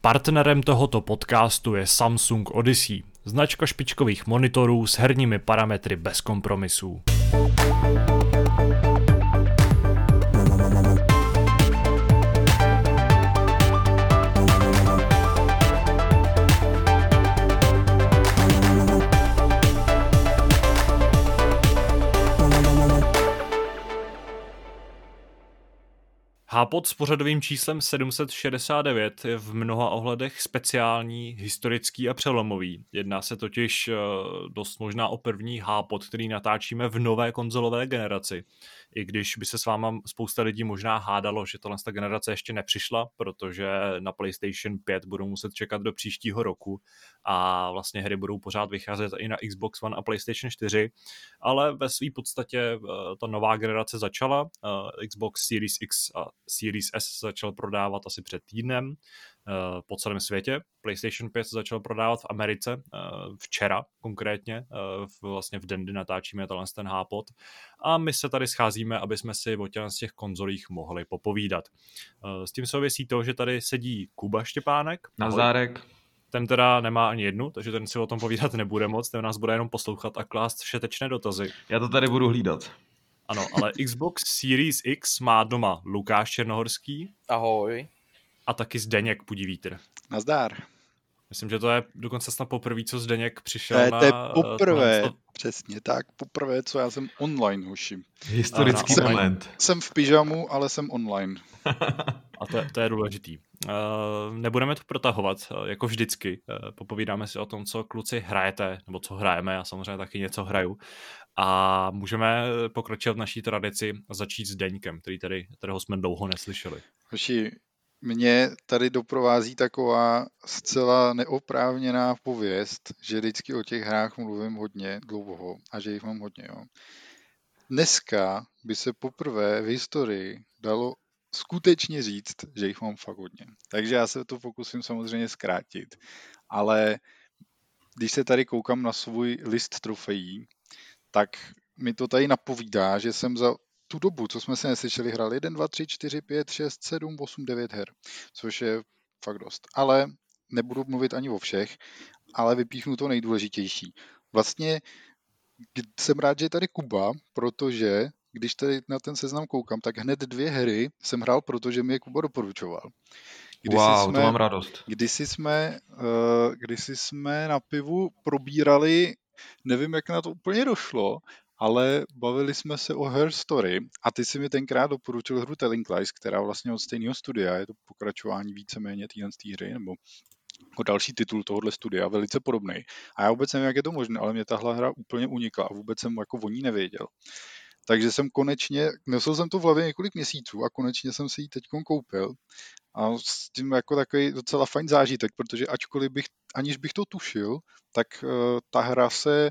Partnerem tohoto podcastu je Samsung Odyssey, značka špičkových monitorů s herními parametry bez kompromisů. Hápot s pořadovým číslem 769 je v mnoha ohledech speciální, historický a přelomový. Jedná se totiž eh, dost možná o první hápot, který natáčíme v nové konzolové generaci i když by se s váma spousta lidí možná hádalo, že tohle ta generace ještě nepřišla, protože na PlayStation 5 budou muset čekat do příštího roku a vlastně hry budou pořád vycházet i na Xbox One a PlayStation 4, ale ve své podstatě eh, ta nová generace začala, eh, Xbox Series X a Series S začal prodávat asi před týdnem, Eh, po celém světě. PlayStation 5 začal prodávat v Americe eh, včera konkrétně, eh, vlastně v den, kdy natáčíme tenhle ten hápot. A my se tady scházíme, aby jsme si o těch, z těch konzolích mohli popovídat. S tím souvisí to, že tady sedí Kuba Štěpánek. Nazárek. Ten teda nemá ani jednu, takže ten si o tom povídat nebude moc, ten nás bude jenom poslouchat a klást všetečné dotazy. Já to tady budu hlídat. Ano, ale Xbox Series X má doma Lukáš Černohorský. Ahoj a taky Zdeněk Pudivítr. Nazdár. Myslím, že to je dokonce snad poprvé, co Zdeněk přišel to je, na... To je poprvé, to... přesně tak, poprvé, co já jsem online, hoši. Historický jsem, moment. Jsem v pyžamu, ale jsem online. A to, to je důležitý. Uh, nebudeme to protahovat, uh, jako vždycky. Uh, popovídáme si o tom, co kluci hrajete, nebo co hrajeme, já samozřejmě taky něco hraju. A můžeme pokročit v naší tradici a začít s Deňkem, který tady, kterého jsme dlouho neslyšeli. Hoši, mě tady doprovází taková zcela neoprávněná pověst, že vždycky o těch hrách mluvím hodně dlouho a že jich mám hodně. Jo. Dneska by se poprvé v historii dalo skutečně říct, že jich mám fakt hodně. Takže já se to pokusím samozřejmě zkrátit. Ale když se tady koukám na svůj list trofejí, tak mi to tady napovídá, že jsem za tu dobu, co jsme se neslyšeli, hrali 1, 2, 3, 4, 5, 6, 7, 8, 9 her, což je fakt dost. Ale nebudu mluvit ani o všech, ale vypíchnu to nejdůležitější. Vlastně jsem rád, že je tady Kuba, protože když tady na ten seznam koukám, tak hned dvě hry jsem hrál, protože mi je Kuba doporučoval. Kdysi wow, jsme, to mám radost. Kdysi jsme, uh, kdysi jsme na pivu probírali, nevím, jak na to úplně došlo, ale bavili jsme se o Her Story a ty si mi tenkrát doporučil hru Telling Lies, která vlastně od stejného studia, je to pokračování víceméně téhle hry, nebo jako další titul tohohle studia, velice podobný. A já vůbec nevím, jak je to možné, ale mě tahle hra úplně unikla a vůbec jsem jako o ní nevěděl. Takže jsem konečně, nosil jsem to v hlavě několik měsíců a konečně jsem si ji teď koupil. A s tím jako takový docela fajn zážitek, protože ačkoliv bych, aniž bych to tušil, tak uh, ta hra se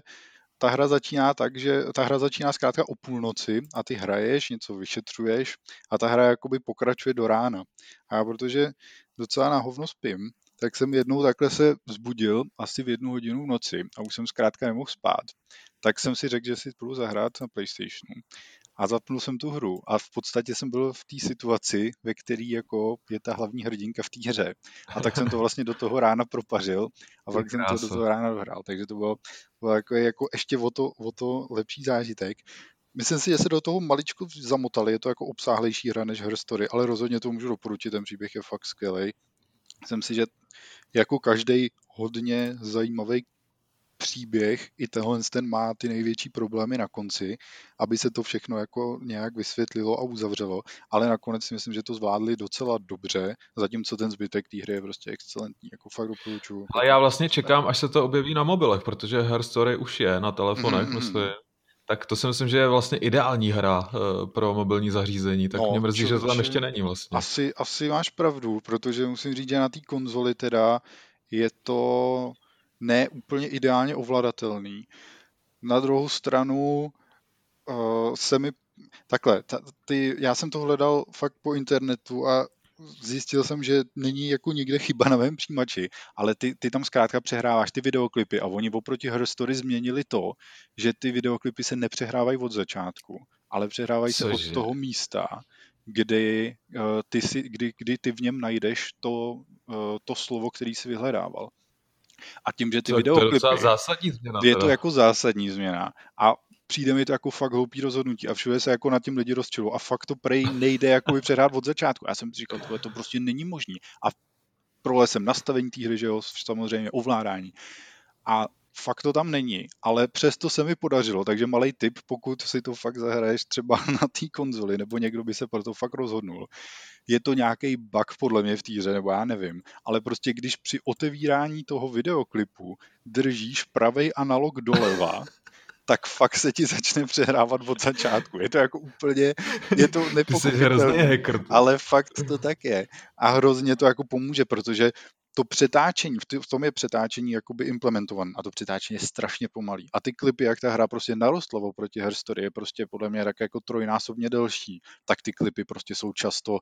ta hra začíná tak, že ta hra začíná zkrátka o půlnoci a ty hraješ, něco vyšetřuješ a ta hra jakoby pokračuje do rána. A já protože docela na hovno spím, tak jsem jednou takhle se vzbudil asi v jednu hodinu v noci a už jsem zkrátka nemohl spát. Tak jsem si řekl, že si půjdu zahrát na PlayStationu a zapnul jsem tu hru a v podstatě jsem byl v té situaci, ve které jako je ta hlavní hrdinka v té hře. A tak jsem to vlastně do toho rána propařil a pak jsem to do toho rána dohrál. Takže to bylo, bylo jako, jako ještě o to, o to lepší zážitek. Myslím si, že se do toho maličko zamotali, je to jako obsáhlejší hra než Her Story, ale rozhodně to můžu doporučit, ten příběh je fakt skvělý. Myslím si, že jako každý hodně zajímavý příběh, i tenhle ten má ty největší problémy na konci, aby se to všechno jako nějak vysvětlilo a uzavřelo, ale nakonec si myslím, že to zvládli docela dobře, zatímco ten zbytek té hry je prostě excelentní, jako fakt doporučuju. Ale já vlastně čekám, až se to objeví na mobilech, protože Her Story už je na telefonech, mm-hmm. myslím. Tak to si myslím, že je vlastně ideální hra uh, pro mobilní zařízení, tak no, mě mrzí, že to tam ještě není vlastně. Asi, asi máš pravdu, protože musím říct, že na té konzoli teda je to ne úplně ideálně ovladatelný. Na druhou stranu uh, se mi takhle, ta, ty, já jsem to hledal fakt po internetu a zjistil jsem, že není jako nikde chyba na mém přijímači, ale ty, ty tam zkrátka přehráváš ty videoklipy a oni oproti Her Story změnili to, že ty videoklipy se nepřehrávají od začátku, ale přehrávají Cože? se od toho místa, kdy, uh, ty, si, kdy, kdy ty v něm najdeš to, uh, to slovo, který si vyhledával. A tím, že ty to, videoklipy... To je zásadní změna. Je to jako zásadní změna. A přijde mi to jako fakt hloupý rozhodnutí a všude se jako nad tím lidi rozčilují a fakt to prej nejde jako by předhrát od začátku. Já jsem si říkal, tohle to prostě není možné. A prolesem nastavení té hry, že jo, samozřejmě ovládání. A fakt to tam není, ale přesto se mi podařilo, takže malý tip, pokud si to fakt zahraješ třeba na té konzoli, nebo někdo by se pro to fakt rozhodnul, je to nějaký bug podle mě v té hře, nebo já nevím, ale prostě když při otevírání toho videoklipu držíš pravý analog doleva, tak fakt se ti začne přehrávat od začátku. Je to jako úplně, je to nepochopitelné, ale fakt to tak je. A hrozně to jako pomůže, protože to přetáčení, v tom je přetáčení jakoby implementované a to přetáčení je strašně pomalý. A ty klipy, jak ta hra prostě narostla oproti Herstory, je prostě podle mě tak jako trojnásobně delší, tak ty klipy prostě jsou často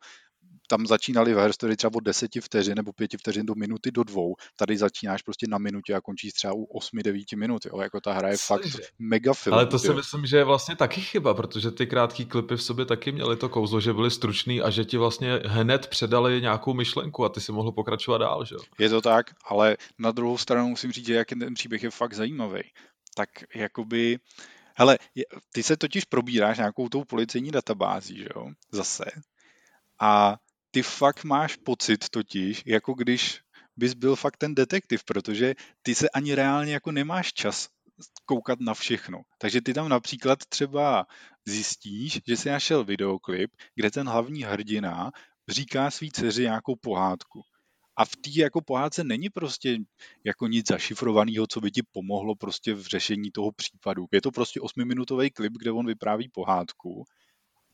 tam začínali v Herstory třeba od deseti vteřin nebo pěti vteřin do minuty do dvou. Tady začínáš prostě na minutě a končíš třeba u 8-9 minut. Jo. Jako ta hra je fakt mega film. Ale to si jo. myslím, že je vlastně taky chyba, protože ty krátké klipy v sobě taky měly to kouzlo, že byly stručný a že ti vlastně hned předali nějakou myšlenku a ty si mohl pokračovat dál. Že? Je to tak, ale na druhou stranu musím říct, že jak ten příběh je fakt zajímavý. Tak jakoby Hele, ty se totiž probíráš nějakou tou policejní databází, že jo, zase. A ty fakt máš pocit totiž, jako když bys byl fakt ten detektiv, protože ty se ani reálně jako nemáš čas koukat na všechno. Takže ty tam například třeba zjistíš, že jsi našel videoklip, kde ten hlavní hrdina říká svý dceři nějakou pohádku. A v té jako pohádce není prostě jako nic zašifrovaného, co by ti pomohlo prostě v řešení toho případu. Je to prostě osmiminutový klip, kde on vypráví pohádku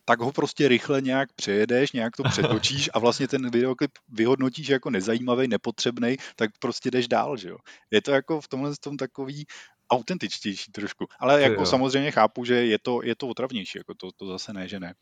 tak ho prostě rychle nějak přejedeš, nějak to přetočíš a vlastně ten videoklip vyhodnotíš jako nezajímavý, nepotřebný, tak prostě jdeš dál, že jo. Je to jako v tomhle tom takový autentičtější trošku. Ale jako jo. samozřejmě chápu, že je to, je to otravnější, jako to, to zase ne, že ne.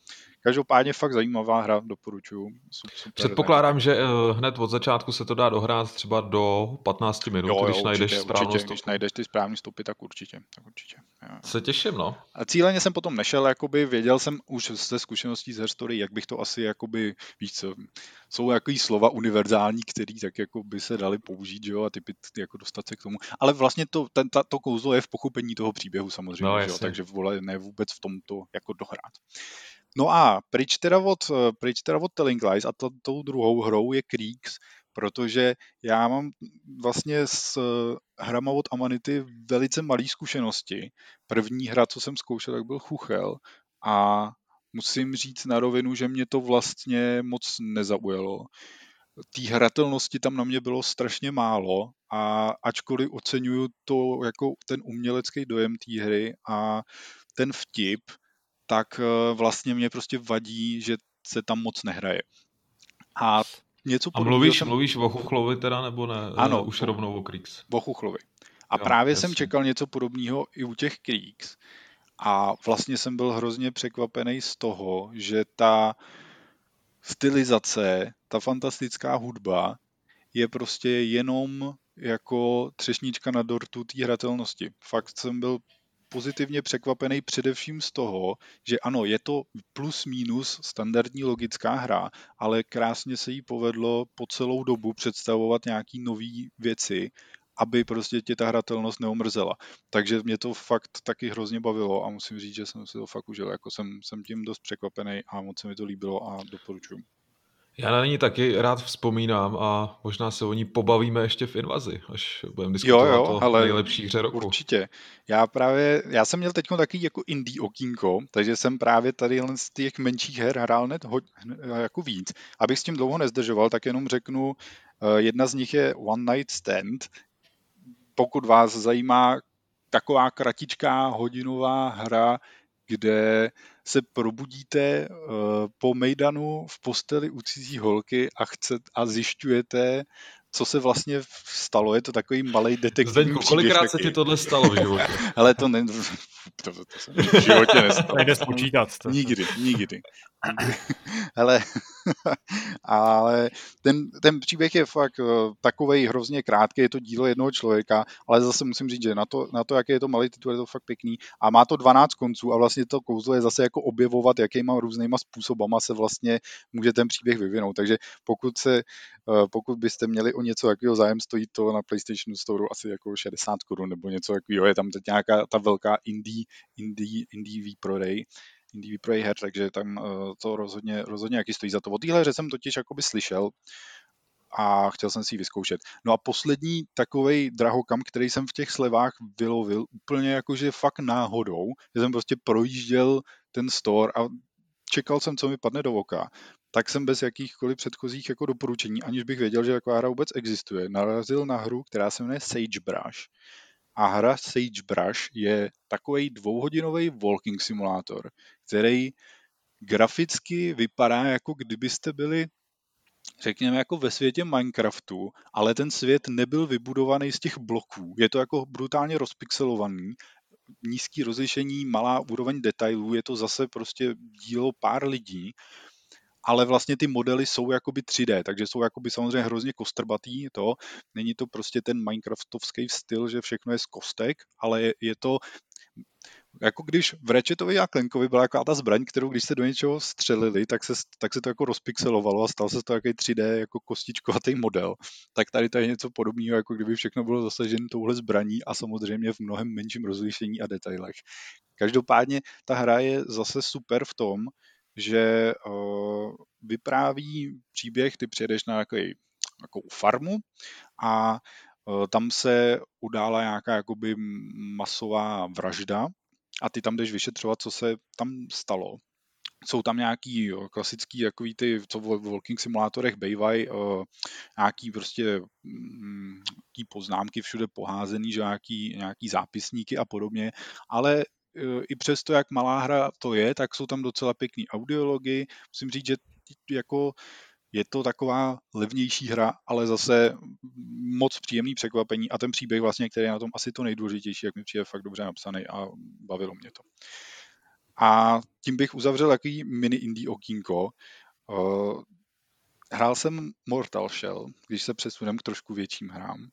Každopádně fakt zajímavá hra, doporučuju. Super, Předpokládám, ne? že uh, hned od začátku se to dá dohrát třeba do 15 minut, jo, jo, když určitě, najdeš správnou určitě, Když najdeš ty správné stopy, tak určitě. Tak určitě. Jo. Se těším, no. A cíleně jsem potom nešel, jakoby věděl jsem už ze zkušeností z Herstory, jak bych to asi, jakoby, víš co, jsou jaký slova univerzální, který tak jako by se dali použít, jo, a typy, jako dostat se k tomu. Ale vlastně to, ten, ta, to kouzlo je v pochopení toho příběhu samozřejmě, no, že jo, takže vole, ne vůbec v tomto jako dohrát. No a pryč teda od, pryč teda od Telling Lies a to, tou druhou hrou je Creeks, protože já mám vlastně s hrama od Amanity velice malé zkušenosti. První hra, co jsem zkoušel, tak byl Chuchel a musím říct na rovinu, že mě to vlastně moc nezaujalo. Té hratelnosti tam na mě bylo strašně málo a ačkoliv oceňuju to jako ten umělecký dojem té hry a ten vtip, tak eh, vlastně mě prostě vadí, že se tam moc nehraje. A něco A mluvíš, jsem... mluvíš o Chuchlovi teda, nebo ne? Ano. Už rovnou o Creeks. O Chuchlovi. A jo, právě jasný. jsem čekal něco podobného i u těch Creeks. A vlastně jsem byl hrozně překvapený z toho, že ta stylizace, ta fantastická hudba je prostě jenom jako třešnička na dortu té hratelnosti. Fakt jsem byl pozitivně překvapený především z toho, že ano, je to plus minus standardní logická hra, ale krásně se jí povedlo po celou dobu představovat nějaký nové věci aby prostě tě ta hratelnost neomrzela. Takže mě to fakt taky hrozně bavilo a musím říct, že jsem si to fakt užil. Jako jsem, jsem tím dost překvapený a moc se mi to líbilo a doporučuji. Já na ní taky rád vzpomínám a možná se o ní pobavíme ještě v invazi, až budeme diskutovat jo, jo, o ale nejlepší hře roku. Určitě. Já právě, já jsem měl teď taky jako indie okýnko, takže jsem právě tady z těch menších her hrál net ho, jako víc. Abych s tím dlouho nezdržoval, tak jenom řeknu, eh, jedna z nich je One Night Stand, pokud vás zajímá taková kratičká hodinová hra, kde se probudíte uh, po mejdanu v posteli u cizí holky a, chcet, a zjišťujete, co se vlastně stalo. Je to takový malý detektivní Zdeňku, kolikrát se ti tohle stalo v životě? Ale to, ne, to, to, to se v životě nestalo. Nejde spočítat. To. Nikdy, nikdy. Hele, ale ten, ten příběh je fakt eh, takový hrozně krátký, je to dílo jednoho člověka, ale zase musím říct, že na to, na to jak je to malý titul, je to fakt pěkný. A má to 12 konců a vlastně to kouzlo je zase jako objevovat, jakýma různýma způsobama se vlastně může ten příběh vyvinout, takže pokud se uh, pokud byste měli o něco jakého zájem, stojí to na PlayStation Store asi jako 60 korun nebo něco takového, je tam teď nějaká ta velká indie, indie, indie výprodej, indie výprodej her, takže tam uh, to rozhodně, rozhodně jaký stojí za to. O téhle hře jsem totiž jakoby slyšel a chtěl jsem si ji vyzkoušet. No a poslední takový drahokam, který jsem v těch slevách vylovil, úplně jakože fakt náhodou, že jsem prostě projížděl ten store a čekal jsem, co mi padne do oka, tak jsem bez jakýchkoliv předchozích jako doporučení, aniž bych věděl, že taková hra vůbec existuje, narazil na hru, která se jmenuje Sagebrush. A hra Sagebrush je takový dvouhodinový walking simulátor, který graficky vypadá, jako kdybyste byli řekněme jako ve světě Minecraftu, ale ten svět nebyl vybudovaný z těch bloků. Je to jako brutálně rozpixelovaný, nízký rozlišení, malá úroveň detailů, je to zase prostě dílo pár lidí ale vlastně ty modely jsou jakoby 3D, takže jsou jakoby samozřejmě hrozně kostrbatý to. Není to prostě ten Minecraftovský styl, že všechno je z kostek, ale je, je to jako když v Ratchetovi a Klenkovi byla taková ta zbraň, kterou když se do něčeho střelili, tak se, tak se to jako rozpixelovalo a stal se to takový 3D jako kostičkovatý model. Tak tady to je něco podobného, jako kdyby všechno bylo zasaženo touhle zbraní a samozřejmě v mnohem menším rozlišení a detailech. Každopádně ta hra je zase super v tom, že vypráví příběh, ty přijedeš na takový, jako farmu a tam se udála nějaká jakoby masová vražda a ty tam jdeš vyšetřovat, co se tam stalo. Jsou tam nějaký klasický, jakový ty, co v walking simulátorech bývají, nějaký prostě um, poznámky všude poházený, že nějaký, nějaký zápisníky a podobně, ale i přesto, jak malá hra to je, tak jsou tam docela pěkný audiology. Musím říct, že jako je to taková levnější hra, ale zase moc příjemný překvapení a ten příběh vlastně, který je na tom asi to nejdůležitější, jak mi přijde fakt dobře napsaný a bavilo mě to. A tím bych uzavřel jaký mini indie okýnko. Hrál jsem Mortal Shell, když se přesunem k trošku větším hrám.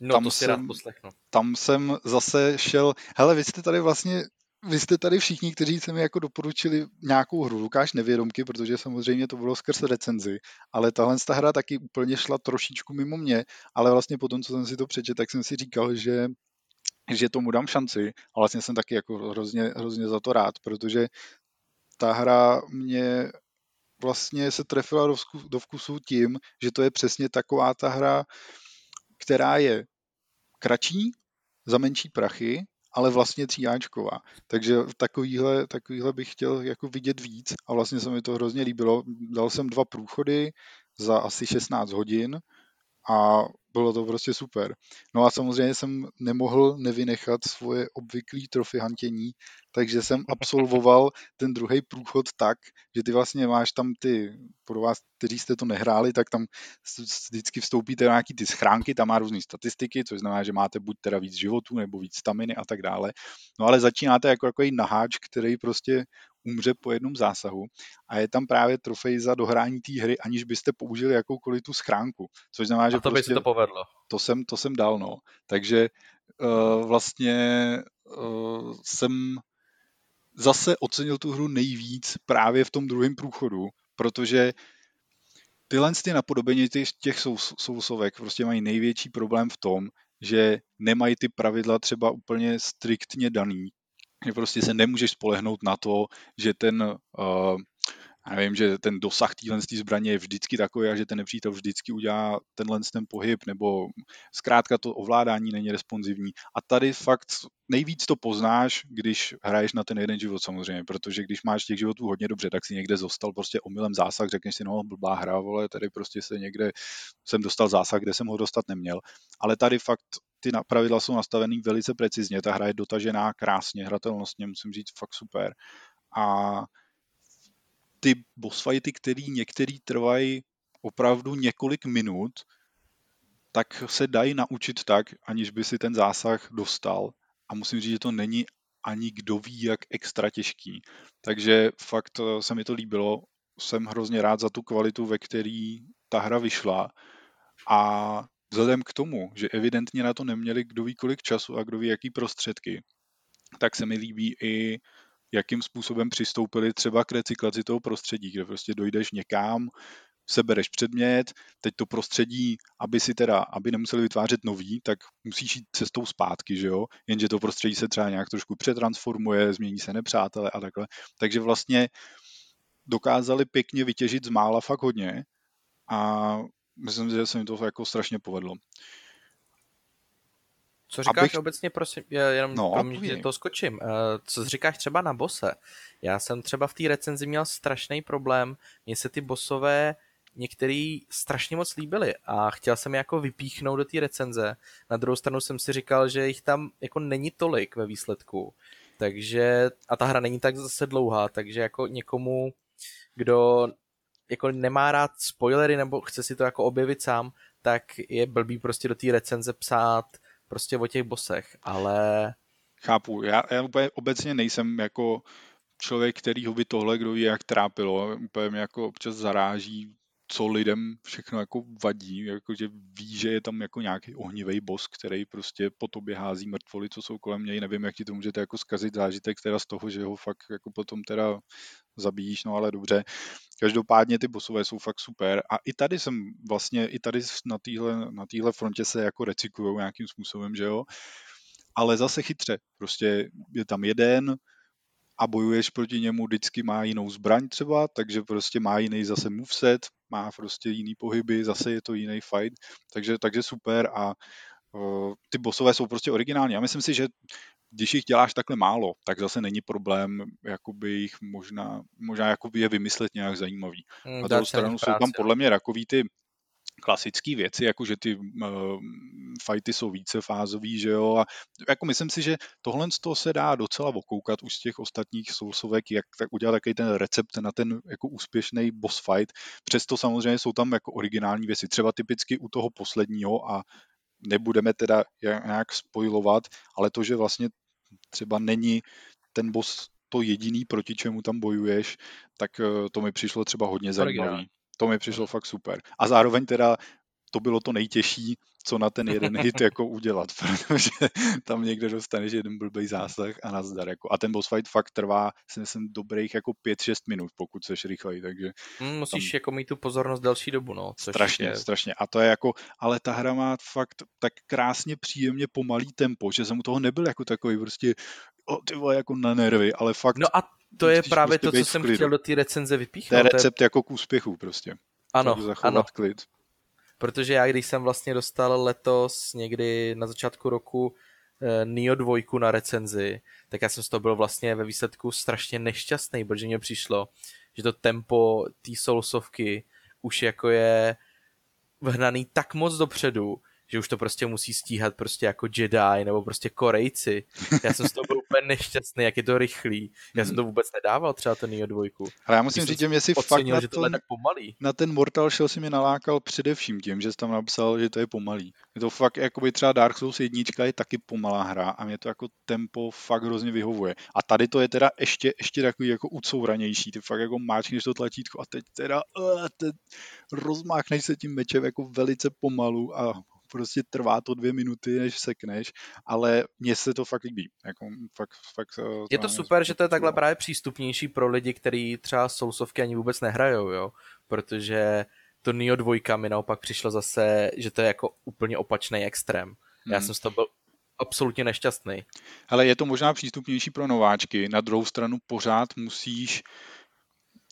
No, tam to si jsem, rád poslechnu. Tam jsem zase šel, hele, vy jste tady vlastně vy jste tady všichni, kteří se mi jako doporučili nějakou hru, Lukáš nevědomky, protože samozřejmě to bylo skrz recenzi, ale tahle ta hra taky úplně šla trošičku mimo mě, ale vlastně po tom, co jsem si to přečetl, tak jsem si říkal, že že tomu dám šanci a vlastně jsem taky jako hrozně, hrozně za to rád, protože ta hra mě vlastně se trefila do, vkusu, do vkusu tím, že to je přesně taková ta hra, která je kratší, za menší prachy, ale vlastně tříáčková. Takže takovýhle, takovýhle bych chtěl jako vidět víc a vlastně se mi to hrozně líbilo. Dal jsem dva průchody za asi 16 hodin a bylo to prostě super. No a samozřejmě jsem nemohl nevynechat svoje obvyklé trofy hantění, takže jsem absolvoval ten druhý průchod tak, že ty vlastně máš tam ty, pro vás, kteří jste to nehráli, tak tam vždycky vstoupíte do nějaký ty schránky, tam má různé statistiky, což znamená, že máte buď teda víc životů nebo víc staminy a tak dále. No ale začínáte jako takový naháč, který prostě umře po jednom zásahu a je tam právě trofej za dohrání té hry, aniž byste použili jakoukoliv tu schránku. Což znamená, že a to prostě, by si to povedlo. To jsem, to jsem dal, no. Takže uh, vlastně uh, jsem zase ocenil tu hru nejvíc právě v tom druhém průchodu, protože tyhle ty napodobení těch, těch sousovek prostě mají největší problém v tom, že nemají ty pravidla třeba úplně striktně daný že prostě se nemůžeš spolehnout na to, že ten uh, já vím, že ten dosah téhle zbraně je vždycky takový že ten nepřítel vždycky udělá tenhle ten pohyb, nebo zkrátka to ovládání není responsivní. A tady fakt nejvíc to poznáš, když hraješ na ten jeden život samozřejmě, protože když máš těch životů hodně dobře, tak si někde zostal prostě omylem zásah, řekneš si, no blbá hra, vole, tady prostě se někde jsem dostal zásah, kde jsem ho dostat neměl. Ale tady fakt ty pravidla jsou nastavený velice precizně, ta hra je dotažená krásně, hratelnostně, musím říct, fakt super. A ty boss fighty, který některý trvají opravdu několik minut, tak se dají naučit tak, aniž by si ten zásah dostal. A musím říct, že to není ani kdo ví, jak extra těžký. Takže fakt eh, se mi to líbilo. Jsem hrozně rád za tu kvalitu, ve který ta hra vyšla. A vzhledem k tomu, že evidentně na to neměli kdo ví kolik času a kdo ví jaký prostředky, tak se mi líbí i jakým způsobem přistoupili třeba k recyklaci toho prostředí, kde prostě dojdeš někam, sebereš předmět, teď to prostředí, aby si teda, aby nemuseli vytvářet nový, tak musíš jít cestou zpátky, že jo? Jenže to prostředí se třeba nějak trošku přetransformuje, změní se nepřátelé a takhle. Takže vlastně dokázali pěkně vytěžit z mála fakt hodně a myslím, že se mi to jako strašně povedlo. Co říkáš Abych... obecně, prosím, já jenom no, pro mě, to skočím. Eh, co říkáš třeba na bose? Já jsem třeba v té recenzi měl strašný problém, mně se ty bosové některý strašně moc líbily a chtěl jsem je jako vypíchnout do té recenze. Na druhou stranu jsem si říkal, že jich tam jako není tolik ve výsledku. Takže, a ta hra není tak zase dlouhá, takže jako někomu, kdo jako nemá rád spoilery nebo chce si to jako objevit sám, tak je blbý prostě do té recenze psát prostě o těch bosech, ale... Chápu, já, já úplně obecně nejsem jako člověk, který ho by tohle, kdo ví, jak trápilo, úplně mě jako občas zaráží, co lidem všechno jako vadí, jako že ví, že je tam jako nějaký ohnivý boss, který prostě po tobě hází mrtvoly, co jsou kolem něj, nevím, jak ti to můžete jako zkazit zážitek teda z toho, že ho fakt jako potom teda zabíjíš, no ale dobře. Každopádně ty bosové jsou fakt super a i tady jsem vlastně, i tady na téhle na týhle frontě se jako recyklují nějakým způsobem, že jo, ale zase chytře, prostě je tam jeden, a bojuješ proti němu, vždycky má jinou zbraň třeba, takže prostě má jiný zase moveset, má prostě jiný pohyby, zase je to jiný fight, takže, takže super a uh, ty bosové jsou prostě originální. Já myslím si, že když jich děláš takhle málo, tak zase není problém jakoby jich možná, možná jakoby je vymyslet nějak zajímavý. Hmm, Na druhou stranu jsou tam podle mě takový ty klasické věci, jako že ty uh, fighty jsou více fázový, že jo, a jako myslím si, že tohle z toho se dá docela okoukat už z těch ostatních soulsovek, jak tak udělat takový ten recept na ten jako úspěšný boss fight. Přesto samozřejmě jsou tam jako originální věci, třeba typicky u toho posledního a nebudeme teda nějak spojovat, ale to, že vlastně třeba není ten boss to jediný, proti čemu tam bojuješ, tak eh, to mi přišlo třeba hodně zajímavý. To mi přišlo fakt super. A zároveň teda to bylo to nejtěžší, co na ten jeden hit jako udělat, protože tam někde dostaneš jeden blbý zásah a nazdar. Jako. A ten boss fight fakt trvá, si myslím, dobrých jako 5-6 minut, pokud seš rychlej, takže... Mm, musíš tam... jako mít tu pozornost další dobu, no. Což strašně, je... strašně. A to je jako, ale ta hra má fakt tak krásně příjemně pomalý tempo, že jsem u toho nebyl jako takový prostě o, ty vole, jako na nervy, ale fakt... No a to je právě prostě to, co jsem chtěl do té recenze vypíchnout. To je recept jako k úspěchu prostě. Ano, ano. klid. Protože já, když jsem vlastně dostal letos někdy na začátku roku eh, Nio 2 na recenzi, tak já jsem z toho byl vlastně ve výsledku strašně nešťastný, protože mně přišlo, že to tempo té soulsovky už jako je vhnaný tak moc dopředu, že už to prostě musí stíhat prostě jako Jedi nebo prostě Korejci. Já jsem z toho byl úplně nešťastný, jak je to rychlý. Já jsem to vůbec nedával třeba ten Neo 2. Ale já musím říct, že mě si fakt na, že ten, tak pomalý. na ten Mortal Shell si mě nalákal především tím, že jsi tam napsal, že to je pomalý. Je to fakt, jakoby třeba Dark Souls jednička je taky pomalá hra a mě to jako tempo fakt hrozně vyhovuje. A tady to je teda ještě, ještě takový jako ucouranější. Ty fakt jako máčkneš to tlačítko a teď teda uh, teď rozmáchneš se tím mečem jako velice pomalu a prostě trvá to dvě minuty, než sekneš, ale mně se to fakt líbí. Jako, fakt, fakt, to je to super, že to je takhle právě přístupnější pro lidi, kteří třeba sousovky ani vůbec nehrajou, jo? protože to Neo 2 mi naopak přišlo zase, že to je jako úplně opačný extrém. Já hmm. jsem z toho byl absolutně nešťastný. Ale je to možná přístupnější pro nováčky, na druhou stranu pořád musíš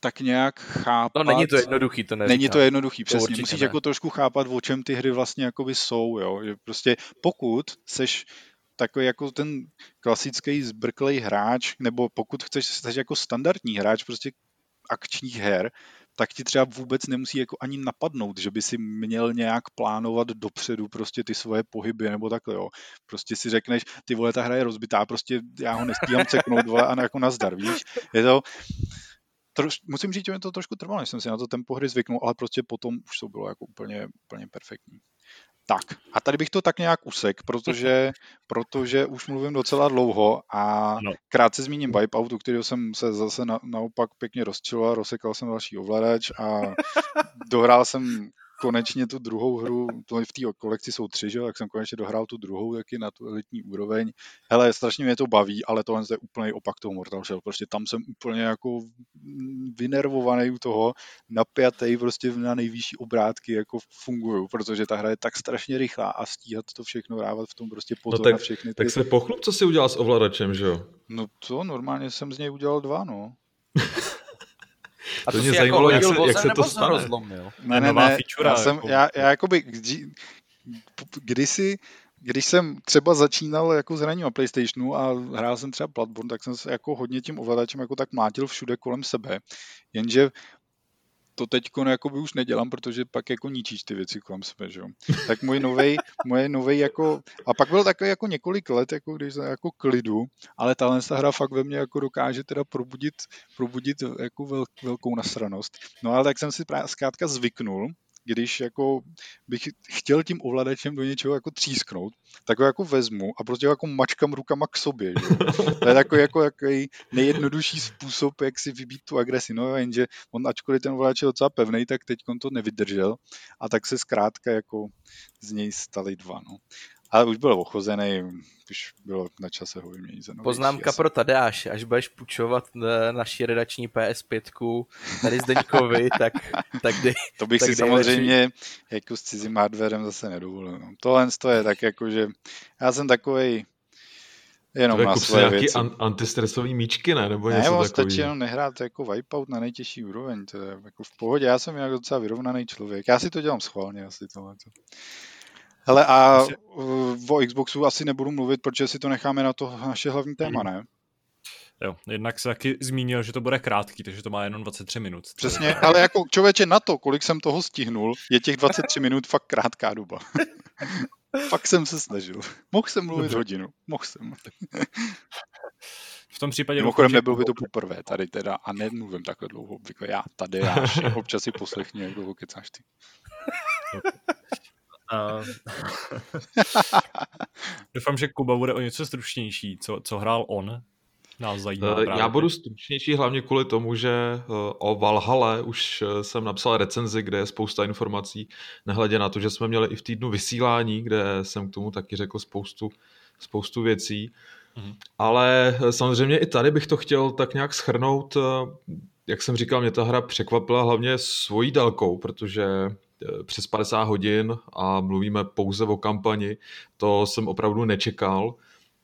tak nějak chápat... No není to jednoduchý, to neříkám. Není to jednoduchý, přesně. To Musíš ne. jako trošku chápat, o čem ty hry vlastně jakoby jsou, jo. Že prostě pokud seš takový jako ten klasický zbrklej hráč, nebo pokud chceš, seš jako standardní hráč prostě akčních her, tak ti třeba vůbec nemusí jako ani napadnout, že by si měl nějak plánovat dopředu prostě ty svoje pohyby nebo takhle, jo. Prostě si řekneš, ty vole, ta hra je rozbitá, prostě já ho nestíhám ceknout, vole, a jako nazdar, víš. Je to, troš, musím říct, že mi to trošku trvalo, než jsem si na to tempo hry zvyknul, ale prostě potom už to bylo jako úplně, úplně perfektní. Tak, a tady bych to tak nějak usek, protože, protože už mluvím docela dlouho a no. krátce zmíním Wipeout, u kterého jsem se zase na, naopak pěkně rozčiloval, rozsekal jsem další ovladač a dohrál jsem konečně tu druhou hru, to v té kolekci jsou tři, že tak jsem konečně dohrál tu druhou taky na tu elitní úroveň. Hele, strašně mě to baví, ale tohle je úplně opak toho Mortal Shell, prostě tam jsem úplně jako vynervovaný u toho, napjatý prostě na nejvyšší obrátky jako fungují, protože ta hra je tak strašně rychlá a stíhat to všechno, dávat v tom prostě pozor no tak, na všechny. Ty... Tak se pochlup, co si udělal s ovladačem, že jo? No to normálně jsem z něj udělal dva, no. A to, to mě jako zajímalo, jak se, jak se to stane. Rozlomil? Ne, ne, ne, já, jsem, jako... já, já jakoby, kdysi, když jsem třeba začínal jako s hraním na Playstationu a hrál jsem třeba Bloodborne, tak jsem se jako hodně tím ovladačem jako tak mlátil všude kolem sebe. Jenže to teď jako by už nedělám, protože pak jako ničíš ty věci kolem sebe, že. Tak můj novej, moje novej jako, a pak byl takový jako několik let, jako když jsem jako klidu, ale tahle hra fakt ve mně jako dokáže teda probudit, probudit jako velk, velkou nasranost. No ale tak jsem si právě zkrátka zvyknul, když jako bych chtěl tím ovladačem do něčeho jako třísknout, tak ho jako vezmu a prostě ho jako mačkám rukama k sobě. Že? To je takový jako takový nejjednodušší způsob, jak si vybít tu agresi. No jenže on, ačkoliv ten ovladač je docela pevný, tak teď to nevydržel a tak se zkrátka jako z něj stali dva. No. Ale už byl ochozený, už bylo na čase ho vyměnit. Poznámka jasný. pro Tadeáš, až budeš půjčovat eh, naší redakční PS5 tady Zdeňkovi, tak, tak dej, To bych tak si samozřejmě radši. jako s cizím hardwarem zase nedovolil. No. Tohle je tak jako, že já jsem takovej jenom to na svoje nějaký věci. An- antistresový míčky, ne? Nebo ne, něco takový. stačí jenom nehrát jako Wipeout na nejtěžší úroveň. To je jako v pohodě. Já jsem jinak docela vyrovnaný člověk. Já si to dělám schválně asi tohle. Hele, a o Xboxu asi nebudu mluvit, protože si to necháme na to naše hlavní téma, ne? Jo, jednak se taky zmínil, že to bude krátký, takže to má jenom 23 minut. Přesně, ale jako člověče na to, kolik jsem toho stihnul, je těch 23 minut fakt krátká doba. fakt jsem se snažil. Mohl jsem mluvit Dobře. hodinu, mohl jsem. V tom případě... Mimochodem nebylo by to poprvé tady teda a nemluvím takhle dlouho, obvykle já tady, já občas si poslechni, jak dlouho kecáš ty. Uh... Doufám, že Kuba bude o něco stručnější, co, co hrál on. Nás zajímá uh, Já budu stručnější hlavně kvůli tomu, že uh, o Valhale už uh, jsem napsal recenzi, kde je spousta informací, nehledě na to, že jsme měli i v týdnu vysílání, kde jsem k tomu taky řekl spoustu, spoustu věcí. Mm-hmm. Ale samozřejmě i tady bych to chtěl tak nějak schrnout. Jak jsem říkal, mě ta hra překvapila hlavně svojí délkou, protože Eh, přes 50 hodin a mluvíme pouze o kampani, to jsem opravdu nečekal.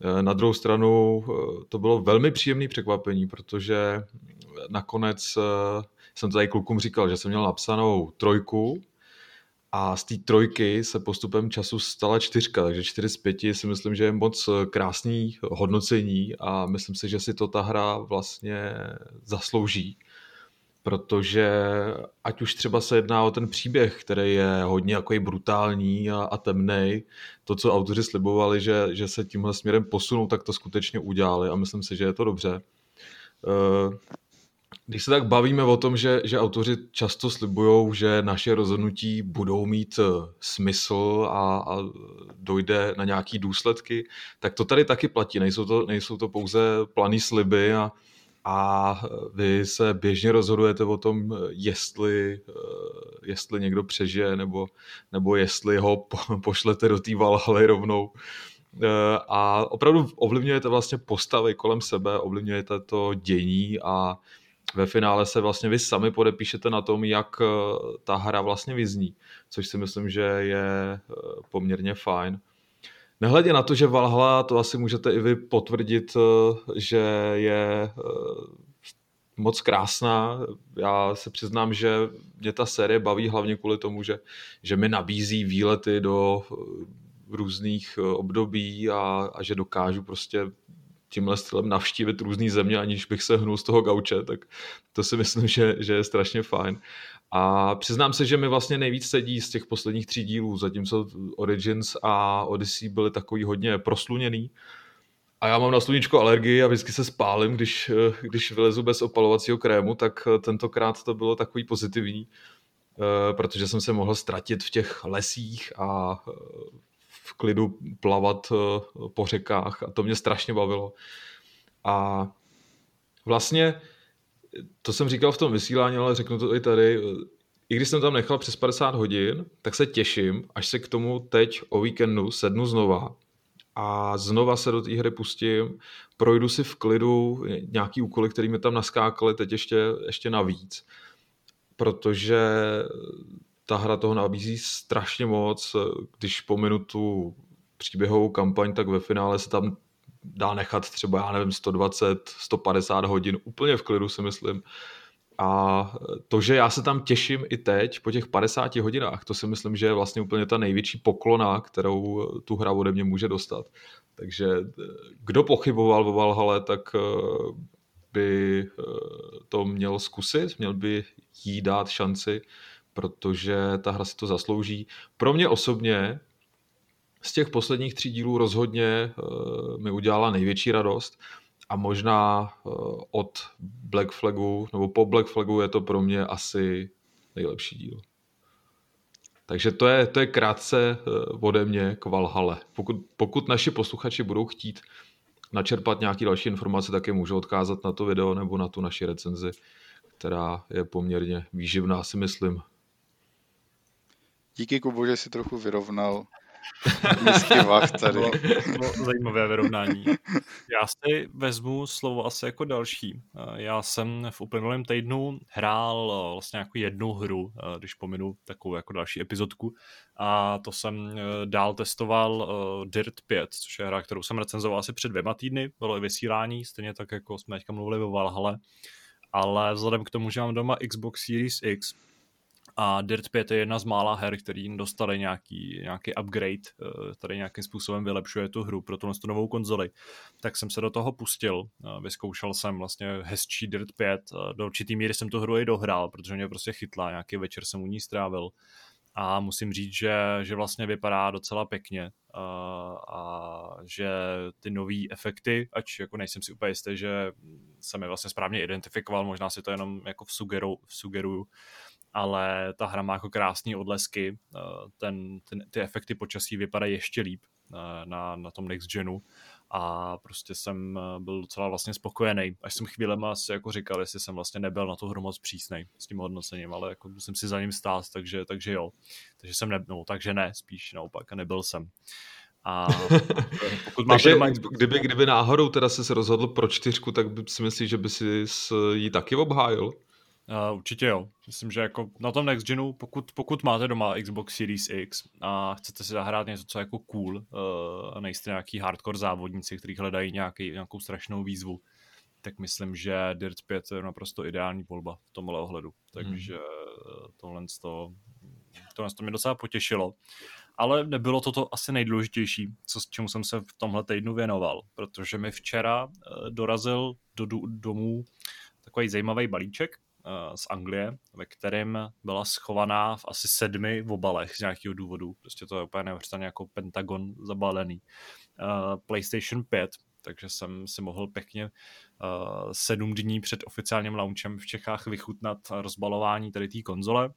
Eh, na druhou stranu eh, to bylo velmi příjemné překvapení, protože nakonec jsem tady klukům říkal, že jsem měl napsanou trojku a z té trojky se postupem času stala čtyřka, takže čtyři z pěti si myslím, že je moc krásný hodnocení a myslím si, že si to ta hra vlastně zaslouží protože ať už třeba se jedná o ten příběh, který je hodně jako brutální a, a temný, to, co autoři slibovali, že, že se tímhle směrem posunou, tak to skutečně udělali a myslím si, že je to dobře. Eh, když se tak bavíme o tom, že, že autoři často slibují, že naše rozhodnutí budou mít eh, smysl a, a dojde na nějaký důsledky, tak to tady taky platí. Nejsou to, nejsou to pouze planý sliby a, a vy se běžně rozhodujete o tom, jestli, jestli někdo přežije nebo, nebo jestli ho pošlete do té Valhaly rovnou. A opravdu ovlivňujete vlastně postavy kolem sebe, ovlivňujete to dění a ve finále se vlastně vy sami podepíšete na tom, jak ta hra vlastně vyzní, což si myslím, že je poměrně fajn. Nehledě na to, že Valhalla, to asi můžete i vy potvrdit, eh, že je eh, moc krásná. Já se přiznám, že mě ta série baví hlavně kvůli tomu, že, že mi nabízí výlety do eh, různých období a, a že dokážu prostě tímhle stylem navštívit různé země, aniž bych se hnul z toho gauče, tak to si myslím, že, že je strašně fajn. A přiznám se, že mi vlastně nejvíc sedí z těch posledních tří dílů, zatímco Origins a Odyssey byly takový hodně prosluněný. A já mám na sluníčko alergii a vždycky se spálím, když, když vylezu bez opalovacího krému, tak tentokrát to bylo takový pozitivní. protože jsem se mohl ztratit v těch lesích a v klidu plavat po řekách a to mě strašně bavilo. A vlastně to jsem říkal v tom vysílání, ale řeknu to i tady, i když jsem tam nechal přes 50 hodin, tak se těším, až se k tomu teď o víkendu sednu znova a znova se do té hry pustím, projdu si v klidu nějaký úkoly, které mi tam naskákaly teď ještě, ještě navíc, protože ta hra toho nabízí strašně moc, když pominu tu příběhovou kampaň, tak ve finále se tam dá nechat třeba, já nevím, 120, 150 hodin úplně v klidu si myslím. A to, že já se tam těším i teď po těch 50 hodinách, to si myslím, že je vlastně úplně ta největší poklona, kterou tu hra ode mě může dostat. Takže kdo pochyboval o Valhalla, tak eh, by eh, to měl zkusit, měl by jí dát šanci, protože ta hra si to zaslouží. Pro mě osobně z těch posledních tří dílů rozhodně uh, mi udělala největší radost a možná uh, od Black Flagu, nebo po Black Flagu je to pro mě asi nejlepší díl. Takže to je, to je krátce uh, ode mě k Valhale. Pokud, pokud naši posluchači budou chtít načerpat nějaké další informace, tak je můžu odkázat na to video nebo na tu naši recenzi, která je poměrně výživná, si myslím. Díky Kubo, že si trochu vyrovnal Vach tady. Bylo, bylo zajímavé vyrovnání. Já si vezmu slovo asi jako další. Já jsem v uplynulém týdnu hrál eh, vlastně jako jednu hru, eh, když pominu takovou jako další epizodku. A to jsem eh, dál testoval Dirt 5, což je hra, kterou jsem recenzoval asi před dvěma týdny. Bylo i vysílání, stejně tak jako jsme teďka mluvili o Valhale. Ale vzhledem k tomu, že mám doma Xbox Series X, a Dirt 5 je jedna z mála her, který dostali nějaký, nějaký upgrade, eh, který nějakým způsobem vylepšuje tu hru pro tu novou konzoli. Tak jsem se do toho pustil, vyzkoušel jsem vlastně hezčí Dirt 5, do určitý míry jsem tu hru i dohrál, protože mě prostě chytla, nějaký večer jsem u ní strávil a musím říct, že, že vlastně vypadá docela pěkně a, a že ty nové efekty, ač jako nejsem si úplně jistý, že jsem je vlastně správně identifikoval, možná si to jenom jako v, sugeru, v sugeruju, ale ta hra má jako krásné odlesky, eh, ten, ten, ty efekty počasí vypadají ještě líp eh, na, na tom next genu a prostě jsem eh, byl docela vlastně spokojený. Až jsem chvílema asi jako říkal, jestli jsem vlastně nebyl na to hru moc přísnej s tím hodnocením, ale jako musím si za ním stát, takže, takže jo. Takže jsem ne, no, takže ne, spíš naopak, a nebyl jsem. A pokud Takže doma... kdyby, kdyby náhodou teda se rozhodl pro čtyřku, tak si myslíš, že by si ji taky obhájil? Uh, určitě jo. Myslím, že jako na tom Next Genu, pokud, pokud máte doma Xbox Series X a chcete si zahrát něco, co je jako cool uh, a nejste nějaký hardcore závodníci, kteří hledají nějaký, nějakou strašnou výzvu, tak myslím, že Dirt 5 je naprosto ideální volba v tomhle ohledu. Takže hmm. tohle, to, tohle to mě docela potěšilo. Ale nebylo to to asi nejdůležitější, co, čemu jsem se v tomhle týdnu věnoval, protože mi včera uh, dorazil do, do domů takový zajímavý balíček, Eh, z Anglie, ve kterém byla schovaná v asi sedmi obalech z nějakého důvodu. Prostě to je úplně neuvěřitelně jako Pentagon zabalený. Uh, PlayStation 5, takže jsem si mohl pěkně uh, sedm dní před oficiálním launchem v Čechách vychutnat rozbalování tady té konzole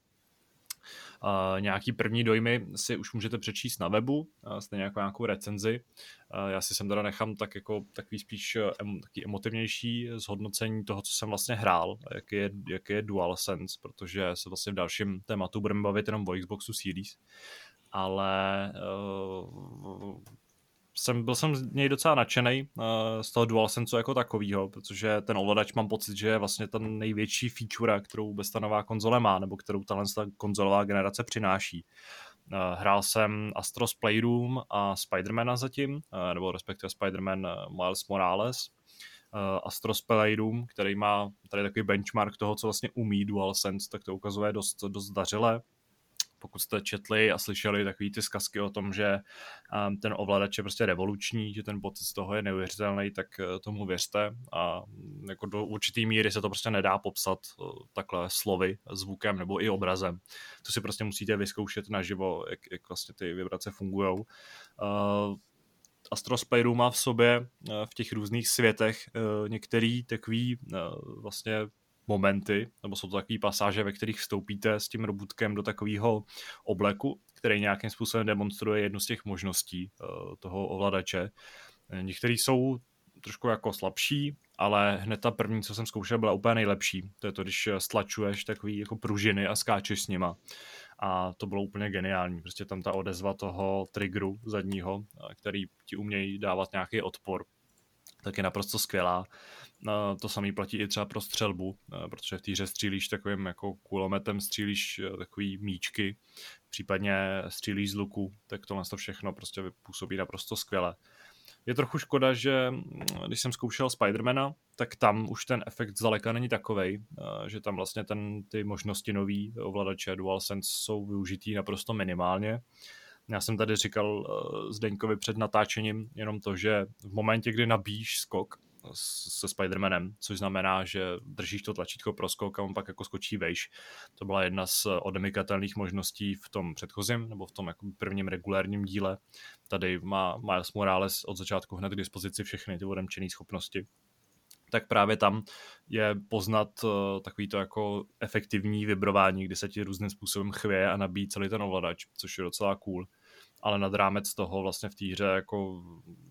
nějaký první dojmy si už můžete přečíst na webu, uh, stejně jako nějakou recenzi. Uh, já si sem teda nechám tak jako takový spíš taky emotivnější zhodnocení toho, co jsem vlastně hrál, jaký je, jaký je DualSense, protože se vlastně v dalším tématu budeme bavit jenom o Xboxu Series. Ale jsem, byl jsem z něj docela nadšený uh, z toho DualSense jako takového, protože ten ovladač mám pocit, že je vlastně ta největší feature, kterou vůbec ta nová konzole má, nebo kterou tahle ta konzolová generace přináší. Uh, hrál jsem Astros Playroom a Spidermana zatím, uh, nebo respektive Spiderman Miles Morales. Uh, Astros Playroom, který má tady takový benchmark toho, co vlastně umí DualSense, tak to ukazuje dost, dost dařile pokud jste četli a slyšeli takové ty zkazky o tom, že um, ten ovladač je prostě revoluční, že ten pocit z toho je neuvěřitelný, tak uh, tomu věřte a mm, jako do určitý míry se to prostě nedá popsat uh, takhle slovy, zvukem nebo i obrazem. To si prostě musíte vyzkoušet naživo, jak, jak vlastně ty vibrace fungují. Uh, Astro Spyro má v sobě v těch různých světech některý takový vlastně momenty, nebo jsou to takové pasáže, ve kterých vstoupíte s tím robotkem do takového obleku, který nějakým způsobem demonstruje jednu z těch možností uh, toho ovladače. Některý jsou trošku jako slabší, ale hned ta první, co jsem zkoušel, byla úplně nejlepší. To je to, když stlačuješ takový jako pružiny a skáčeš s nima. A to bylo úplně geniální. Prostě tam ta odezva toho triggeru zadního, který ti umějí dávat nějaký odpor, tak je naprosto skvělá. To samý platí i třeba pro střelbu, protože v té hře střílíš takovým jako kulometem, střílíš e, takový míčky, případně střílíš z luku, tak tohle to všechno prostě působí naprosto skvěle. Je trochu škoda, že mm, když jsem zkoušel Spidermana, tak tam už ten efekt zdaleka není takovej, eh, že tam vlastně ten, ty možnosti nový ovladače DualSense jsou využitý naprosto minimálně. Já jsem tady říkal eh, Zdeňkovi před natáčením jenom to, že v momentě, kdy nabíjíš skok, se Spider-Manem, což znamená, že držíš to tlačítko pro skok a on pak jako skočí vejš. To byla jedna z odemykatelných možností v tom předchozím, nebo v tom jako prvním regulárním díle. Tady má Miles Morales od začátku hned k dispozici všechny ty odemčené schopnosti tak právě tam je poznat uh, takový to jako efektivní vibrování, kdy se ti různým způsobem chvěje a nabíjí celý ten ovladač, což je docela cool ale nad rámec toho vlastně v té hře jako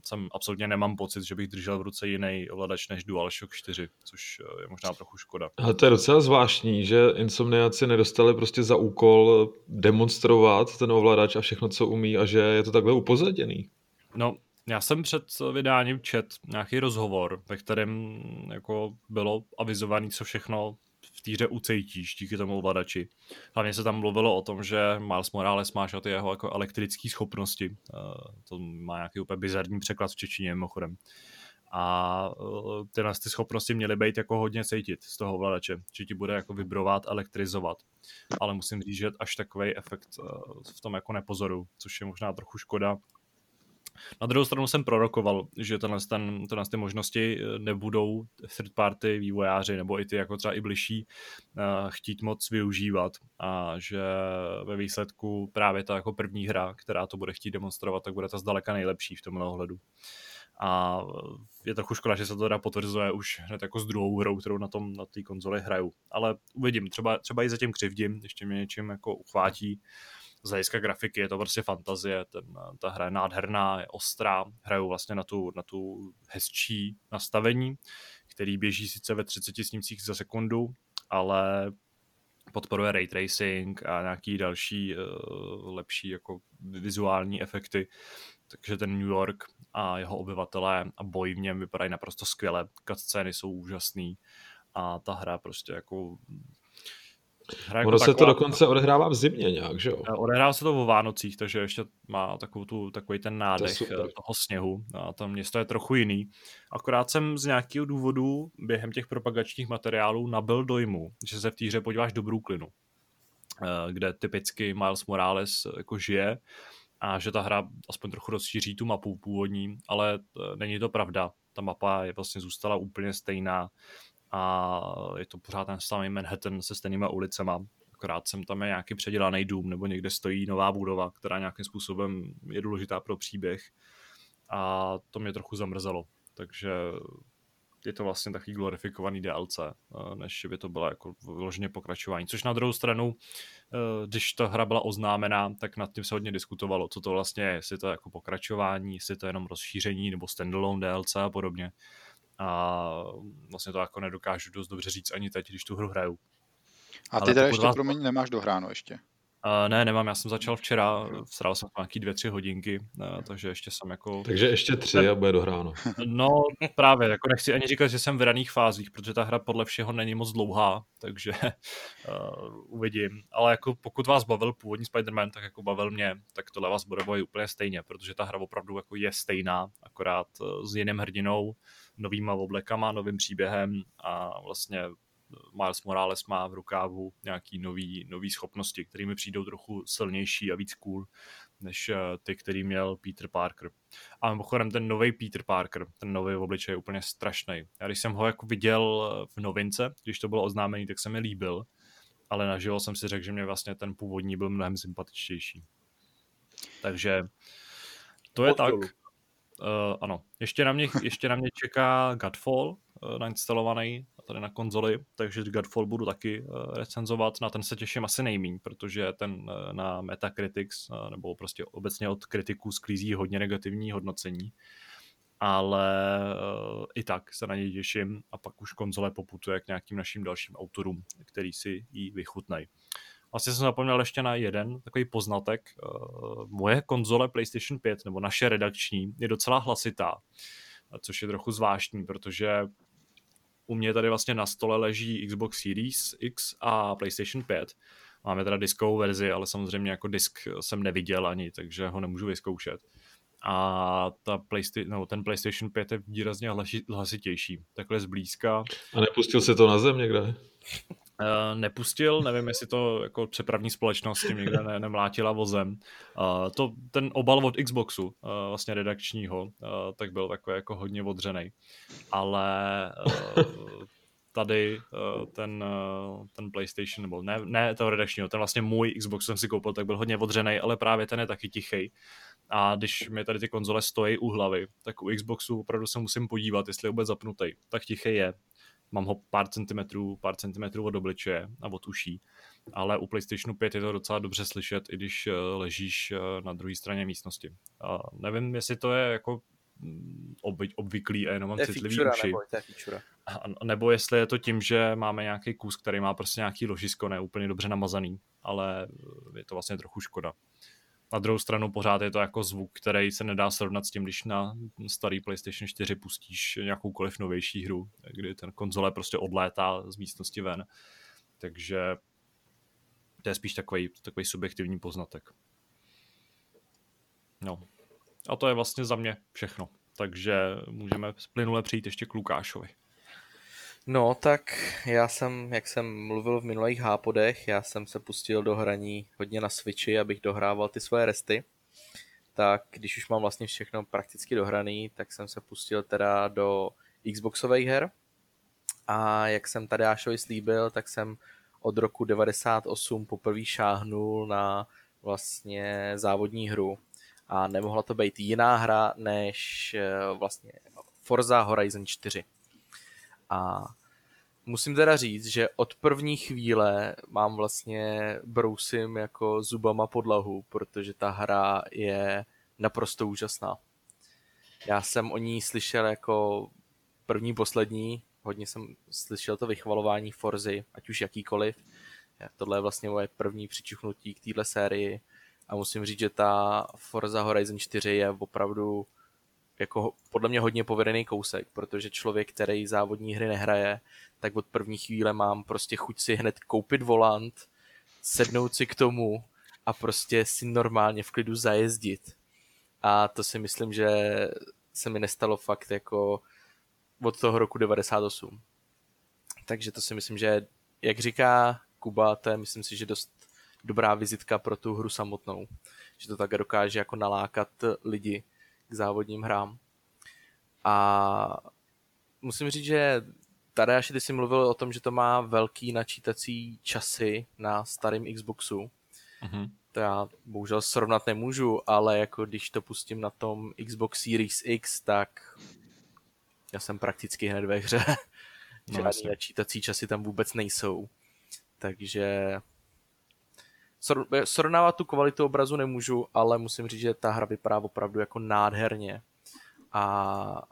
jsem absolutně nemám pocit, že bych držel v ruce jiný ovladač než DualShock 4, což eh, je možná trochu škoda. A to je docela zvláštní, že Insomniaci nedostali prostě za úkol demonstrovat ten ovladač a všechno, co umí a že je to takhle upozaděný. No, já jsem před vydáním čet nějaký rozhovor, ve kterém jako bylo avizovaný, co všechno v týře ucejtíš díky tomu ovladači. Hlavně se tam mluvilo o tom, že Miles Morales máš ty jeho jako elektrické schopnosti. Uh, to má nějaký úplně bizarní překlad v češtině mimochodem. A uh, tyhle ty schopnosti měly být jako hodně cítit z toho ovladače, že ti bude jako vibrovat, elektrizovat. Ale musím říct, že až takový efekt uh, v tom jako nepozoru, což je možná trochu škoda, na druhou stranu jsem prorokoval, že tenhle, ten, tenhle ty možnosti eh, nebudou third party vývojáři nebo i ty jako třeba i bližší uh, chtít moc využívat a že ve výsledku právě ta jako první hra, která to bude chtít demonstrovat, tak bude ta zdaleka nejlepší v tomhle ohledu. A je trochu škoda, že se to teda potvrzuje už hned jako s druhou hrou, kterou na tom na té konzoli hraju. Ale uvidím, třeba, třeba i zatím křivdím, ještě mě něčím jako uchvátí z hlediska grafiky je to prostě fantazie, ten, ta hra je nádherná, je ostrá, hrajou vlastně na tu, na tu hezčí nastavení, který běží sice ve 30 snímcích za sekundu, ale podporuje ray tracing a nějaký další uh, lepší jako vizuální efekty, takže ten New York a jeho obyvatelé a boj v něm vypadají naprosto skvěle, cutscény jsou úžasný a ta hra prostě jako Hra jako ono se to dokonce odehrává v zimě nějak, že jo? Eh, odehrává se to o Vánocích, takže ještě má takovou tu, takový ten nádech to eh, toho sněhu a to město je trochu jiný. Akorát jsem z nějakého důvodu během těch propagačních materiálů nabil dojmu, že se v té hře podíváš do Brooklynu, eh, kde typicky Miles Morales jako žije a že ta hra aspoň trochu rozšíří tu mapu původní, ale není to pravda. Ta mapa je vlastně zůstala úplně stejná a je to pořád ten samý Manhattan se stejnýma ulicema, akorát jsem tam je nějaký předělaný dům nebo někde stojí nová budova, která nějakým způsobem je důležitá pro příběh. A to mě trochu zamrzelo, takže je to vlastně takový glorifikovaný DLC, eh, než by to bylo jako vyloženě pokračování. Což na druhou stranu, eh, když ta hra byla oznámená, tak nad tím se hodně diskutovalo, co to vlastně je, jestli to je jako pokračování, jestli to je jenom rozšíření nebo standalone DLC a podobně a vlastně to jako nedokážu dost dobře říct ani teď, když tu hru hraju. A ty teda ještě, vás... promiň, nemáš dohráno ještě? Uh, ne, nemám, já jsem začal včera, vstál jsem nějaký dvě, tři hodinky, uh, takže ještě jsem jako... Takže ještě tři a bude dohráno. No právě, jako nechci ani říkat, že jsem v raných fázích, protože ta hra podle všeho není moc dlouhá, takže uh, uvidím. Ale jako pokud vás bavil původní Spider-Man, tak jako bavil mě, tak tohle vás bude bavit úplně stejně, protože ta hra opravdu jako je stejná, akorát s jiným hrdinou, novýma oblekama, novým příběhem a vlastně Miles Morales má v rukávu nějaký nový, nový schopnosti, které mi přijdou trochu silnější a víc cool, než eh, ty, který měl Peter Parker. A mimochodem ten nový Peter Parker, ten nový obličej je úplně strašný. Já když jsem ho jako viděl eh, v novince, když to bylo oznámený, tak se mi líbil, ale naživo jsem si řekl, že mě vlastně ten původní byl mnohem sympatičtější. Takže to je tak. Uh, ano, ještě na, mě, ještě na mě čeká Godfall, nainstalovaný tady na konzoli, takže Godfall budu taky recenzovat. Na ten se těším asi nejmíň, protože ten na Metacritics nebo prostě obecně od kritiků sklízí hodně negativní hodnocení ale uh, i tak se na něj těším a pak už konzole poputuje k nějakým našim dalším autorům, který si ji vychutnají. Vlastně jsem zapomněl ještě na jeden takový poznatek. Uh, moje konzole PlayStation 5, nebo naše redakční, je docela hlasitá, což je trochu zvláštní, protože u mě tady vlastně na stole leží Xbox Series X a PlayStation 5. Máme teda diskovou verzi, ale samozřejmě jako disk jsem neviděl ani, takže ho nemůžu vyzkoušet a ta PlayStation, no, ten PlayStation 5 je výrazně hlasitější, takhle zblízka. A nepustil se to na zem někde? Uh, nepustil, nevím, jestli to jako přepravní společnost tím někde ne, nemlátila vozem. Uh, to, ten obal od Xboxu, uh, vlastně redakčního, uh, tak byl takový jako hodně odřený. Ale uh, tady uh, ten, uh, ten PlayStation, nebo ne, ne toho redakčního, ten vlastně můj Xbox jsem si koupil, tak byl hodně odřený, ale právě ten je taky tichý. A když mi tady ty konzole stojí u hlavy, tak u Xboxu opravdu se musím podívat, jestli je vůbec zapnutý. Tak tichý je. Mám ho pár centimetrů, pár centimetrů od obličeje a od uší. Ale u PlayStationu 5 je to docela dobře slyšet, i když eh, ležíš na druhé straně místnosti. A nevím, jestli to je jako mm, obvyklý a jenom mám citlivý feature, uši. Nebo, a, nebo jestli je to tím, že máme nějaký kus, který má prostě nějaký ložisko, ne úplně dobře namazaný, ale je to vlastně trochu škoda. Na druhou stranu pořád je to jako zvuk, který se nedá srovnat s tím, když na starý PlayStation 4 pustíš nějakoukoliv novější hru, kdy ten konzole prostě odlétá z místnosti ven. Takže to je spíš takový, takový subjektivní poznatek. No. A to je vlastně za mě všechno. Takže můžeme plynule přijít ještě k Lukášovi. No, tak já jsem, jak jsem mluvil v minulých hápodech, já jsem se pustil do hraní hodně na Switchi, abych dohrával ty svoje resty. Tak když už mám vlastně všechno prakticky dohraný, tak jsem se pustil teda do Xboxových her. A jak jsem tady Ášovi slíbil, tak jsem od roku 98 poprvé šáhnul na vlastně závodní hru. A nemohla to být jiná hra než eh, vlastně Forza Horizon 4. A musím teda říct, že od první chvíle mám vlastně brousím jako zubama podlahu, protože ta hra je naprosto úžasná. Já jsem o ní slyšel jako první, poslední, hodně jsem slyšel to vychvalování Forzy, ať už jakýkoliv. Tohle je vlastně moje první přičuchnutí k téhle sérii a musím říct, že ta Forza Horizon 4 je opravdu jako podle mě hodně povedený kousek, protože člověk, který závodní hry nehraje, tak od první chvíle mám prostě chuť si hned koupit volant, sednout si k tomu a prostě si normálně v klidu zajezdit. A to si myslím, že se mi nestalo fakt jako od toho roku 98. Takže to si myslím, že jak říká Kuba, to je myslím si, že dost dobrá vizitka pro tu hru samotnou. Že to tak dokáže jako nalákat lidi k závodním hrám. A musím říct, že Tadeáši, ty jsi mluvil o tom, že to má velký načítací časy na starém Xboxu. Mm-hmm. To já bohužel srovnat nemůžu, ale jako když to pustím na tom Xbox Series X, tak já jsem prakticky hned ve hře. No, Žádný načítací časy tam vůbec nejsou. Takže srovnávat tu kvalitu obrazu nemůžu, ale musím říct, že ta hra vypadá opravdu jako nádherně. A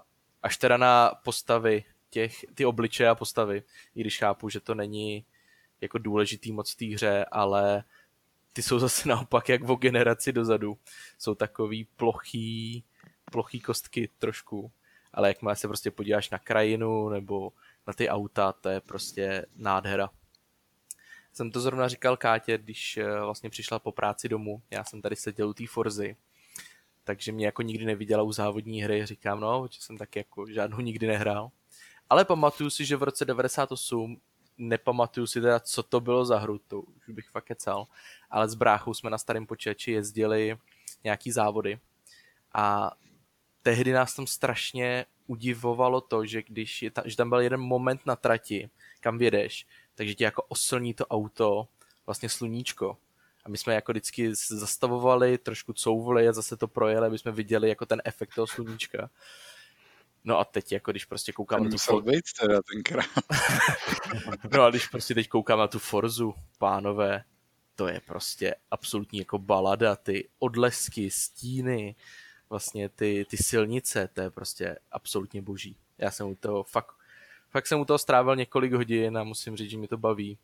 až teda na postavy, těch, ty obličeje a postavy, i když chápu, že to není jako důležitý moc té hře, ale ty jsou zase naopak jak o generaci dozadu. Jsou takový plochý, plochý kostky trošku, ale jakmile se prostě podíváš na krajinu nebo na ty auta, to je prostě nádhera. Jsem to zrovna říkal Kátě, když eh, vlastně přišla po práci domů. Já jsem tady seděl u té Forzy, takže mě jako nikdy neviděla u závodní hry. Říkám, no, že jsem tak jako žádnou nikdy nehrál. Ale pamatuju si, že v roce 98 nepamatuju si teda, co to bylo za hru, to už bych fakt kecal, ale s bráchou jsme na starém počítači jezdili nějaký závody a tehdy nás tam strašně udivovalo to, že když je ta, že tam byl jeden moment na trati, kam vědeš, takže ti jako oslní to auto vlastně sluníčko. A my jsme jako vždycky zastavovali, trošku couvli a zase to projeli, aby jsme viděli jako ten efekt toho sluníčka. No a teď, jako když prostě koukám na tu For... být teda tenkrát. no a když prostě teď koukám na tu Forzu, pánové, to je prostě absolutní jako balada, ty odlesky, stíny, vlastně ty, ty silnice, to je prostě absolutně boží. Já jsem u toho fakt, fakt jsem u toho strávil několik hodin a musím říct, že mi to baví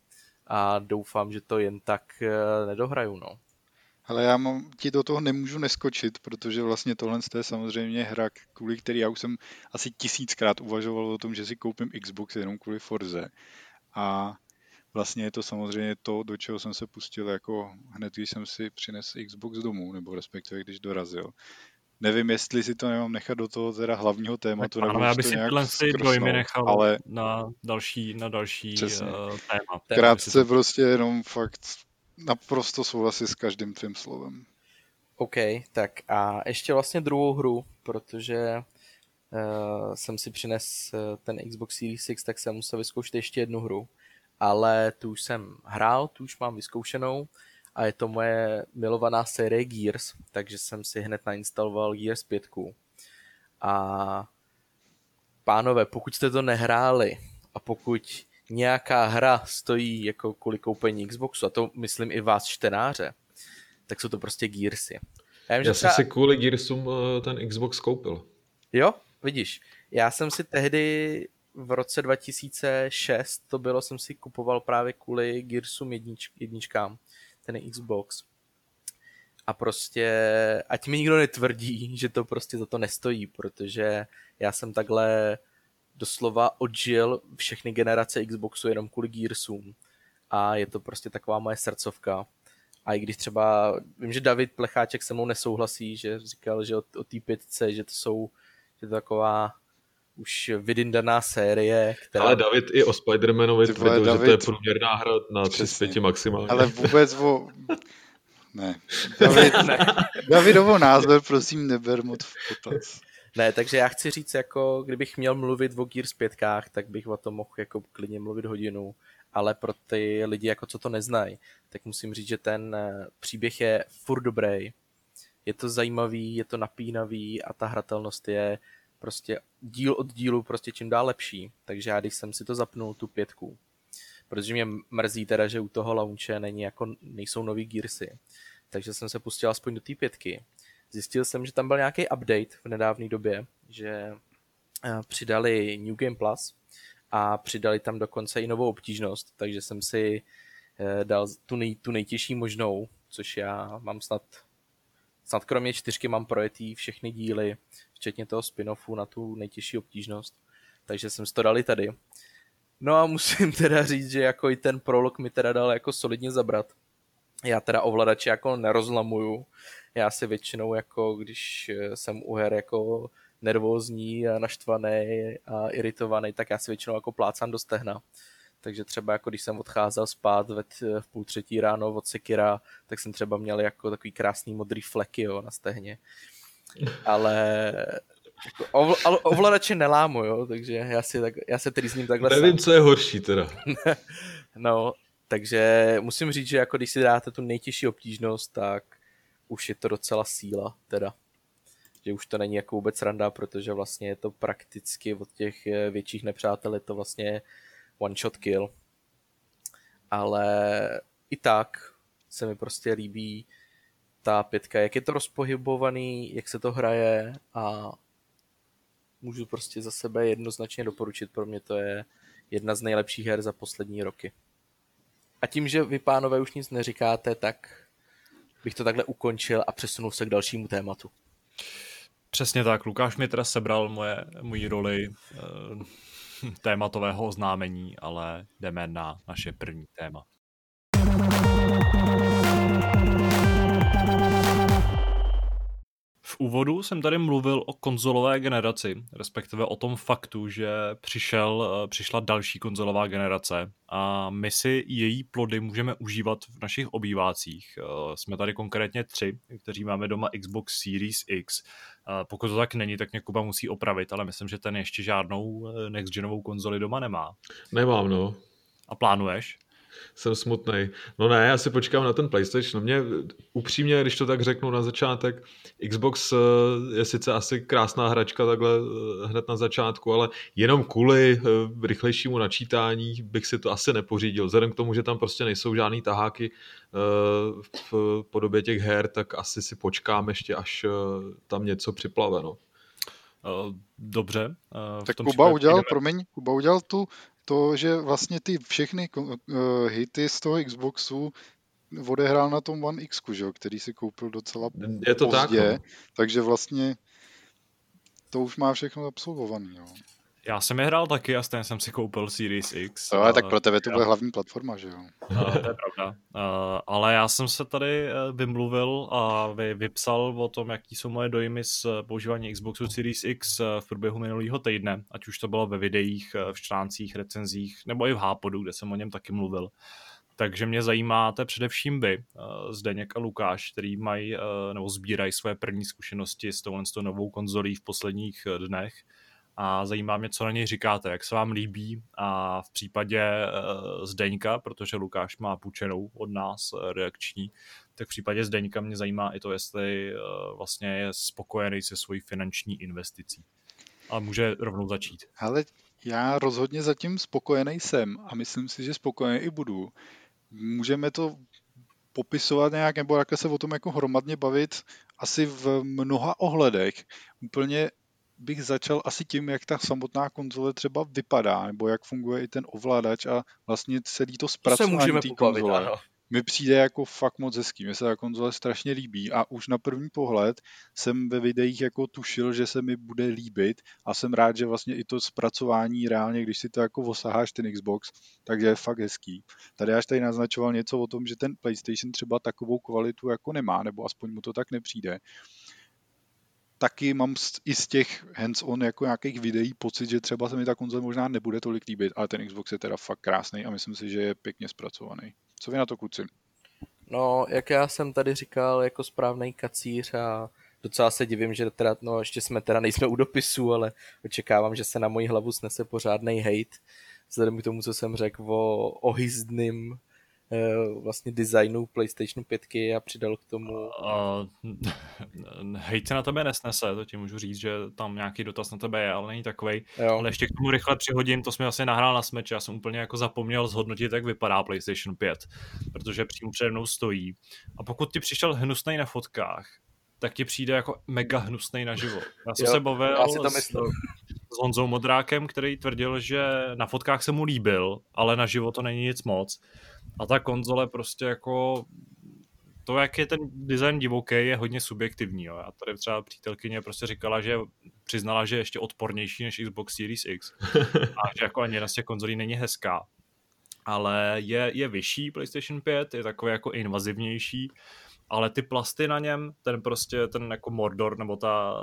a doufám, že to jen tak eh, nedohraju, no. Ale já mám, ti do toho nemůžu neskočit, protože vlastně tohle je samozřejmě hra, kvůli který já už jsem asi tisíckrát uvažoval o tom, že si koupím Xbox jenom kvůli Forze. A vlastně je to samozřejmě to, do čeho jsem se pustil jako hned, když jsem si přinesl Xbox domů, nebo respektive když dorazil. Nevím, jestli si to nemám nechat do toho teda hlavního tématu, tak, nebo ano, já bych si tyhle si dojmy nechal ale na další, na další uh, téma. Krátce prostě jenom fakt naprosto souhlasím s každým tvým slovem. OK, tak a ještě vlastně druhou hru, protože uh, jsem si přines uh, ten Xbox Series X, tak jsem musel vyzkoušet ještě jednu hru. Ale tu už jsem hrál, tu už mám vyzkoušenou a je to moje milovaná série Gears, takže jsem si hned nainstaloval Gears 5. A pánové, pokud jste to nehráli a pokud nějaká hra stojí jako kvůli koupení Xboxu, a to myslím i vás čtenáře, tak jsou to prostě Gearsy. Já, vím, já jsem třeba... si kvůli Gearsům eh, ten Xbox koupil. Jo, vidíš. Já jsem si tehdy v roce 2006, to bylo, jsem si kupoval právě kvůli Gearsům jednič, jedničkám, ten Xbox. A prostě, ať mi nikdo netvrdí, že to prostě za to nestojí, protože já jsem takhle doslova odžil všechny generace Xboxu jenom kvůli Gearsům. A je to prostě taková moje srdcovka. A i když třeba, vím, že David Plecháček se mnou nesouhlasí, že říkal, že o, o té pětce, že to jsou, že to taková už vydindaná série, která... Ale David i o Spider-Manovi tvrdil, David... že to je průměrná hra na 3 z 5 maximálně. Ale vůbec o... Ne. David, ne. Davidovo názor prosím neber moc v potaz. Ne, takže já chci říct, jako kdybych měl mluvit o Gears 5, tak bych o tom mohl jako klidně mluvit hodinu, ale pro ty lidi, jako co to neznají, tak musím říct, že ten eh, příběh je furt dobrý. Je to zajímavý, je to napínavý a ta hratelnost je prostě díl od dílu prostě čím dál lepší. Takže já, když jsem si to zapnul, tu pětku, protože mě mrzí teda, že u toho launche není jako, nejsou nový Gearsy, takže jsem se pustil aspoň do té pětky. Zjistil jsem, že tam byl nějaký update v nedávné době, že eh, přidali New Game Plus a přidali tam dokonce i novou obtížnost, takže jsem si eh, dal tu, nej, tu nejtěžší možnou, což já mám snad, snad kromě čtyřky mám projetý všechny díly, včetně toho spin-offu na tu nejtěžší obtížnost, takže jsem to dali tady. No a musím teda říct, že jako i ten prolog mi teda dal jako solidně zabrat. Já teda ovladače jako nerozlamuju, já si většinou, jako když eh, jsem u her jako nervózní a naštvaný a iritovaný, tak já si většinou jako plácám do stehna. Takže třeba jako když jsem odcházel spát ve v půl třetí ráno od Sekira, tak jsem třeba měl jako takový krásný modrý fleky jo, na stehně. Ale jako ovl, ovladače nelámu, jo, takže já, si tak, já se trýzním takhle Nevím, sám. co je horší teda. no, takže musím říct, že jako když si dáte tu nejtěžší obtížnost, tak už je to docela síla teda. Že už to není jako vůbec randa, protože vlastně je to prakticky od těch eh, větších nepřátel je to vlastně one shot kill. Ale i tak se mi prostě líbí ta pětka, jak je to rozpohybovaný, jak se to hraje a můžu prostě za sebe jednoznačně doporučit. Pro mě to je jedna z nejlepších her za poslední roky. A tím, že vy pánové už nic neříkáte, tak bych to takhle ukončil a přesunul se k dalšímu tématu. Přesně tak, Lukáš mi teda sebral moje, moji roli e, tématového oznámení, ale jdeme na naše první téma. V úvodu jsem tady mluvil o konzolové generaci, respektive o tom faktu, že přišel, eh, přišla další konzolová generace a my si její plody můžeme užívat v našich obývácích. Eh, jsme tady konkrétně tři, kteří máme doma Xbox Series X. Eh, pokud to tak není, tak mě Kuba musí opravit, ale myslím, že ten ještě žádnou next genovou konzoli doma nemá. Nemám, no. A plánuješ? Jsem smutný. No ne, já si počkám na ten PlayStation. Mě upřímně, když to tak řeknu na začátek, Xbox eh, je sice asi krásná hračka takhle eh, hned na začátku, ale jenom kvůli eh, rychlejšímu načítání bych si to asi nepořídil. Vzhledem k tomu, že tam prostě nejsou žádný taháky v podobě těch her, tak asi si počkám ještě, až tam něco připlave. No. Dobře. Tak Kuba udělal, jdeme... promiň, Kuba udělal tu to, že vlastně ty všechny uh, hity z toho Xboxu odehrál na tom One X, že, který si koupil docela Je to pozdě, tak, no? takže vlastně to už má všechno absolvovaný. Jo. Já jsem je hrál taky a stejně jsem si koupil Series X. No, ale tak pro tebe to bude hlavní platforma, že jo? No, to je pravda. Uh, ale já jsem se tady eh, vymluvil a vy, vypsal o tom, jaký jsou moje dojmy z používání Xboxu Series X v průběhu minulého týdne, ať už to bylo ve videích, v článcích, recenzích, nebo i v Hápodu, kde jsem o něm taky mluvil. Takže mě zajímáte především vy, Zdeněk a Lukáš, který mají nebo sbírají své první zkušenosti s touhle novou konzolí v posledních dnech a zajímá mě, co na něj říkáte, jak se vám líbí a v případě uh, Zdeňka, protože Lukáš má půjčenou od nás uh, reakční, tak v případě Zdeňka mě zajímá i to, jestli uh, vlastně je spokojený se svojí finanční investicí. A může rovnou začít. Ale já rozhodně zatím spokojený jsem a myslím si, že spokojený i budu. Můžeme to popisovat nějak, nebo jak se o tom jako hromadně bavit asi v mnoha ohledech. Úplně bych začal asi tím, jak ta samotná konzole třeba vypadá, nebo jak funguje i ten ovladač a vlastně celý to zpracování té konzole. Ano. Mi přijde jako fakt moc hezký, mně se ta konzole strašně líbí a už na první pohled jsem ve videích jako tušil, že se mi bude líbit a jsem rád, že vlastně i to zpracování reálně, když si to jako osaháš ten Xbox, takže je fakt hezký. Tady až tady naznačoval něco o tom, že ten PlayStation třeba takovou kvalitu jako nemá, nebo aspoň mu to tak nepřijde taky mám i z těch hands-on jako nějakých videí pocit, že třeba se mi ta konzole možná nebude tolik líbit, ale ten Xbox je teda fakt krásný a myslím si, že je pěkně zpracovaný. Co vy na to, kluci? No, jak já jsem tady říkal, jako správný kacíř a docela se divím, že teda, no ještě jsme teda nejsme u dopisu, ale očekávám, že se na moji hlavu snese pořádný hate, vzhledem k tomu, co jsem řekl o ohyzdným vlastně designu PlayStation 5 a přidal k tomu... Uh, hejt se na tebe nesnese, to ti můžu říct, že tam nějaký dotaz na tebe je, ale není takovej. Jo. Ale ještě k tomu rychle přihodím, to jsme asi nahrál na smeč, já jsem úplně jako zapomněl zhodnotit, jak vypadá PlayStation 5, protože přímo přede mnou stojí. A pokud ti přišel hnusný na fotkách, tak ti přijde jako mega hnusný naživo. Já jsem jo, se bavil já si to s, s Honzou Modrákem, který tvrdil, že na fotkách se mu líbil, ale na živo to není nic moc. A ta konzole prostě jako to, jak je ten design divoký, je hodně subjektivní. Jo. Já tady třeba přítelkyně prostě říkala, že přiznala, že je ještě odpornější než Xbox Series X. A že jako ani z těch konzolí není hezká. Ale je, je vyšší PlayStation 5, je takový jako invazivnější ale ty plasty na něm, ten prostě, ten jako Mordor, nebo ta,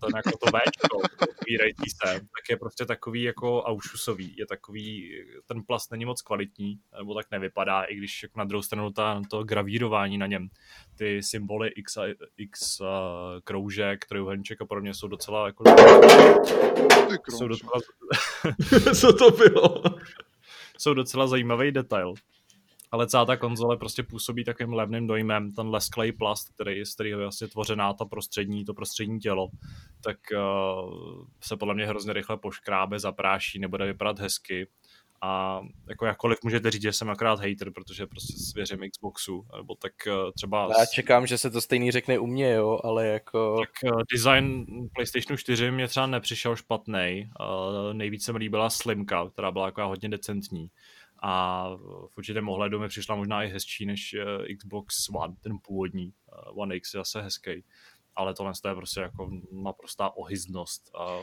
ten jako to Včko, otvírající se, tak je prostě takový jako aušusový, je takový, ten plast není moc kvalitní, nebo tak nevypadá, i když jako na druhou stranu ta, to gravírování na něm, ty symboly X, a, X uh, kroužek, trojuhelníček a podobně jsou docela jako... jsou docela... Co to bylo? jsou docela zajímavý detail ale celá ta konzole prostě působí takovým levným dojmem, ten lesklej plast, který, z kterého je vlastně tvořená ta prostřední, to prostřední tělo, tak uh, se podle mě hrozně rychle poškrábe, zapráší, nebude vypadat hezky a jako jakkoliv můžete říct, že jsem akorát hater, protože prostě svěřím Xboxu, nebo tak uh, třeba... Já čekám, že se to stejný řekne u mě, jo, ale jako... Tak uh, design PlayStationu 4 mě třeba nepřišel špatný. Nejvíc se mi líbila Slimka, která byla jako hodně decentní a v určitém ohledu mi přišla možná i hezčí než eh, Xbox One, ten původní. Eh, One X je zase hezký ale tohle je prostě jako naprostá ohyznost a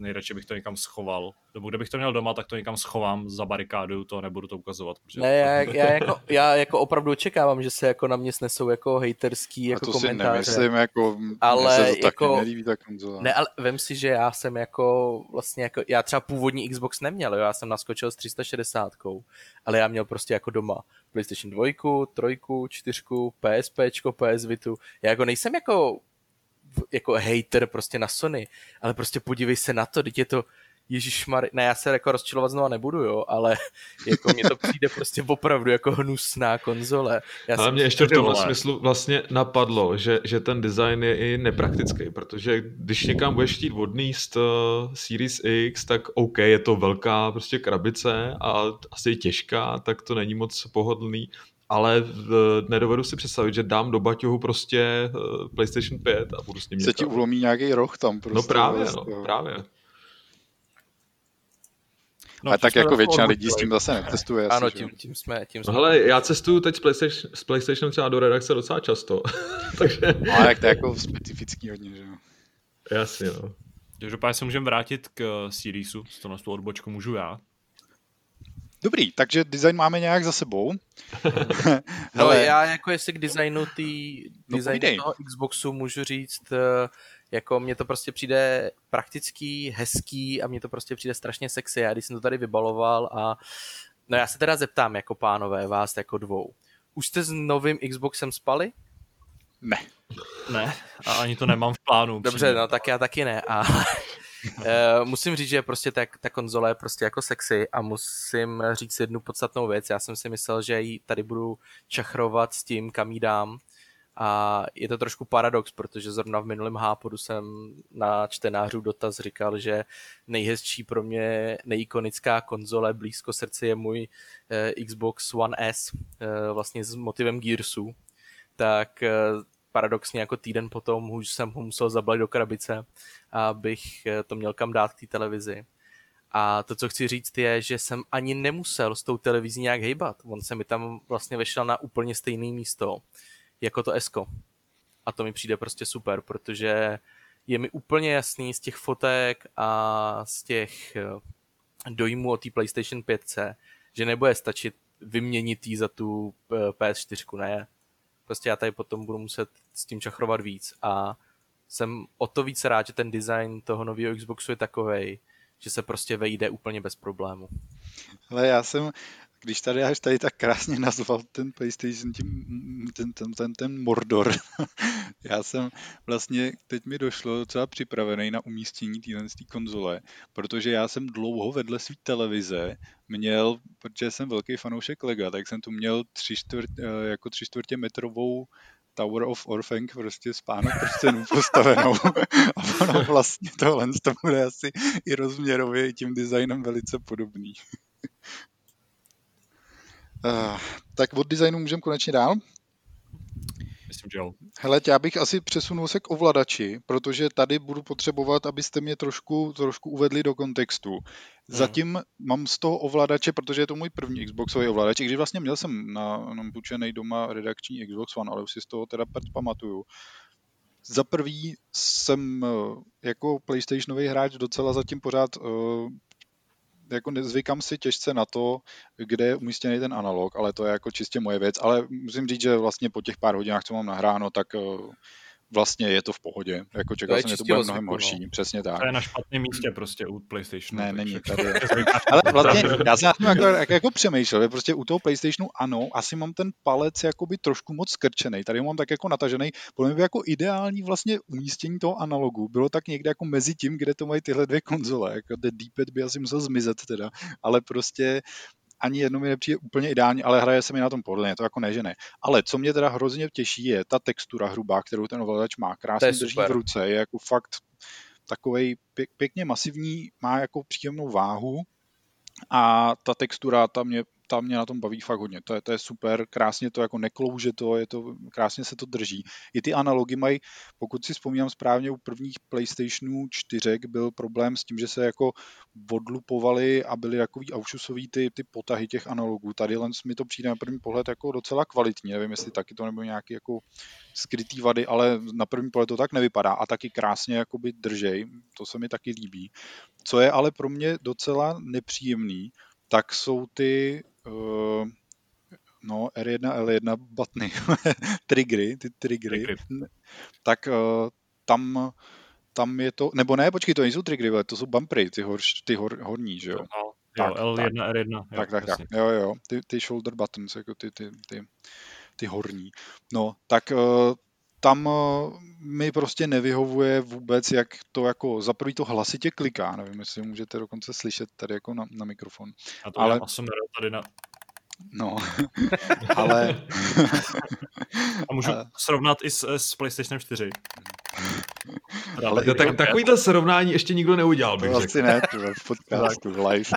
nejradši bych to někam schoval. Nebo kdybych to měl doma, tak to někam schovám za barikádu, to nebudu to ukazovat. Protože... Ne, já, já, jako, já jako opravdu očekávám, že se jako na mě snesou jako hejterský jako a to komentáře. si nemyslím, jako, ale se to jako, nelíbí ta konzola. Ne, ale vem si, že já jsem jako vlastně jako, já třeba původní Xbox neměl, jo, já jsem naskočil s 360, ale já měl prostě jako doma PlayStation 2, 3, 4, PSP, PS Vitu. Já jako nejsem jako jako hater prostě na Sony, ale prostě podívej se na to, teď je to Ježíš ne, já se jako rozčilovat znova nebudu, jo, ale jako mně to přijde prostě opravdu jako hnusná konzole. Já ale mě ještě v tomhle smyslu vlastně napadlo, že, že ten design je i nepraktický, protože když někam budeš chtít odníst uh, Series X, tak OK, je to velká prostě krabice a asi těžká, tak to není moc pohodlný, ale v, nedovedu si představit, že dám do baťohu prostě uh, PlayStation 5 a budu s ním Se ti ulomí nějaký roh tam prostě. No právě, no, právě. No, ale tak jako většina lidí s tím zase netestuje. Ano, tím, tím jsme, tím no jsme. No hele, já cestuju teď s PlayStation, s PlayStation třeba do redakce docela často. Takže... No, ale to je jako specifický hodně, že jo. Jasně, no. Každopádně se můžeme vrátit k Seriesu, s to na tu odbočku můžu já. Dobrý, takže design máme nějak za sebou. no já jako jestli k designu, tý, no, designu toho Xboxu můžu říct, eh, jako mně to prostě přijde praktický, hezký a mně to prostě přijde strašně sexy. Já když jsem to tady vybaloval a no já se teda zeptám jako pánové, vás jako dvou. Už jste s novým Xboxem spali? Ne. Ne, a ani to nemám v plánu. Dobře, no tak já taky ne. A uh, musím říct, že prostě ta, ta konzole je prostě jako sexy a musím říct jednu podstatnou věc. Já jsem si myslel, že ji tady budu čachrovat s tím, kam jí dám. A je to trošku paradox, protože zrovna v minulém hápodu jsem na čtenářů dotaz říkal, že nejhezčí pro mě nejikonická konzole blízko srdci je můj eh, Xbox One S, eh, vlastně s motivem Gearsu. Tak eh, paradoxně jako týden potom už jsem ho musel zabalit do krabice, abych eh, to měl kam dát k té televizi. A to, co chci říct, je, že jsem ani nemusel s tou televizí nějak hejbat. On se mi tam vlastně vešel na úplně stejné místo jako to Esko. A to mi přijde prostě super, protože je mi úplně jasný z těch fotek a z těch eh, dojmů o té PlayStation 5, že nebude stačit vyměnit jí za tu eh, PS4, ne. Prostě já tady potom budu muset s tím čachrovat víc a jsem o to víc rád, že ten design toho nového Xboxu je takovej, že se prostě vejde úplně bez problému. Ale já jsem když tady až tady tak krásně nazval ten PlayStation tím, ten, ten, ten, ten Mordor, já jsem vlastně, teď mi došlo docela připravený na umístění téhle konzole, protože já jsem dlouho vedle své televize měl, protože jsem velký fanoušek Lega, tak jsem tu měl tři čtvrt, eh, jako tři čtvrtě metrovou Tower of Orphanc, prostě spánok prstenů postavenou. A ono vlastně tohle to bude asi i rozměrově i tím designem velice podobný. Uh, tak od designu můžeme konečně dál? Myslím, že jo. Hele, já bych asi přesunul se k ovladači, protože tady budu potřebovat, abyste mě trošku, trošku uvedli do kontextu. Hmm. Zatím mám z toho ovladače, protože je to můj první Xboxový ovladač, i když vlastně měl jsem na, na půjčený doma redakční Xbox One, ale už si z toho teda pamatuju. Za prvý jsem eh, jako PlayStationový hráč docela zatím pořád uh, jako nezvykám si těžce na to, kde je umístěný ten analog, ale to je jako čistě moje věc, ale musím říct, že vlastně po těch pár hodinách, co mám nahráno, tak eh, vlastně je to v pohodě. Jako čekal jsem, že to bude mnohem horší, no. přesně tak. To je na špatném místě prostě u PlayStationu. Ne, není tady. Ale vlastně já jsem na jako, jako, jako přemýšlel, že prostě u toho PlayStationu ano, asi mám ten palec jakoby trošku moc skrčený. Tady ho mám tak jako natažený. Podle mě by jako ideální vlastně umístění toho analogu bylo tak někde jako mezi tím, kde to mají tyhle dvě konzole. Jako ten D-pad by asi musel zmizet teda, ale prostě ani jedno mi nepřijde úplně ideální, ale hraje se mi na tom podle to jako ne, že ne. Ale co mě teda hrozně těší, je ta textura hrubá, kterou ten ovladač má. Krásně drží v ruce, je jako fakt takový pěk, pěkně masivní, má jako příjemnou váhu a ta textura ta mě ta mě na tom baví fakt hodně. To je, to je super, krásně to jako neklouže to, je to, krásně se to drží. I ty analogy mají, pokud si vzpomínám správně, u prvních PlayStationů 4 byl problém s tím, že se jako odlupovali a byly takový aušusový ty, ty potahy těch analogů. Tady len mi to přijde na první pohled jako docela kvalitní, nevím, jestli taky to nebo nějaký jako skrytý vady, ale na první pohled to tak nevypadá a taky krásně jakoby držej, to se mi taky líbí. Co je ale pro mě docela nepříjemný, tak jsou ty uh, no, R1, L1 butny, triggery, ty triggery, triggery. tak uh, tam tam je to, nebo ne, počkej, to nejsou triggery, ale to jsou bumpery, ty, hor, ty hor, horní, že jo? No, jo, tak, L1, tak. R1. Jo, tak, tak, tak, jo, jo, ty, ty shoulder buttons, jako ty, ty, ty, ty horní. No, tak uh, tam eh, mi prostě nevyhovuje vůbec, jak to jako, za prvý to hlasitě kliká, nevím, jestli můžete dokonce slyšet tady jako na, na mikrofon. A to Ale... ASMR tady na... No, ale... A můžu ale... srovnat i s, s PlayStation 4. Ale tak, tak, takovýhle srovnání ještě nikdo neudělal, bych to řekl. Asi ne, v podcastu, v live.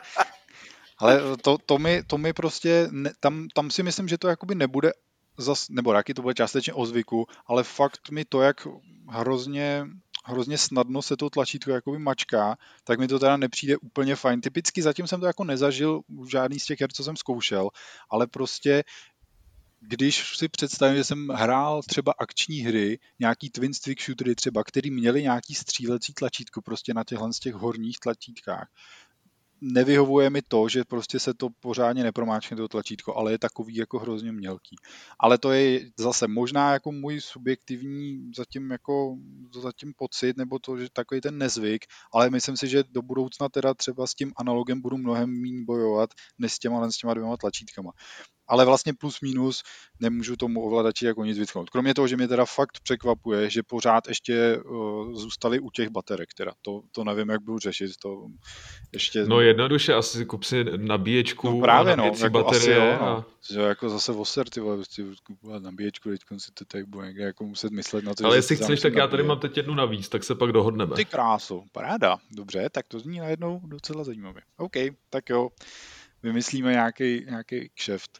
Ale to, to, mi, to mi prostě, ne, tam, tam si myslím, že to jakoby nebude zas, nebo jaký to bude částečně o zvyku, ale fakt mi to, jak hrozně, hrozně snadno se to tlačítko jakoby mačká, tak mi to teda nepřijde úplně fajn. Typicky zatím jsem to jako nezažil u žádný z těch her, co jsem zkoušel, ale prostě když si představím, že jsem hrál třeba akční hry, nějaký twin stick shootery třeba, který měli nějaký střílecí tlačítko prostě na těchhle z těch horních tlačítkách, nevyhovuje mi to, že prostě se to pořádně nepromáčkne to tlačítko, ale je takový jako hrozně mělký. Ale to je zase možná jako můj subjektivní zatím jako zatím pocit, nebo to, že takový ten nezvyk, ale myslím si, že do budoucna teda třeba s tím analogem budu mnohem méně bojovat, než s těma, s těma dvěma tlačítkama ale vlastně plus minus nemůžu tomu ovladači jako nic vytknout. Kromě toho, že mě teda fakt překvapuje, že pořád ještě uh, zůstali u těch baterek, teda to, to nevím, jak budu řešit, to ještě... No jednoduše, asi kup si nabíječku no právě, a no, jako baterie. Asi jo, no. A... Že jako zase voser, ty vole, prostě kupovat nabíječku, teď si to tady bude někde jako muset myslet na to, Ale jestli chceš, tak já tady mám teď jednu navíc, tak se pak dohodneme. Ty krásu, paráda, dobře, tak to zní najednou docela zajímavě. OK, tak jo, vymyslíme nějaký, nějaký kšeft.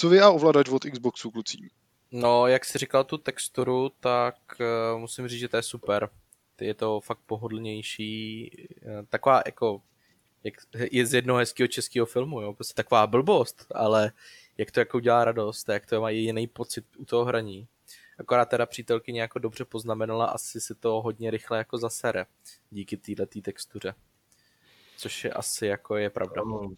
Co vy a ovladač od Xboxu, kluci? No, jak jsi říkal tu texturu, tak uh, musím říct, že to je super. Je to fakt pohodlnější. Uh, taková jako jak je z jednoho hezkého českého filmu, jo? prostě taková blbost, ale jak to jako udělá radost, jak to má jiný pocit u toho hraní. Akorát teda přítelkyně jako dobře poznamenala, asi si to hodně rychle jako zasere díky této textuře. Což je asi jako je pravda. No,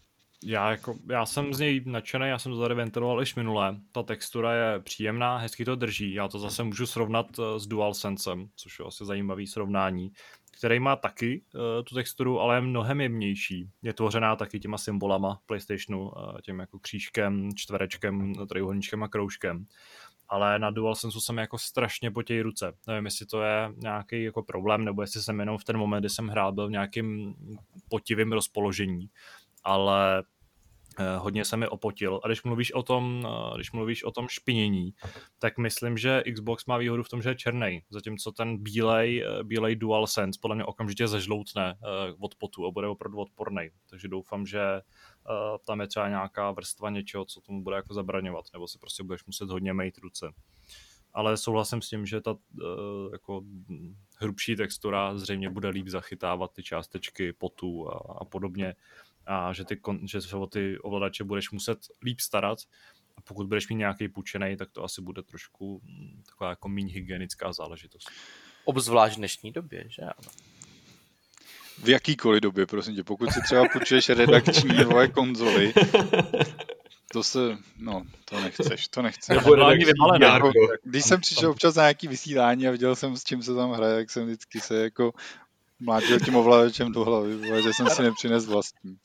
já, jako, já jsem z něj nadšený, já jsem to tady ventiloval již minule. Ta textura je příjemná, hezky to drží. Já to zase můžu srovnat eh, s DualSensem, což je asi zajímavý srovnání, který má taky uh, tu texturu, ale je mnohem jemnější. Je tvořená taky těma symbolama PlayStationu, uh, tím jako křížkem, čtverečkem, trojuhelníčkem a kroužkem. Ale na DualSense jsem jako strašně potěj ruce. Nevím, jestli to je nějaký jako problém, nebo jestli jsem jenom v ten moment, kdy jsem hrál, byl v nějakým potivým rozpoložení ale hodně se mi opotil. A když mluvíš o tom, eh, když mluvíš o tom špinění, tak myslím, že Xbox má výhodu v tom, že je černý, zatímco ten bílej, eh, bílej DualSense podle mě okamžitě zažloutne od potu a bude opravdu odporný. Takže doufám, že tam je třeba nějaká vrstva něčeho, co tomu bude jako zabraňovat, nebo si prostě budeš muset hodně mít ruce. Ale souhlasím s tím, že ta jako hrubší textura zřejmě bude líp zachytávat ty částečky potu a, a podobně a že, ty, že se o ty ovladače budeš muset líp starat a pokud budeš mít nějaký půjčený, tak to asi bude trošku mm, taková jako méně hygienická záležitost. Obzvlášť v dnešní době, že ano? V jakýkoliv době, prosím tě, pokud si třeba půjčuješ redakční nové konzoly, to se, no, to nechceš, to nechceš. Jako, když jsem přišel občas na nějaký vysílání a viděl jsem, s čím se tam hraje, jak jsem vždycky se jako mlátil tím ovladačem do hlavy, že jsem si nepřines vlastní.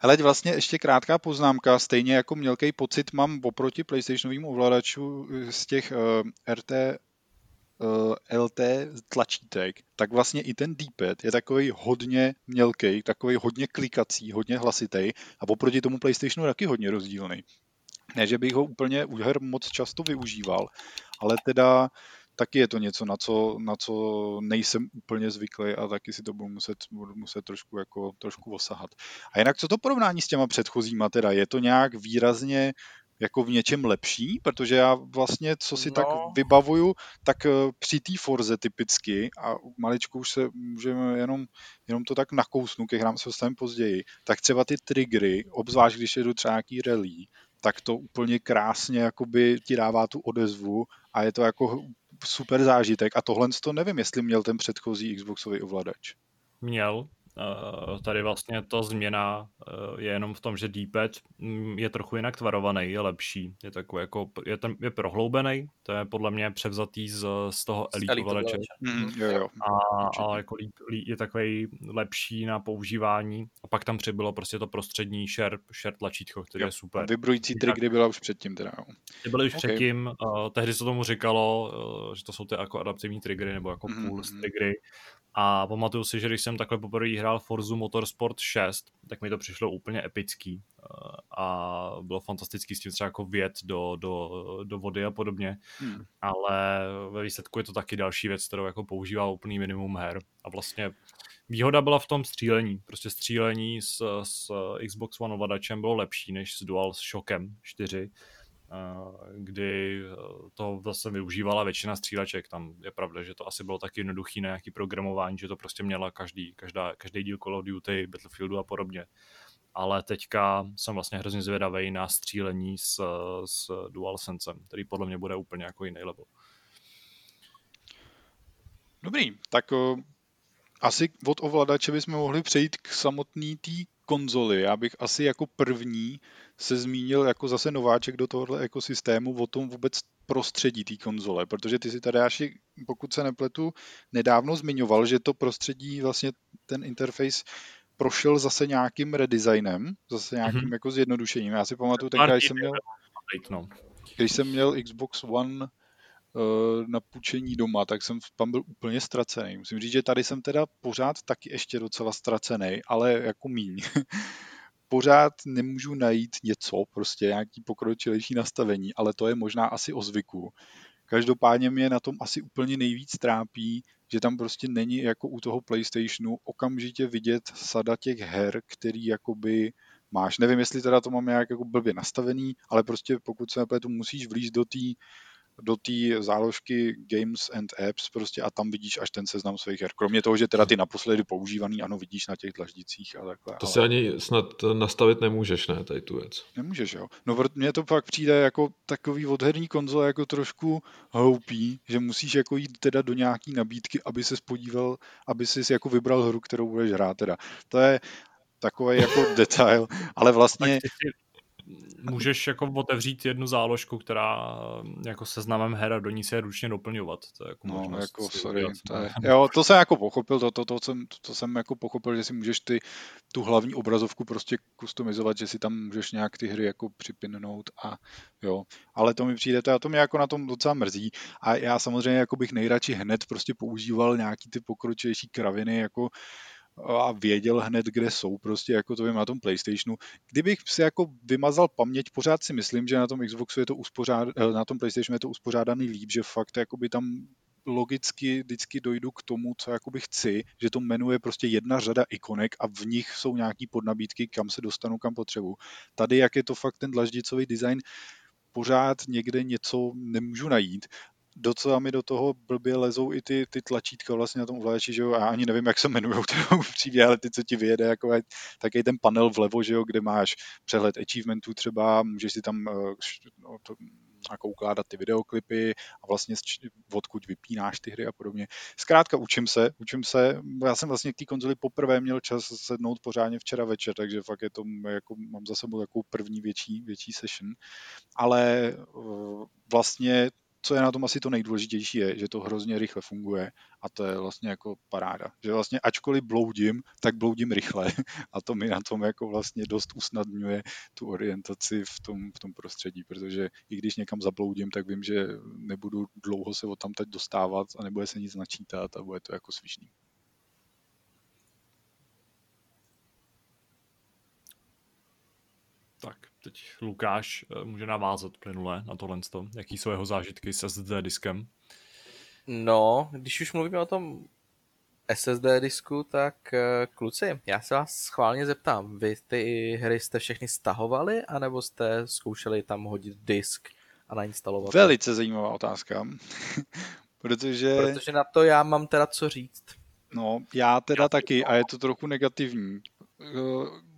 Ale vlastně ještě krátká poznámka, stejně jako mělký pocit mám oproti PlayStationovým ovladačů z těch uh, RT uh, eh, LT tlačítek, tak vlastně i ten D-pad je takový hodně mělký, takový hodně klikací, hodně hlasitý a oproti tomu PlayStationu taky hodně rozdílný. Ne, že bych ho úplně u her moc často využíval, ale teda taky je to něco, na co, na co nejsem úplně zvyklý a taky si to budu muset, budu muset trošku, jako, trošku osahat. A jinak co to porovnání s těma předchozíma teda? Je to nějak výrazně jako v něčem lepší, protože já vlastně, co si no. tak vybavuju, tak eh, při té Forze typicky, a maličku už se můžeme jenom, jenom to tak nakousnu, ke hrám se dostaneme později, tak třeba ty triggery, obzvlášť když jedu třeba nějaký rally, tak to úplně krásně jakoby ti dává tu odezvu a je to jako super zážitek a tohle to nevím, jestli měl ten předchozí Xboxový ovladač. Měl. Uh, tady vlastně ta změna uh, je jenom v tom, že D-pad mm, je trochu jinak tvarovaný, je lepší, je takový jako, je, ten, je prohloubený, to je podle mě převzatý z, z toho Elite, Elite ovladače. Mm, jo, jo. A, a jako líp, líp, je takový lepší na používání a pak tam přibylo prostě to prostřední share, share tlačítko, které je super. Vybrující triggery byla už předtím teda. Ty byly už okay. předtím, uh, tehdy se tomu říkalo, uh, že to jsou ty jako adaptivní triggery nebo jako mm, pulse triggery a pamatuju si, že když jsem takhle poprvé hrál Forzu Motorsport 6, tak mi to přišlo úplně epický eh, a bylo fantastický s tím třeba jako vět do, do, do vody a podobně, hmm. ale ve výsledku je to taky další věc, kterou jako používá úplný minimum her. A vlastně výhoda byla v tom střílení, prostě střílení s, s Xbox One ovladačem bylo lepší než s Dual Shockem 4, kdy eh, to zase využívala většina stříleček. Tam je pravda, že to asi bylo tak jednoduchý na nějaký programování, že to prostě měla každý, každá, každý díl Call of Duty, Battlefieldu a podobně. Ale teďka jsem vlastně hrozně zvědavý na střílení s, s DualSensem, který podle mě bude úplně jako jiný level. Dobrý, tak uh, asi od ovladače bychom mohli přejít k samotný té konzoli. Já bych asi jako první se zmínil jako zase nováček do tohohle ekosystému o tom vůbec prostředí té konzole, protože ty si tady až, pokud se nepletu, nedávno zmiňoval, že to prostředí, vlastně ten interface prošel zase nějakým redesignem, zase nějakým mm-hmm. jako zjednodušením. Já si pamatuju, tenkrát, když jsem měl, no. když jsem měl Xbox One uh, na půjčení doma, tak jsem tam byl úplně ztracený. Musím říct, že tady jsem teda pořád taky ještě docela ztracený, ale jako míň. pořád nemůžu najít něco, prostě nějaký pokročilejší nastavení, ale to je možná asi o zvyku. Každopádně mě na tom asi úplně nejvíc trápí, že tam prostě není jako u toho PlayStationu okamžitě vidět sada těch her, který jakoby máš. Nevím, jestli teda to mám nějak jako blbě nastavený, ale prostě pokud se nepletu, musíš vlízt do té do té záložky Games and Apps prostě a tam vidíš až ten seznam svých her. Kromě toho, že teda ty naposledy používaný, ano, vidíš na těch dlaždicích a takhle. To ale... si ani snad nastavit nemůžeš, ne, tady tu věc. Nemůžeš, jo. No mně to pak přijde jako takový odherní konzole jako trošku hloupý, že musíš jako jít teda do nějaký nabídky, aby se podíval, aby si jako vybral hru, kterou budeš hrát teda. To je takový jako detail, ale vlastně můžeš jako otevřít jednu záložku, která jako seznamem her a do ní se je ručně doplňovat. To je jako no, možnost jako sorry, to je, jo, to jsem jako pochopil, to, to, to, jsem, to jsem jako pochopil, že si můžeš ty, tu hlavní obrazovku prostě customizovat, že si tam můžeš nějak ty hry jako připinnout a jo, ale to mi přijde, to, to mě jako na tom docela mrzí a já samozřejmě jako bych nejradši hned prostě používal nějaký ty pokročilejší kraviny, jako a věděl hned, kde jsou, prostě jako to vím na tom PlayStationu. Kdybych si jako vymazal paměť, pořád si myslím, že na tom Xboxu je to uspořád, eh, na tom PlayStationu je to uspořádaný líp, že fakt jakoby tam logicky vždycky dojdu k tomu, co jakoby chci, že to menu je prostě jedna řada ikonek a v nich jsou nějaký podnabídky, kam se dostanu, kam potřebuji. Tady, jak je to fakt ten dlaždicový design, pořád někde něco nemůžu najít docela mi do toho blbě lezou i ty, ty tlačítka vlastně na tom ovladači, že jo, já ani nevím, jak se jmenují upřímně, ale ty, co ti vyjede, jako taky ten panel vlevo, že jo, kde máš přehled achievementů třeba, můžeš si tam eh, no, to, jako ukládat ty videoklipy a vlastně odkud vypínáš ty hry a podobně. Zkrátka učím se, učím se. Já jsem vlastně k té konzoli poprvé měl čas sednout pořádně včera večer, takže fakt je to, jako, mám za sebou takovou první větší, větší session. Ale eh, vlastně co je na tom asi to nejdůležitější, je, že to hrozně rychle funguje a to je vlastně jako paráda. Že vlastně ačkoliv bloudím, tak bloudím rychle a to mi na tom jako vlastně dost usnadňuje tu orientaci v tom, v tom prostředí, protože i když někam zabloudím, tak vím, že nebudu dlouho se o tam teď dostávat a nebude se nic načítat a bude to jako svižný. Tak, teď Lukáš eh, může navázat plynule na tohle. Jaký jsou jeho zážitky s SSD diskem? No, když už mluvíme o tom SSD disku, tak eh, kluci, já se vás schválně zeptám, vy ty hry jste všechny stahovali, anebo jste zkoušeli tam hodit disk a nainstalovat? Velice zajímavá otázka, protože... Protože na to já mám teda co říct. No, já teda taky a je to trochu negativní. Eh,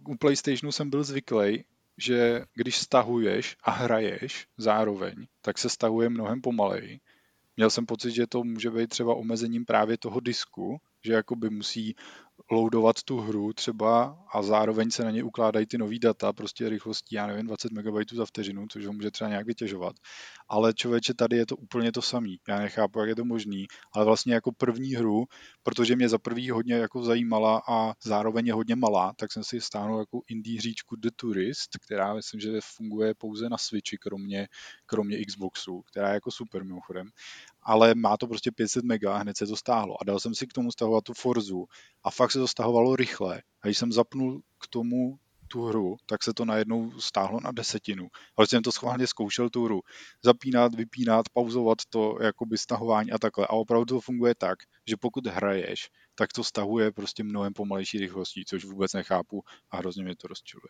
u PlayStationu jsem byl zvyklý, že když stahuješ a hraješ zároveň, tak se stahuje mnohem pomaleji. Měl jsem pocit, že to může být třeba omezením právě toho disku, že jakoby musí loadovat tu hru třeba a zároveň se na ně ukládají ty nový data, prostě rychlostí, já nevím, 20 MB za vteřinu, což ho může třeba nějak vytěžovat. Ale člověče, tady je to úplně to samý. Já nechápu, jak je to možný, ale vlastně jako první hru, protože mě za prvý hodně jako zajímala a zároveň je hodně malá, tak jsem si stáhnul jako indie hříčku The Tourist, která myslím, že funguje pouze na Switchi, kromě, kromě Xboxu, která je jako super mimochodem ale má to prostě 500 mega hned se to stáhlo. A dal jsem si k tomu stahovat tu Forzu a fakt se to stahovalo rychle. A když jsem zapnul k tomu tu hru, tak se to najednou stáhlo na desetinu. Ale jsem to schválně zkoušel tu hru. Zapínat, vypínat, pauzovat to jakoby stahování a takhle. A opravdu to funguje tak, že pokud hraješ, tak to stahuje prostě mnohem pomalejší rychlostí, což vůbec nechápu a hrozně mě to rozčiluje.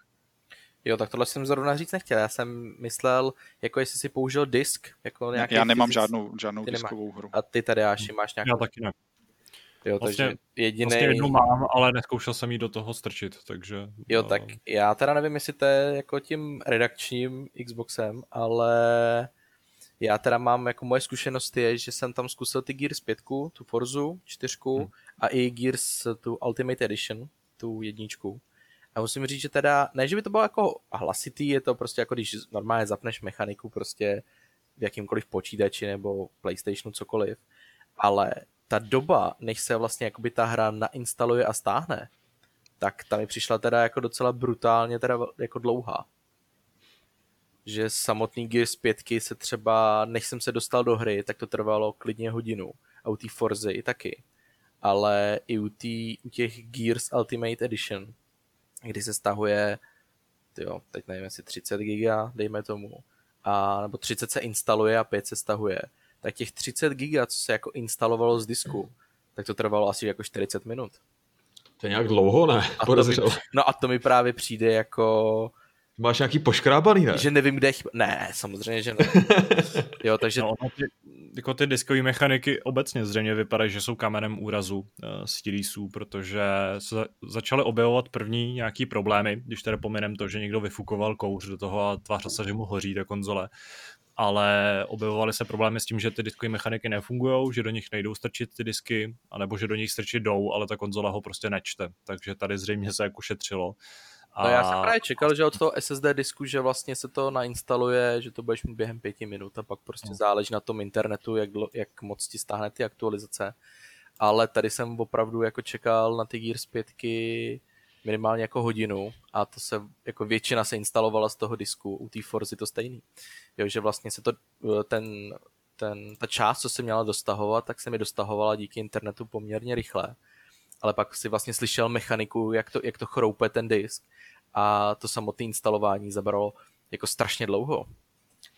Jo, tak tohle jsem zrovna říct nechtěl. Já jsem myslel, jako jestli si použil disk. Jako nějaký Já nemám fyzic... žádnou, žádnou diskovou nemá. hru. A ty tady, Aši, máš nějakou? Já taky ne. Jo, vlastně, takže jediný... Vlastně jednu mám, ale neskoušel jsem jí do toho strčit, takže... Jo, no. tak já teda nevím, jestli to je jako tím redakčním Xboxem, ale já teda mám, jako moje zkušenost je, že jsem tam zkusil ty Gears 5, tu Forzu 4 hmm. a i Gears tu Ultimate Edition, tu jedničku. A musím říct, že teda, ne, že by to bylo jako hlasitý, je to prostě jako když normálně zapneš mechaniku prostě v jakýmkoliv počítači nebo Playstationu, cokoliv, ale ta doba, než se vlastně jakoby ta hra nainstaluje a stáhne, tak ta mi přišla teda jako docela brutálně teda jako dlouhá. Že samotný Gears 5 se třeba, než jsem se dostal do hry, tak to trvalo klidně hodinu. A u té Forzy i taky. Ale i u, tý, u těch Gears Ultimate Edition, kdy se stahuje, tyjo, teď nevím, jestli 30 giga, dejme tomu, a, nebo 30 se instaluje a 5 se stahuje, tak těch 30 giga, co se jako instalovalo z disku, tak to trvalo asi jako 40 minut. To je nějak dlouho, ne? A to mi, no a to mi právě přijde jako Máš nějaký poškrábaný, ne? Že nevím, kde chyba. Ne, samozřejmě, že ne. jo, takže... No, ty, jako ty diskové mechaniky obecně zřejmě vypadají, že jsou kamenem úrazu uh, z TDSů, protože se začaly objevovat první nějaký problémy, když tedy pominem to, že někdo vyfukoval kouř do toho a tvářil se, že mu hoří ta konzole ale objevovaly se problémy s tím, že ty diskové mechaniky nefungují, že do nich nejdou strčit ty disky, anebo že do nich strčit jdou, ale ta konzola ho prostě nečte. Takže tady zřejmě se jako šetřilo. A... No já jsem právě čekal, že od toho SSD disku, že vlastně se to nainstaluje, že to budeš mít během pěti minut a pak prostě no. záleží na tom internetu, jak, jak moc ti stáhne ty aktualizace. Ale tady jsem opravdu jako čekal na ty Gears 5 minimálně jako hodinu a to se, jako většina se instalovala z toho disku, u té Forzy to stejný. Jo, že vlastně se to, ten, ten, ta část, co se měla dostahovat, tak se mi dostahovala díky internetu poměrně rychle. Ale pak si vlastně slyšel mechaniku, jak to, jak to chroupe ten disk a to samotné instalování zabralo jako strašně dlouho.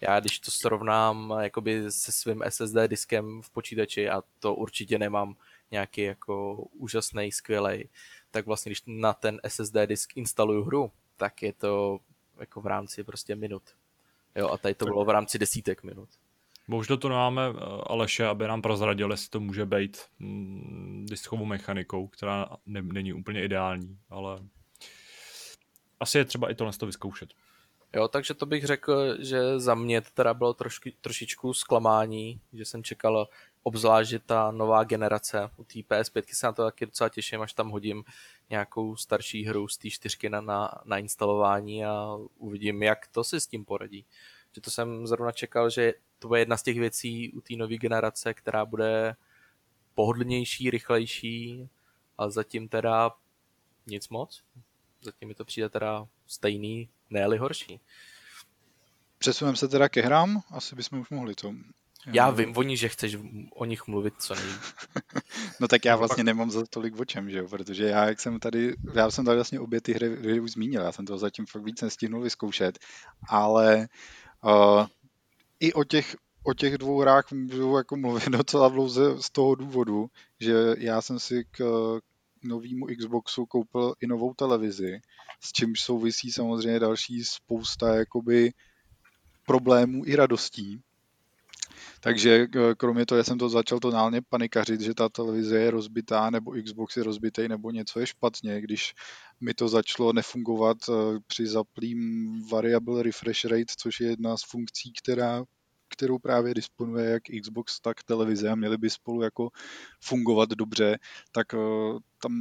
Já když to srovnám jakoby se svým SSD diskem v počítači a to určitě nemám nějaký jako úžasný, skvělý, tak vlastně když na ten SSD disk instaluju hru, tak je to jako v rámci prostě minut. Jo, a tady to bylo v rámci desítek minut. Možná to máme eh, Aleše, aby nám prozradil, jestli to může být mm, diskovou mechanikou, která ne, není úplně ideální, ale asi je třeba i tohle to vyzkoušet. Jo, takže to bych řekl, že za mě to teda bylo trošku, trošičku zklamání, že jsem čekal obzvlášť, že ta nová generace u té PS5 se na to taky docela těším, až tam hodím nějakou starší hru z té čtyřky na, na, na instalování a uvidím, jak to si s tím poradí. Že to jsem zrovna čekal, že to bude jedna z těch věcí u té nové generace, která bude pohodlnější, rychlejší a zatím teda nic moc. Zatím mi to přijde teda stejný, ne horší. Přesuneme se teda ke hrám, asi bychom už mohli to. Já vím, oni, že chceš o nich mluvit co nejvíc. no tak já vlastně nemám za tolik o čem, že jo? protože já, jak jsem tady, já jsem tady vlastně obě ty hry, hry už zmínil, já jsem to zatím fakt víc nestihnul vyzkoušet, ale uh, i o těch, o těch dvou hrách můžu jako mluvit docela dlouze z toho důvodu, že já jsem si k, novému Xboxu koupil i novou televizi, s čímž souvisí samozřejmě další spousta jakoby problémů i radostí. Takže kromě toho, já jsem to začal tonálně panikařit, že ta televize je rozbitá, nebo Xbox je rozbitý, nebo něco je špatně, když mi to začalo nefungovat eh, při zaplým variable refresh rate, což je jedna z funkcí, která kterou právě disponuje jak Xbox, tak televize a měly by spolu jako fungovat dobře, tak tam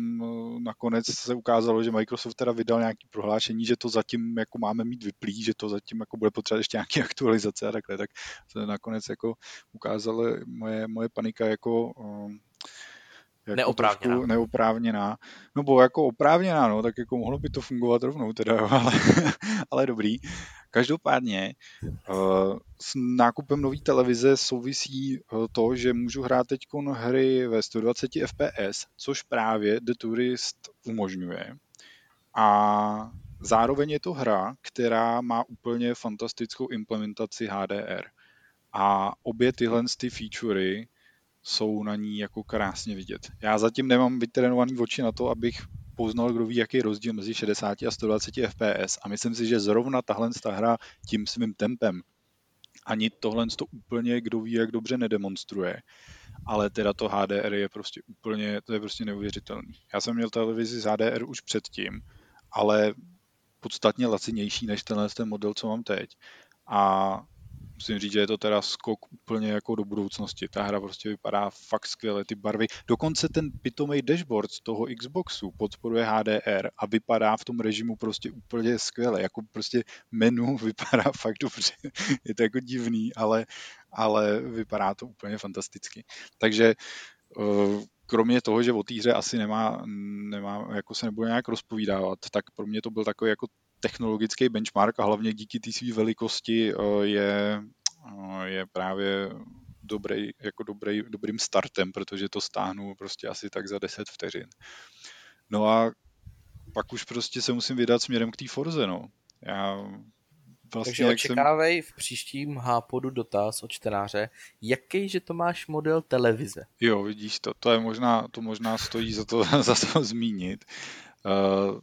nakonec se ukázalo, že Microsoft teda vydal nějaký prohlášení, že to zatím jako máme mít vyplý, že to zatím jako bude potřebovat ještě nějaké aktualizace a takhle, tak se nakonec jako ukázalo moje, moje panika jako jako neoprávněná. neoprávněná. No bo jako oprávněná, no, tak jako mohlo by to fungovat rovnou teda, jo, ale, ale dobrý. Každopádně uh, s nákupem nové televize souvisí uh, to, že můžu hrát teď hry ve 120 fps, což právě The Tourist umožňuje. A zároveň je to hra, která má úplně fantastickou implementaci HDR. A obě tyhle ty featurey jsou na ní jako krásně vidět. Já zatím nemám vytrénovaný oči na to, abych poznal, kdo ví, jaký je rozdíl mezi 60 a 120 fps a myslím si, že zrovna tahle ta hra tím svým tempem ani tohle to úplně, kdo ví, jak dobře nedemonstruje. Ale teda to HDR je prostě úplně, to je prostě neuvěřitelný. Já jsem měl televizi z HDR už předtím, ale podstatně lacinější než tenhle ten model, co mám teď. A musím říct, že je to teda skok úplně jako do budoucnosti. Ta hra prostě vypadá fakt skvěle, ty barvy. Dokonce ten pitomý dashboard z toho Xboxu podporuje HDR a vypadá v tom režimu prostě úplně skvěle. Jako prostě menu vypadá fakt dobře. je to jako divný, ale, ale vypadá to úplně fantasticky. Takže eh, kromě toho, že o té hře asi nemá, nemá, jako se nebude nějak rozpovídávat, tak pro mě to byl takový jako technologický benchmark a hlavně díky té své velikosti eh, je, eh, je právě dobrý, jako dobrý, dobrým startem, protože to stáhnu prostě asi tak za 10 vteřin. No a pak už prostě se musím vydat směrem k té Forze, no. Já vlastně, Takže očekávej jsem... v příštím hápodu dotaz od čtenáře, jaký, že to máš model televize? Jo, vidíš to, to je možná, to možná stojí za to, za to zmínit. Uh,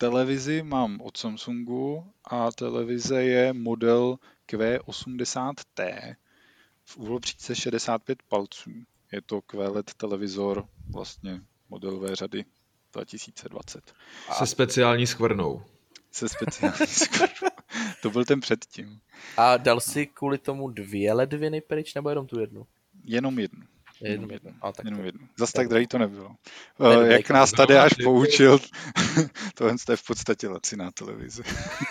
televizi mám od Samsungu a televize je model Q80T v úhlopříčce 65 palců. Je to QLED televizor vlastně modelové řady 2020. A se speciální skvrnou. Se speciální skvrnou. to byl ten předtím. A dal si kvůli tomu dvě ledviny pryč, nebo jenom tu jednu? Jenom jednu. Jenom jedno. A tak jenom jedno. Zas tak drahý to nebylo. Nebyl Jak nás tady až poučil, tohle je v podstatě laciná televize.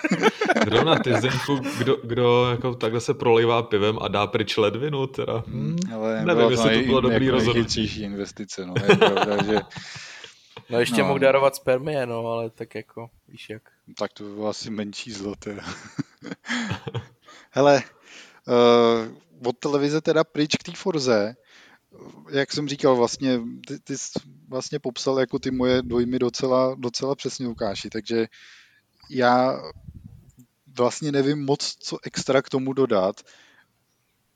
Zrovna ty Zenfu, kdo, kdo jako takhle se prolejvá pivem a dá pryč ledvinu, teda. Hmm, Ale nevím, jestli to bylo dobrý jako rozhodnutí. investice, no. Je pravda, že No ještě no. mohl darovat spermie, no, ale tak jako, víš jak. Tak to by bylo asi menší zlo, teda. Hele, uh, od televize teda pryč k té Forze, jak jsem říkal, vlastně, ty, ty jsi vlastně popsal jako ty moje dojmy docela, docela přesně, Lukáši, takže já vlastně nevím moc, co extra k tomu dodat.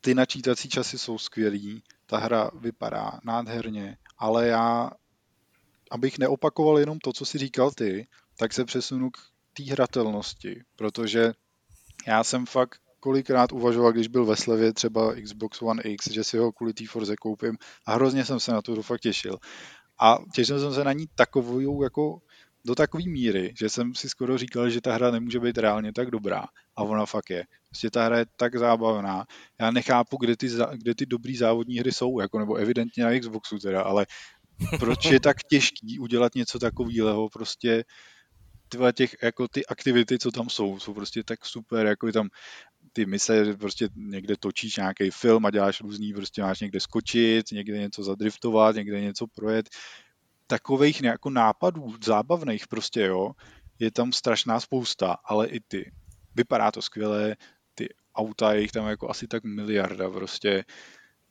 Ty načítací časy jsou skvělý, ta hra vypadá nádherně, ale já, abych neopakoval jenom to, co si říkal ty, tak se přesunu k té hratelnosti, protože já jsem fakt kolikrát uvažoval, když byl ve slevě třeba Xbox One X, že si ho kvůli té Forze koupím a hrozně jsem se na to fakt těšil. A těšil jsem se na ní takovou jako do takové míry, že jsem si skoro říkal, že ta hra nemůže být reálně tak dobrá. A ona fakt je. Prostě ta hra je tak zábavná. Já nechápu, kde ty, kde ty dobrý závodní hry jsou, jako, nebo evidentně na Xboxu teda, ale proč je tak těžký udělat něco takového, prostě těch, jako ty aktivity, co tam jsou, jsou prostě tak super, jako je tam ty mise, prostě někde točíš nějaký film a děláš různý, prostě máš někde skočit, někde něco zadriftovat, někde něco projet. Takových jako nápadů zábavných prostě, jo, je tam strašná spousta, ale i ty. Vypadá to skvěle, ty auta, je jich tam jako asi tak miliarda prostě.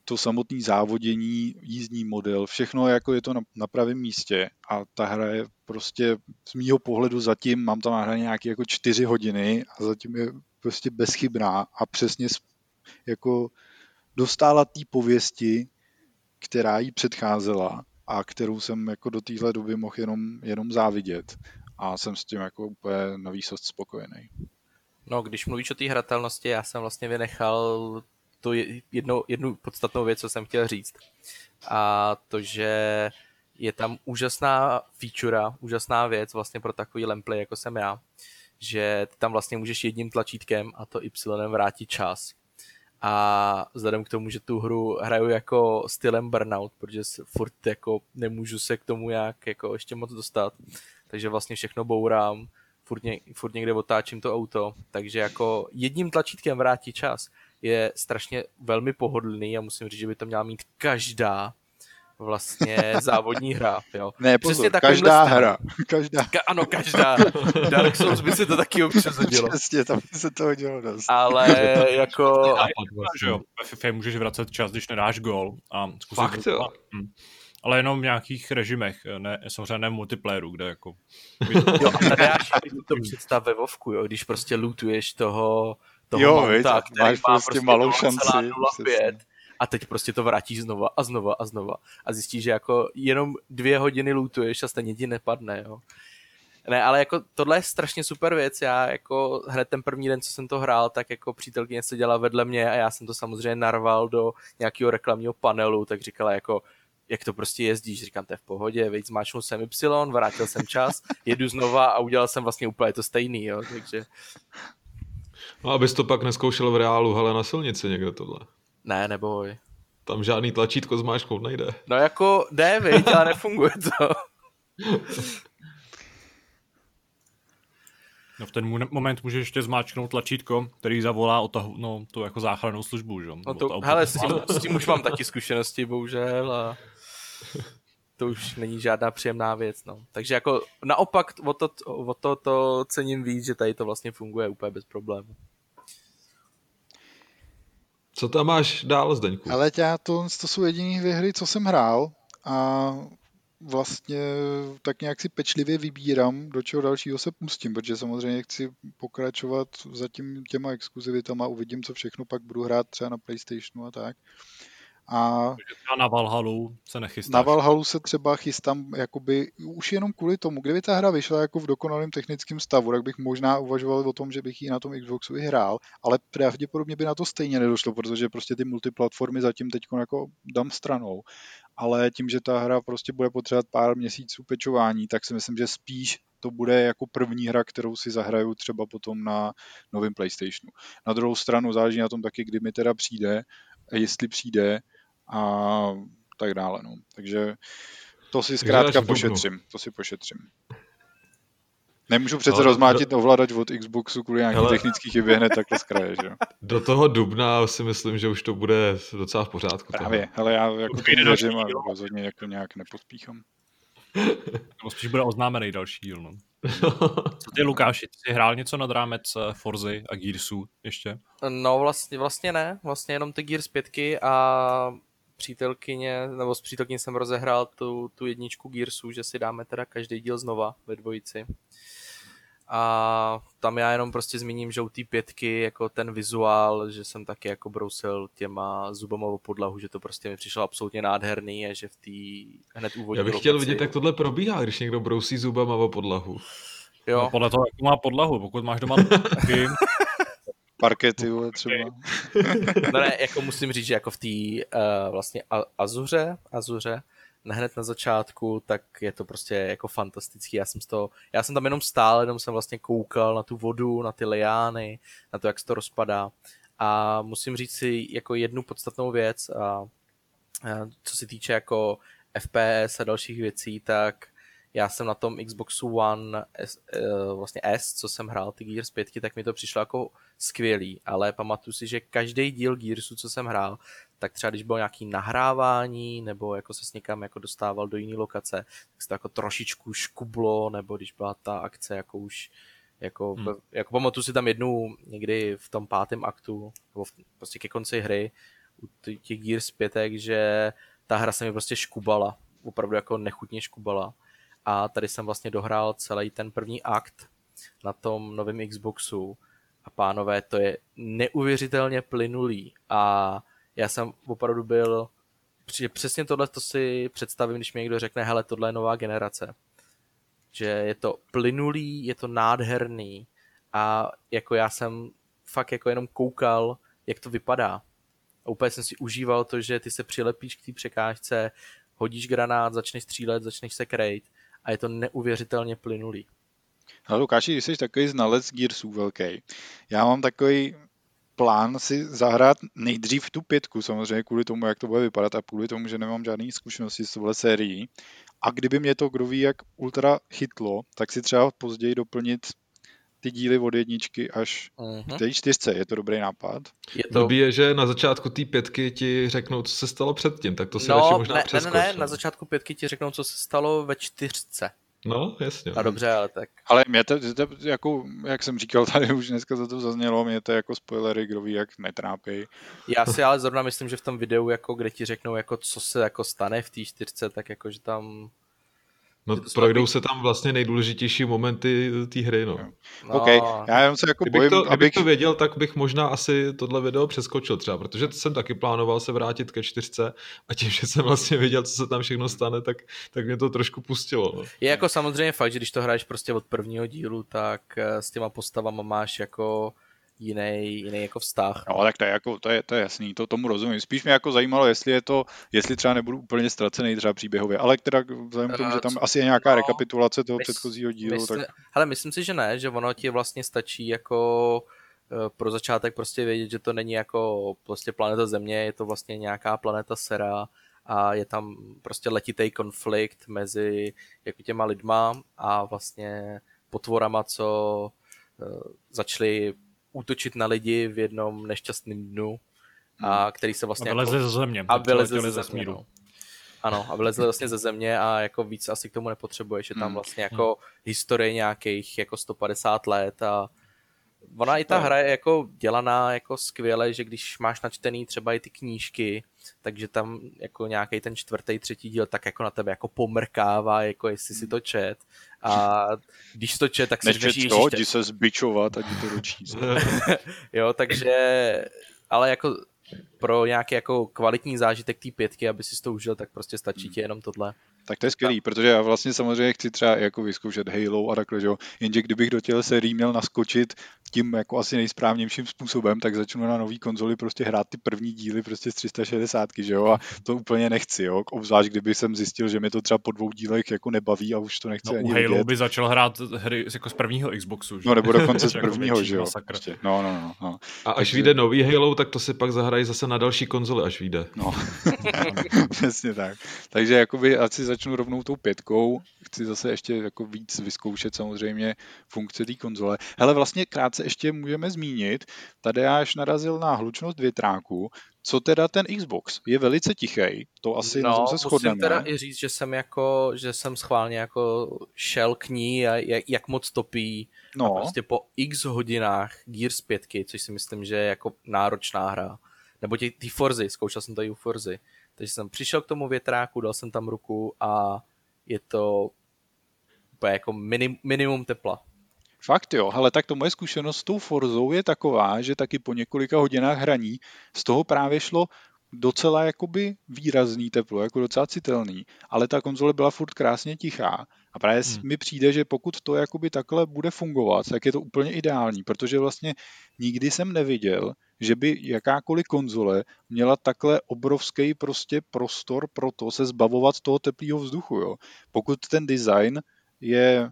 To samotné závodění, jízdní model, všechno jako je to na, na pravém místě a ta hra je prostě z mýho pohledu zatím, mám tam hraně nějaké jako čtyři hodiny a zatím je prostě bezchybná a přesně jako dostala té pověsti, která jí předcházela a kterou jsem jako do téhle doby mohl jenom, jenom závidět a jsem s tím jako úplně na výsost spokojený. No, když mluvíš o té hratelnosti, já jsem vlastně vynechal to jednu, jednu podstatnou věc, co jsem chtěl říct. A to, že je tam úžasná feature, úžasná věc vlastně pro takový lemplay, jako jsem já, že ty tam vlastně můžeš jedním tlačítkem a to Y vrátit čas. a vzhledem k tomu, že tu hru hraju jako stylem Burnout, protože furt jako nemůžu se k tomu jak jako ještě moc dostat, takže vlastně všechno bourám, furt, ně, furt někde otáčím to auto, takže jako jedním tlačítkem vrátí čas je strašně velmi pohodlný a musím říct, že by to měla mít každá vlastně závodní hra. Jo. Ne, pozor, Přesně každá hra. Každá. Ka- ano, každá. Dark Souls by se to taky občas hodilo. Přesně, tam by se to hodilo dost. Ale jako... že jo, v FIFA můžeš vracet čas, když nedáš gol a zkusit... Fakt jo. Hm. Ale jenom v nějakých režimech, ne, samozřejmě ne multiplayeru, kde jako... jo, a tady já to představ ve Vovku, jo, když prostě lootuješ toho, toho jo, mouta, který máš má prostě malou šanci. 0,05 a teď prostě to vrátíš znova a znova a znova a zjistíš, že jako jenom dvě hodiny lootuješ a stejně ti nepadne, jo. Ne, ale jako tohle je strašně super věc, já jako hned ten první den, co jsem to hrál, tak jako přítelkyně dělala vedle mě a já jsem to samozřejmě narval do nějakého reklamního panelu, tak říkala jako, jak to prostě jezdíš, říkám, to je v pohodě, veď zmáčnul jsem Y, vrátil jsem čas, jedu znova a udělal jsem vlastně úplně to stejný, jo, takže... No abys to pak neskoušel v reálu, hele, na silnici někde tohle. Ne, neboj. Tam žádný tlačítko zmáčknout nejde. No jako jde, viď, ale nefunguje to. No v ten moment můžeš ještě zmáčknout tlačítko, který zavolá o to, no, tu jako záchrannou službu, že? No to, hele, s tím, s tím už mám taky zkušenosti, bohužel, a to už není žádná příjemná věc, no. Takže jako naopak o to, o to, to cením víc, že tady to vlastně funguje úplně bez problémů. Co tam máš dál, Zdeňku? Ale já to, to jsou jediné dvě hry, co jsem hrál a vlastně tak nějak si pečlivě vybírám, do čeho dalšího se pustím, protože samozřejmě chci pokračovat za tím, těma exkluzivitama, uvidím, co všechno pak budu hrát třeba na Playstationu a tak. A na Valhalu se nechystám. Na Valhalu se třeba chystám jakoby už jenom kvůli tomu. Kdyby ta hra vyšla jako v dokonalém technickém stavu, tak bych možná uvažoval o tom, že bych ji na tom Xboxu i hrál, ale pravděpodobně by na to stejně nedošlo, protože prostě ty multiplatformy zatím teď jako dám stranou. Ale tím, že ta hra prostě bude potřebovat pár měsíců pečování, tak si myslím, že spíš to bude jako první hra, kterou si zahraju třeba potom na novém PlayStationu. Na druhou stranu záleží na tom taky, kdy mi teda přijde, jestli přijde, a tak dále. No. Takže to si zkrátka pošetřím. To si pošetřím. Nemůžu přece no, rozmátit do... ovladač od Xboxu kvůli nějakých technických chybě hned takhle z kraje, že Do toho dubna si myslím, že už to bude docela v pořádku. Právě, ale já jako to a rozhodně jako nějak nepospíchám. Nebo spíš bude oznámený další díl, no. Co ty, Lukáši, ty jsi hrál něco nad rámec eh, Forzy a Gearsu ještě? No vlastně, vlastně ne, vlastně jenom ty Gears 5 a přítelkyně, nebo s přítelkyní jsem rozehrál tu, tu jedničku Gearsu, že si dáme teda každý díl znova ve dvojici. A tam já jenom prostě zmíním, že u té pětky jako ten vizuál, že jsem taky jako brousil těma zubama o podlahu, že to prostě mi přišlo absolutně nádherný a že v té hned úvodní Já bych chtěl vidět, jak tohle probíhá, když někdo brousí zubama o podlahu. Jo. No, podle toho, jak má podlahu, pokud máš doma parkety třeba. no ne, jako musím říct, že jako v té uh, vlastně Azuře, Azuře, hned na začátku, tak je to prostě jako fantastický. Já jsem, z toho, já jsem tam jenom stál, jenom jsem vlastně koukal na tu vodu, na ty liány, na to, jak se to rozpadá. A musím říct si jako jednu podstatnou věc, a, a co se týče jako FPS a dalších věcí, tak já jsem na tom Xboxu One S, uh, vlastně S, co jsem hrál, ty Gears 5, tak mi to přišlo jako skvělý, ale pamatuju si, že každý díl Gearsu, co jsem hrál, tak třeba když bylo nějaký nahrávání, nebo jako se s někam jako dostával do jiné lokace, tak se to jako trošičku škublo, nebo když byla ta akce jako už jako, hmm. jako pamatuju si tam jednu někdy v tom pátém aktu, nebo v, prostě ke konci hry, u těch Gears 5, že ta hra se mi prostě škubala, opravdu jako nechutně škubala a tady jsem vlastně dohrál celý ten první akt na tom novém Xboxu a pánové, to je neuvěřitelně plynulý a já jsem opravdu byl, přesně tohle to si představím, když mi někdo řekne, hele, tohle je nová generace. Že je to plynulý, je to nádherný a jako já jsem fakt jako jenom koukal, jak to vypadá. A úplně jsem si užíval to, že ty se přilepíš k té překážce, hodíš granát, začneš střílet, začneš se krejt a je to neuvěřitelně plynulý. Ale Lukáši, když jsi takový znalec Gearsů velký, já mám takový plán si zahrát nejdřív tu pětku, samozřejmě kvůli tomu, jak to bude vypadat a kvůli tomu, že nemám žádné zkušenosti s tohle sérií. A kdyby mě to, kdo ví, jak ultra chytlo, tak si třeba později doplnit ty díly od jedničky až uh-huh. k té čtyřce. Je to dobrý nápad? Je to... Blbý je, že na začátku té pětky ti řeknou, co se stalo předtím, tak to si no, radši možná ne, ne, ne, na začátku pětky ti řeknou, co se stalo ve čtyřce. No, jasně. A dobře, ale tak. Ale mě to, to, jako, jak jsem říkal, tady už dneska za to zaznělo, mě to jako spoilery, kdo ví, jak netrápí. Já si ale zrovna myslím, že v tom videu, jako, kde ti řeknou, jako, co se jako stane v té čtyřce, tak jako, že tam No, projdou se tam vlastně nejdůležitější momenty té hry, no. no. OK, já jenom se jako kdybych bojím, to, abych... abych to věděl, tak bych možná asi tohle video přeskočil třeba, protože jsem taky plánoval se vrátit ke čtyřce a tím, že jsem vlastně věděl, co se tam všechno stane, tak, tak mě to trošku pustilo. No. Je jako samozřejmě fakt, že když to hraješ prostě od prvního dílu, tak eh, s těma postavama máš jako jiný, jiný jako vztah. No, tak to je, jako, to je, to je jasný, to tomu rozumím. Spíš mě jako zajímalo, jestli je to, jestli třeba nebudu úplně ztracený třeba příběhově, ale teda vzhledem k tomu, že tam asi je nějaká no, rekapitulace toho mys, předchozího dílu, mysl, tak... Ale myslím si, že ne, že ono ti vlastně stačí jako eh, pro začátek prostě vědět, že to není jako prostě planeta Země, je to vlastně nějaká planeta Sera a je tam prostě letitý konflikt mezi jako těma lidma a vlastně potvorama, co eh, začaly útočit na lidi v jednom nešťastném dnu, a hmm. který se vlastně... A vylezli jako, ze země. A vylezli ze země, no. Ano, a vylezli vlastně ze země a jako víc asi k tomu nepotřebuješ, je tam hmm. vlastně jako hmm. historie nějakých jako 150 let a ona i ta hra je jako dělaná jako skvěle, že když máš načtený třeba i ty knížky, takže tam jako nějaký ten čtvrtý, třetí díl tak jako na tebe jako pomrkává, jako jestli si to čet. A když to čet, tak si říkáš, že to, jdi se zbičovat a jdi to dočíst. jo, takže, ale jako pro nějaký jako kvalitní zážitek té pětky, aby si to užil, tak prostě stačí ti jenom tohle. Tak to je skvělý, protože já vlastně samozřejmě chci třeba jako vyzkoušet Halo a takhle, že jo. Jenže kdybych do těch sérií měl naskočit tím jako asi nejsprávnějším způsobem, tak začnu na nový konzoli prostě hrát ty první díly prostě z 360, že jo, a to úplně nechci, jo, obzvlášť kdyby jsem zjistil, že mě to třeba po dvou dílech jako nebaví a už to nechci no, ani u Halo vidět. by začal hrát hry jako z prvního Xboxu, že? No nebo dokonce z jako prvního, že jo. Prostě. No, no, no, no. A až Takže... vyjde nový Halo, tak to si pak zahrají zase na další konzoli, až vyjde. No, přesně tak. Takže jakoby asi začnu rovnou tou pětkou, chci zase ještě jako víc vyzkoušet samozřejmě funkce té konzole. Hele, vlastně krátce ještě můžeme zmínit, tady až narazil na hlučnost větráku, co teda ten Xbox? Je velice tichý, to asi no, se shodneme. musím teda i říct, že jsem jako, že jsem schválně jako šel k ní a jak, jak moc topí no. a prostě po x hodinách Gears 5, což si myslím, že je jako náročná hra, nebo ty Forzy, zkoušel jsem to i u Forzy, takže jsem přišel k tomu větráku, dal jsem tam ruku a je to úplně jako minim, minimum tepla. Fakt jo, ale tak to moje zkušenost s tou Forzou je taková, že taky po několika hodinách hraní z toho právě šlo docela jakoby výrazný teplo, jako docela citelný, ale ta konzole byla furt krásně tichá. A právě hmm. mi přijde, že pokud to jakoby takhle bude fungovat, tak je to úplně ideální, protože vlastně nikdy jsem neviděl, že by jakákoliv konzole měla takhle obrovský prostě prostor pro to se zbavovat toho teplého vzduchu. Jo. Pokud ten design je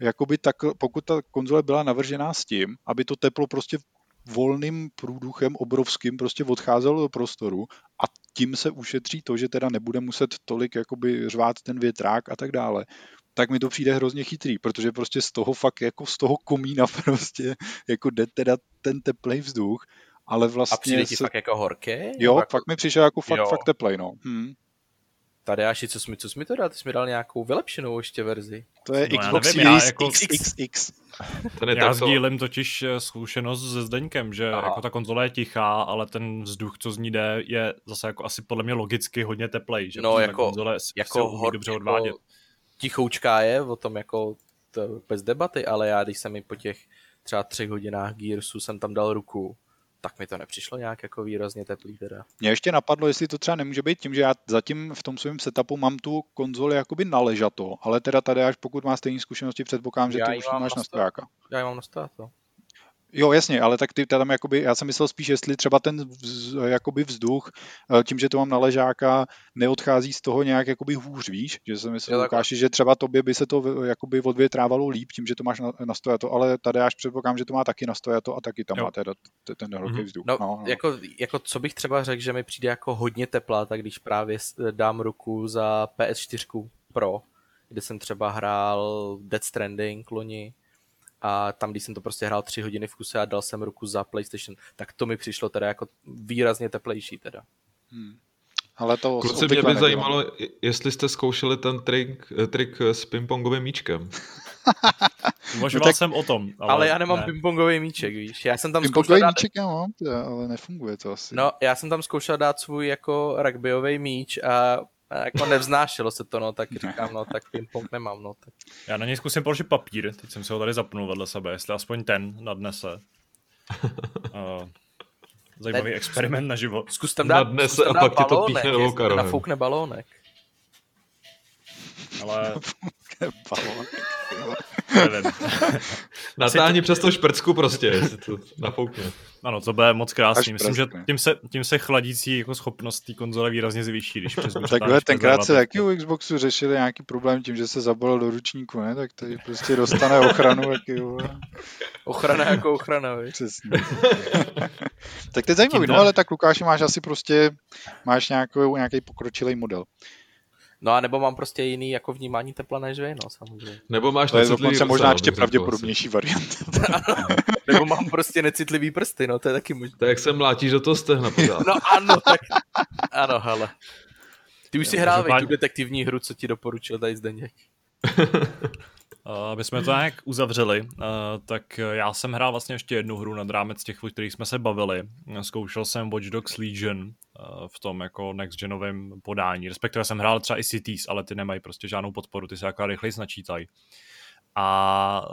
jakoby tak, pokud ta konzole byla navržená s tím, aby to teplo prostě volným průduchem obrovským prostě odcházelo do prostoru a tím se ušetří to, že teda nebude muset tolik jakoby řvát ten větrák a tak dále, tak mi to přijde hrozně chytrý, protože prostě z toho fakt jako z toho komína prostě jako jde teda ten teplej vzduch, ale vlastně... A přijde ti se... fakt jako horký? Jo, jako... fakt mi přišel jako fakt, jo. fakt teplej, no. Hmm. Tadeáši, co jsi mi, co jsi mi to dal? Ty jsi mi dal nějakou vylepšenou ještě verzi. To je no, Xbox Series jako... XXX. Ten je já sdílím totiž eh, zkušenost se Zdeňkem, že Aha. jako ta konzole je tichá, ale ten vzduch, co z ní jde, je zase jako asi podle mě logicky hodně teplej, že no, jako, konzole jako hor, dobře odvádět. Tichoučká je, o tom jako to bez debaty, ale já když jsem mi po těch třeba třech hodinách Gearsu jsem tam dal ruku, tak mi to nepřišlo nějak jako výrazně teplý teda. Mě ještě napadlo, jestli to třeba nemůže být tím, že já zatím v tom svém setupu mám tu konzoli jakoby naležato, ale teda tady až pokud má stejné zkušenosti, předpokládám, že já ty už máš na stojáka. Já ji mám na stojáka. Jo, jasně, ale tak ty tam jakoby, já jsem myslel spíš, jestli třeba ten vz, jakoby vzduch, eh, tím, že to mám na ležáka, neodchází z toho nějak jakoby hůř, víš? Že jsem myslel, Lukáši, že třeba tobě by se to jakoby odvětrávalo líp tím, že to máš na, na stojato, ale tady až předpokládám, že to má taky na stojato a taky tam jo. má teda ten horký mm-hmm. vzduch. No, no, no. Jako, jako, co bych třeba řekl, že mi přijde jako hodně teplá, tak když právě dám ruku za PS4 Pro, kde jsem třeba hrál Dead Stranding loni, a tam, když jsem to prostě hrál tři hodiny v kuse a dal jsem ruku za PlayStation, tak to mi přišlo teda jako výrazně teplejší teda. Hmm. Ale to Kluci, mě by zajímalo, jestli jste zkoušeli ten trik, trik s pingpongovým míčkem. Uvažoval no tak, jsem o tom. Ale, ale já nemám ne. pingpongový míček, víš. Já jsem tam zkoušel dát... míček já mám, ale nefunguje to asi. No, já jsem tam zkoušel dát svůj jako rugbyový míč a a jako nevznášelo se to, no, tak říkám, no, tak ping-pong nemám, no. Tak. Já na něj zkusím položit papír, teď jsem se ho tady zapnul vedle sebe, jestli aspoň ten nadnese. uh, zajímavý ne, experiment na život. Zkus tam dát, nadnese zkus tam dát a pak balónek, ti to píchne Nafoukne balónek. Ale... balónek. Natáhni přes to šprcku prostě, jestli to nafoukne. Ano, to bude moc krásný. Myslím, že tím se, tím se chladící jako schopnost té konzole výrazně zvýší, když přes Takhle tenkrát se taky u Xboxu řešili nějaký problém tím, že se zabalil do ručníku, ne? Tak tady prostě dostane ochranu. Jaký, ochrana jako ochrana, víš? Přesně. tak to je zajímavý, no ale tak Lukáši máš asi prostě, máš nějakou, nějaký pokročilý model. No a nebo mám prostě jiný jako vnímání tepla než vy, no samozřejmě. Nebo máš to je dokonce možná ještě pravděpodobnější variant. nebo mám prostě necitlivý prsty, no to je taky možné. Tak jak se mlátíš do toho stehna pořád. no ano, tak ano, hele. Ty už si hrál tu detektivní hru, co ti doporučil tady Zdeněk. Aby jsme to nějak uzavřeli, tak já jsem hrál vlastně ještě jednu hru nad rámec těch, o kterých jsme se bavili. Zkoušel jsem Watch Dogs Legion v tom jako next genovém podání. Respektive jsem hrál třeba i Cities, ale ty nemají prostě žádnou podporu, ty se jako rychleji načítají. A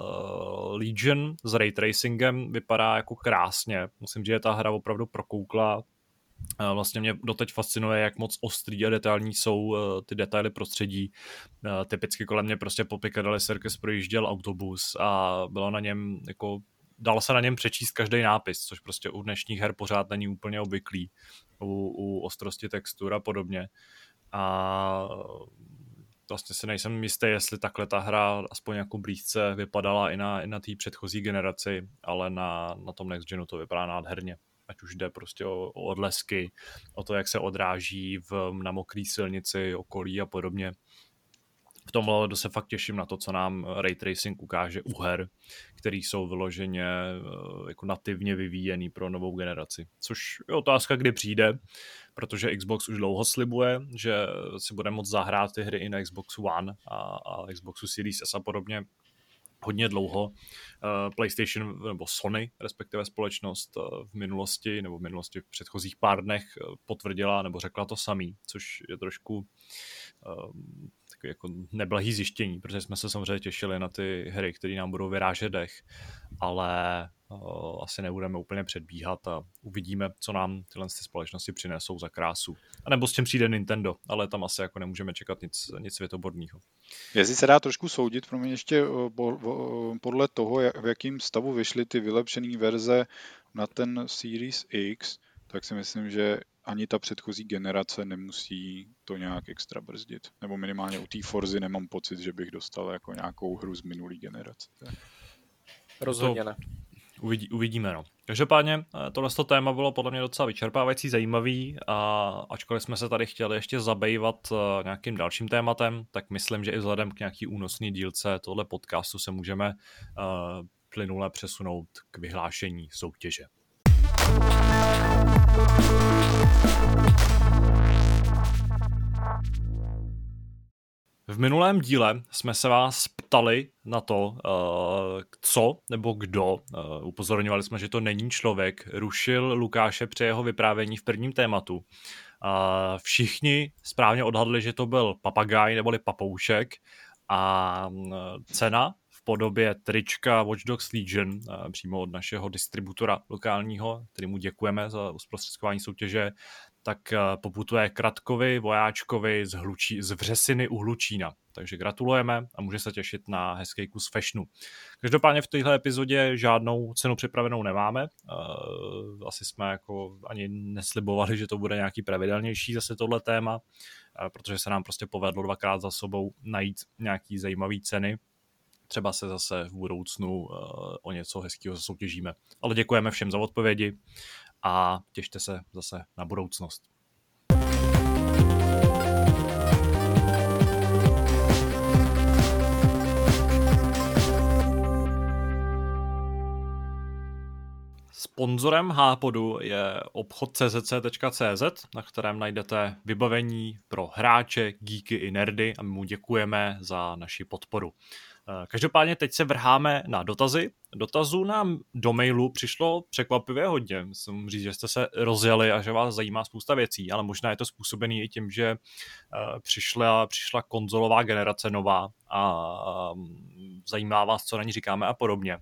Legion s ray tracingem vypadá jako krásně. Musím říct, že ta hra opravdu prokoukla Vlastně mě doteď fascinuje, jak moc ostrý a detailní jsou eh, ty detaily prostředí. Eh, typicky kolem mě prostě po Piccadilly Circus projížděl autobus a bylo na něm jako dal se na něm přečíst každý nápis, což prostě u dnešních her pořád není úplně obvyklý, u, u ostrosti textur a podobně. A vlastně si nejsem jistý, jestli takhle ta hra aspoň jako blízce vypadala i na, i na té předchozí generaci, ale na, na tom Next Genu to vypadá nádherně ať už jde prostě o, o odlesky, o to, jak se odráží v, na mokrý silnici, okolí a podobně. V tomhle to se fakt těším na to, co nám Ray Tracing ukáže u her, který jsou vyloženě eh, jako nativně vyvíjený pro novou generaci. Což je otázka, kdy přijde, protože Xbox už dlouho slibuje, že si bude moct zahrát ty hry i na Xbox One a, a Xboxu Series S a podobně hodně dlouho. Eh, PlayStation nebo Sony, respektive společnost eh, v minulosti nebo v minulosti v předchozích pár dnech eh, potvrdila nebo řekla to samý, což je trošku takový jako neblahý zjištění, protože jsme se samozřejmě těšili na ty hry, které nám budou vyrážet dech, ale uh, asi nebudeme úplně předbíhat a uvidíme, co nám tyhle ty společnosti přinesou za krásu. A nebo s tím přijde Nintendo, ale tam asi jako nemůžeme čekat nic, nic světoborného. Jestli se dá trošku soudit, pro mě ještě podle toho, v jakým stavu vyšly ty vylepšené verze na ten Series X, tak si myslím, že ani ta předchozí generace nemusí to nějak extra brzdit. Nebo minimálně u té Forzy nemám pocit, že bych dostal jako nějakou hru z minulý generace. Rozhodně ne. Uvidí, uvidíme, no. Každopádně eh, tohle téma bylo podle mě docela vyčerpávající, zajímavý a ačkoliv jsme se tady chtěli ještě zabývat eh, nějakým dalším tématem, tak myslím, že i vzhledem k nějaký únosný dílce tohle podcastu se můžeme uh, plynule přesunout k vyhlášení soutěže. V minulém díle jsme se vás ptali na to, eh, co nebo kdo, eh, upozorňovali jsme, že to není člověk, rušil Lukáše při jeho vyprávění v prvním tématu. Všichni správně odhadli, že to byl papagaj neboli papoušek a mm, cena podobě trička Watch Dogs Legion přímo od našeho distributora lokálního, kterému děkujeme za zprostředkování soutěže, tak eh, poputuje Kratkovi, vojáčkovi z, hlučí, z Vřesiny u Hlučína. Takže gratulujeme a může se těšit na hezký kus fashionu. Každopádně v téhle epizodě žádnou cenu připravenou nemáme. Eh, asi jsme jako ani neslibovali, že to bude nějaký pravidelnější zase tohle téma, eh, protože se nám prostě povedlo dvakrát za sobou najít nějaký zajímavý ceny. Třeba se zase v budoucnu o něco hezkého soutěžíme. Ale děkujeme všem za odpovědi a těšte se zase na budoucnost. Sponzorem Hápodu je obchod czc.cz, na kterém najdete vybavení pro hráče, geeky i nerdy a my mu děkujeme za naši podporu. Eh, každopádně teď se vrháme na dotazy. Dotazů nám do mailu přišlo překvapivě hodně. Musím říct, že jste se rozjeli a že vás zajímá spousta věcí, ale možná je to způsobený i tím, že eh, přišla, přišla konzolová generace nová a mm, zajímá vás, co na ní říkáme a podobně.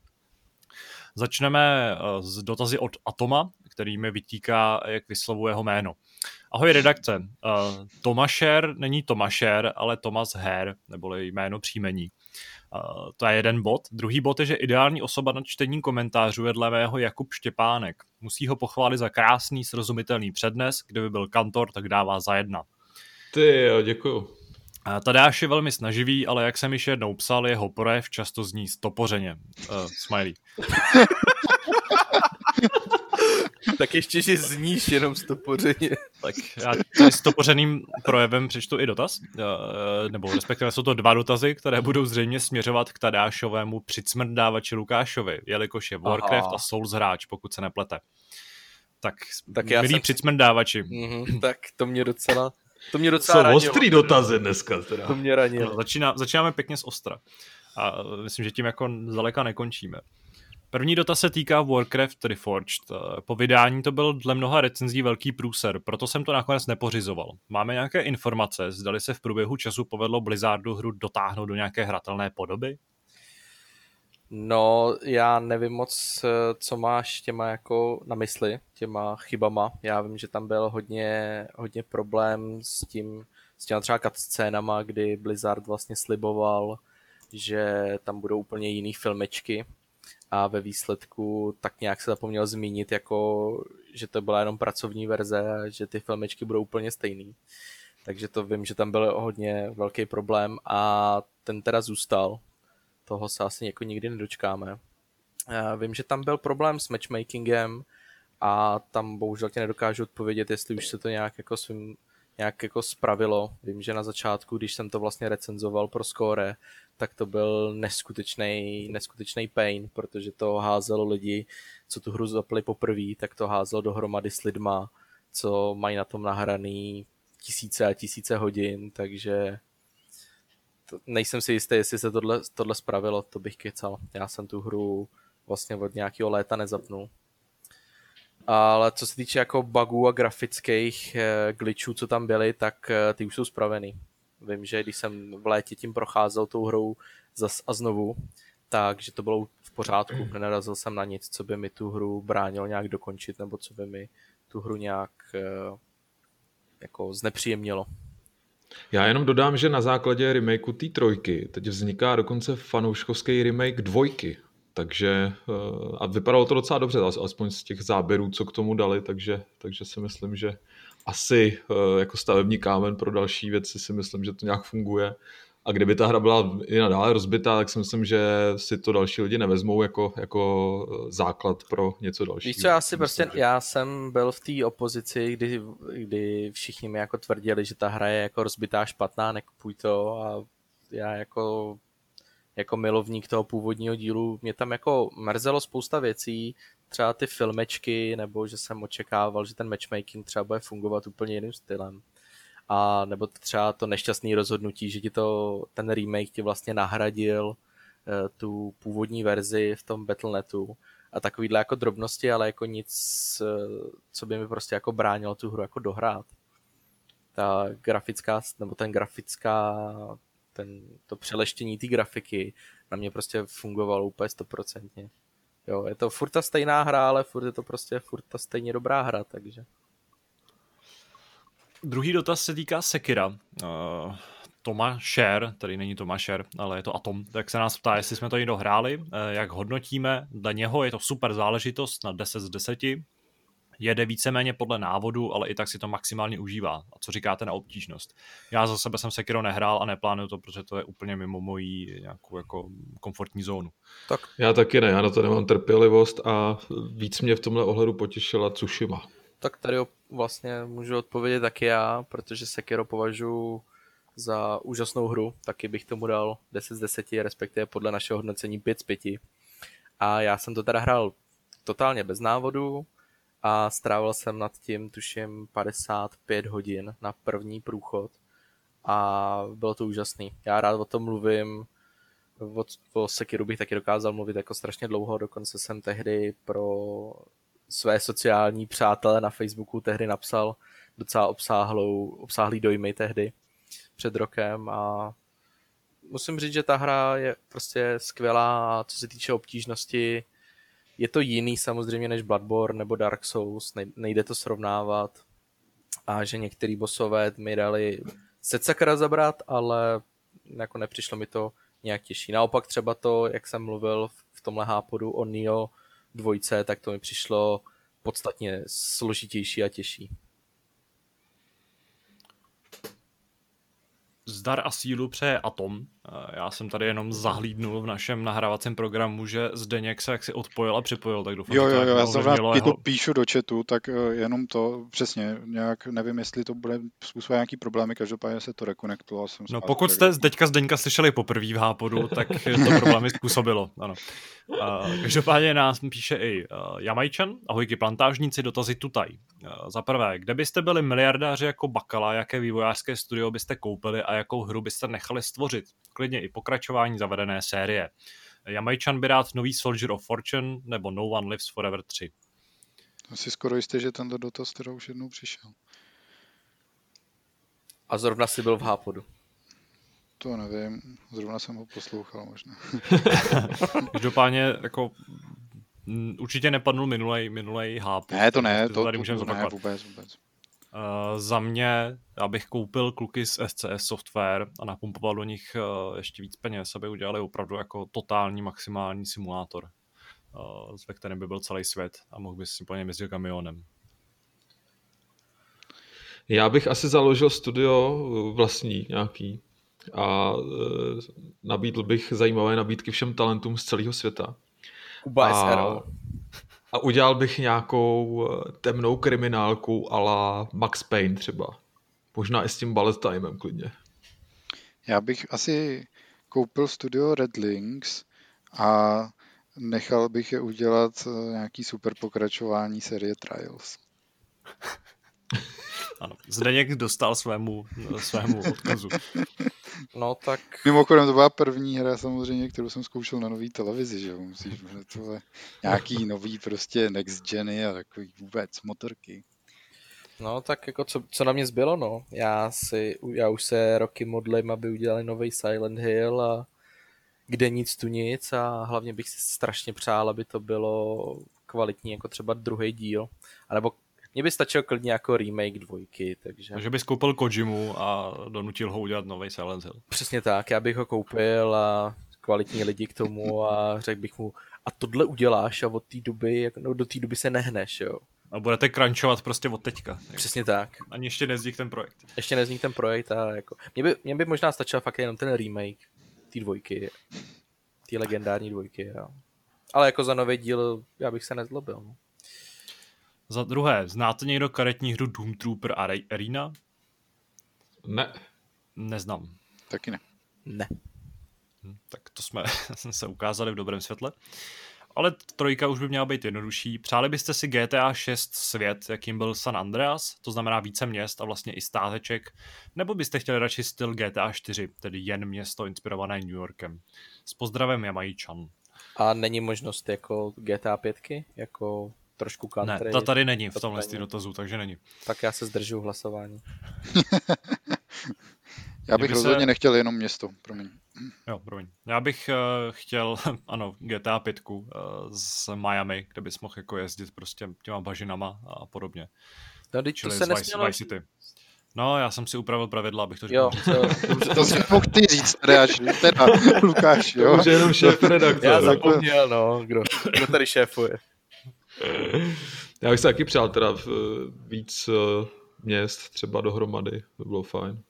Začneme eh, s dotazy od Atoma, který mi vytíká, jak vyslovuje jeho jméno. Ahoj redakce, Tomašer není Tomašer, ale Tomas Her, neboli jméno příjmení. Uh, to je jeden bod. Druhý bod je, že ideální osoba na čtení komentářů je dle mého Jakub Štěpánek. Musí ho pochválit za krásný, srozumitelný přednes, kdyby byl kantor, tak dává za jedna. Ty jo, děkuju. Tadáš je velmi snaživý, ale jak jsem již jednou psal, jeho projev často zní stopořeně. Uh, smiley. tak ještě, že zníš jenom stopořeně. tak já tady stopořeným projevem přečtu i dotaz, eh, nebo respektive jsou to dva dotazy, které budou zřejmě směřovat k Tadášovému přicmrdávači Lukášovi, jelikož je Warcraft Aha. a Souls hráč, pokud se neplete. Tak, tak já milí jsem... přicmrdávači. Mm-hmm, tak to mě docela to mě docela Jsou ranilo. ostrý dotazy dneska. Teda. To mě ranilo. No, začíná, začínáme pěkně z ostra. A myslím, že tím jako zdaleka nekončíme. První dotaz se týká Warcraft Reforged. Po vydání to byl dle mnoha recenzí velký průser, proto jsem to nakonec nepořizoval. Máme nějaké informace, zdali se v průběhu času povedlo Blizzardu hru dotáhnout do nějaké hratelné podoby? No, já nevím moc, co máš těma jako na mysli, těma chybama. Já vím, že tam byl hodně, hodně problém s tím, s těma třeba scénama, kdy Blizzard vlastně sliboval, že tam budou úplně jiný filmečky, a ve výsledku tak nějak se zapomněl zmínit, jako, že to byla jenom pracovní verze a že ty filmečky budou úplně stejný. Takže to vím, že tam byl hodně velký problém a ten teda zůstal. Toho se asi jako nikdy nedočkáme. Já vím, že tam byl problém s matchmakingem a tam bohužel tě nedokážu odpovědět, jestli už se to nějak jako svým nějak jako spravilo. Vím, že na začátku, když jsem to vlastně recenzoval pro Score, tak to byl neskutečný, neskutečný pain, protože to házelo lidi, co tu hru zapli poprvé, tak to házelo dohromady s lidma, co mají na tom nahraný tisíce a tisíce hodin, takže to, nejsem si jistý, jestli se tohle, tohle spravilo, to bych kecal. Já jsem tu hru vlastně od nějakého léta nezapnul. Ale co se týče jako bugů a grafických eh, glitchů, co tam byly, tak eh, ty už jsou spravený. Vím, že když jsem v létě tím procházel tou hrou zas a znovu, takže to bylo v pořádku. Nenarazil jsem na nic, co by mi tu hru bránilo nějak dokončit, nebo co by mi tu hru nějak eh, jako znepříjemnilo. Já jenom dodám, že na základě remakeu té trojky teď vzniká dokonce fanouškovský remake dvojky. Takže eh, a vypadalo to docela dobře, aspoň z těch záběrů, co k tomu dali, takže, takže si myslím, že asi eh, jako stavební kámen pro další věci si myslím, že to nějak funguje. A kdyby ta hra byla i nadále rozbitá, tak si myslím, že si to další lidi nevezmou jako, jako eh, základ pro něco dalšího. Víš co, já si prostě, já jsem byl v té opozici, kdy, kdy všichni mi jako tvrdili, že ta hra je jako rozbitá špatná, nekupuj to a já jako jako milovník toho původního dílu, mě tam jako mrzelo spousta věcí, třeba ty filmečky, nebo že jsem očekával, že ten matchmaking třeba bude fungovat úplně jiným stylem. A nebo třeba to nešťastné rozhodnutí, že ti to, ten remake ti vlastně nahradil eh, tu původní verzi v tom Battle.netu a takovýhle jako drobnosti, ale jako nic, eh, co by mi prostě jako bránilo tu hru jako dohrát. Ta grafická, nebo ten grafická, ten, to přeleštění té grafiky na mě prostě fungovalo úplně stoprocentně. Jo, je to furt ta stejná hra, ale furt je to prostě furt ta stejně dobrá hra, takže. druhý dotaz se týká Sekira. Uh, Toma Share, tady není Toma Share, ale je to Atom, tak se nás ptá, jestli jsme to někdo hráli, jak hodnotíme. Dla něho je to super záležitost na 10 z 10, jede víceméně podle návodu, ale i tak si to maximálně užívá. A co říkáte na obtížnost? Já za sebe jsem Sekiro nehrál a neplánuju to, protože to je úplně mimo mojí nějakou jako komfortní zónu. Tak. Já taky ne, já na to nemám trpělivost a víc mě v tomhle ohledu potěšila Tsushima. Tak tady vlastně můžu odpovědět taky já, protože Sekiro považuji za úžasnou hru, taky bych tomu dal 10 z 10, respektive podle našeho hodnocení 5 z 5. A já jsem to teda hrál totálně bez návodu, a strávil jsem nad tím, tuším, 55 hodin na první průchod a bylo to úžasný. Já rád o tom mluvím, o, o Sekiru bych taky dokázal mluvit jako strašně dlouho, dokonce jsem tehdy pro své sociální přátele na Facebooku tehdy napsal docela obsáhlou, obsáhlý dojmy tehdy před rokem a musím říct, že ta hra je prostě skvělá a co se týče obtížnosti, je to jiný samozřejmě než Bloodborne nebo Dark Souls, nejde to srovnávat a že některý bossové mi dali se sakra zabrat, ale jako nepřišlo mi to nějak těžší. Naopak třeba to, jak jsem mluvil v tomhle hápodu o Neo dvojce, tak to mi přišlo podstatně složitější a těžší. Zdar a sílu přeje Atom. Já jsem tady jenom zahlídnul v našem nahrávacím programu, že Zdeněk se jaksi odpojil a připojil, tak doufám, jo, jo, jo, já zrovna jeho... to píšu do chatu, tak eh, jenom to přesně, nějak nevím, jestli to bude způsobovat nějaký problémy, každopádně se to rekonektovalo. Jsem no pokud jste z teďka Zdeňka slyšeli poprvé v Hápodu, tak to problémy způsobilo, ano. Uh, každopádně nás píše i uh, Jamajčan, ahojky plantážníci, dotazy tutaj. Uh, za prvé, kde byste byli miliardáři jako Bakala, jaké vývojářské studio byste koupili a jakou hru byste nechali stvořit? Klidně i pokračování zavedené série. Jamajčan by rád nový Soldier of Fortune nebo No One Lives Forever 3. Asi skoro jistě, že tento dotaz teda už jednou přišel. A zrovna si byl v Hápodu. To nevím, zrovna jsem ho poslouchal možná. Každopádně jako určitě nepadnul minulej, minulej háp. Ne, to ne, to, tady můžeme to, ne, vůbec, vůbec. Uh, za mě, abych koupil kluky z SCS Software a napumpoval do nich uh, ještě víc peněz, aby udělali opravdu jako totální maximální simulátor, uh, ve kterém by byl celý svět a mohl by si po něm jezdit kamionem. Já bych asi založil studio vlastní nějaký, a nabídl bych zajímavé nabídky všem talentům z celého světa. Kuba a, a udělal bych nějakou e, temnou kriminálku ala Max Payne třeba. Možná i s tím bullet timem klidně. Já bych asi koupil studio Red Links a nechal bych je udělat e, nějaký super pokračování série Trials. Ano, Zdeněk dostal svému, svému odkazu. No tak... Mimochodem to byla první hra samozřejmě, kterou jsem zkoušel na nový televizi, že jo, musíš tohle, nějaký nový prostě next geny a takový vůbec motorky. No tak jako co, co na mě zbylo, no. Já si, já už se roky modlím, aby udělali nový Silent Hill a kde nic tu nic a hlavně bych si strašně přál, aby to bylo kvalitní, jako třeba druhý díl, anebo mně by stačil klidně jako remake dvojky, takže... Takže bys koupil Kojimu a donutil ho udělat nový Silent Hill. Přesně tak, já bych ho koupil a kvalitní lidi k tomu a řekl bych mu, a tohle uděláš a od té doby, no, do té doby se nehneš, jo. A budete crunchovat prostě od teďka. Přesně tak. Ani ještě nezdik ten projekt. Ještě nezdik ten projekt a jako... Mně by, mě by možná stačil fakt jenom ten remake té dvojky. Té legendární dvojky, jo. Ale jako za nový díl já bych se nezlobil. No. Za druhé, znáte někdo karetní hru Doom Trooper Arena? Ne. Neznám. Taky ne. Ne. Hm, tak to jsme se ukázali v dobrém světle. Ale trojka už by měla být jednodušší. Přáli byste si GTA 6 svět, jakým byl San Andreas, to znamená více měst a vlastně i státeček, nebo byste chtěli radši styl GTA 4, tedy jen město inspirované New Yorkem. S pozdravem Jamajčan. A není možnost jako GTA 5, jako trošku country. Ne, to tady není v tomhle dotazu, takže není. Tak já se zdržu hlasování. já bych rozhodně se... nechtěl jenom město, promiň. Jo, promiň. Já bych uh, chtěl, ano, GTA 5 uh, z Miami, kde bys mohl jako jezdit prostě těma bažinama a podobně. No, to se nesmělo... Vice City. No, já jsem si upravil pravidla, abych to řekl. Jo, to, to si mohl ty říct, teda, teda Lukáš, jo? To už je jenom šéf redaktor. Já zapomněl, no, kdo, kdo tady šéfuje. Já bych se taky přál teda víc eh, měst třeba dohromady, to bylo fajn.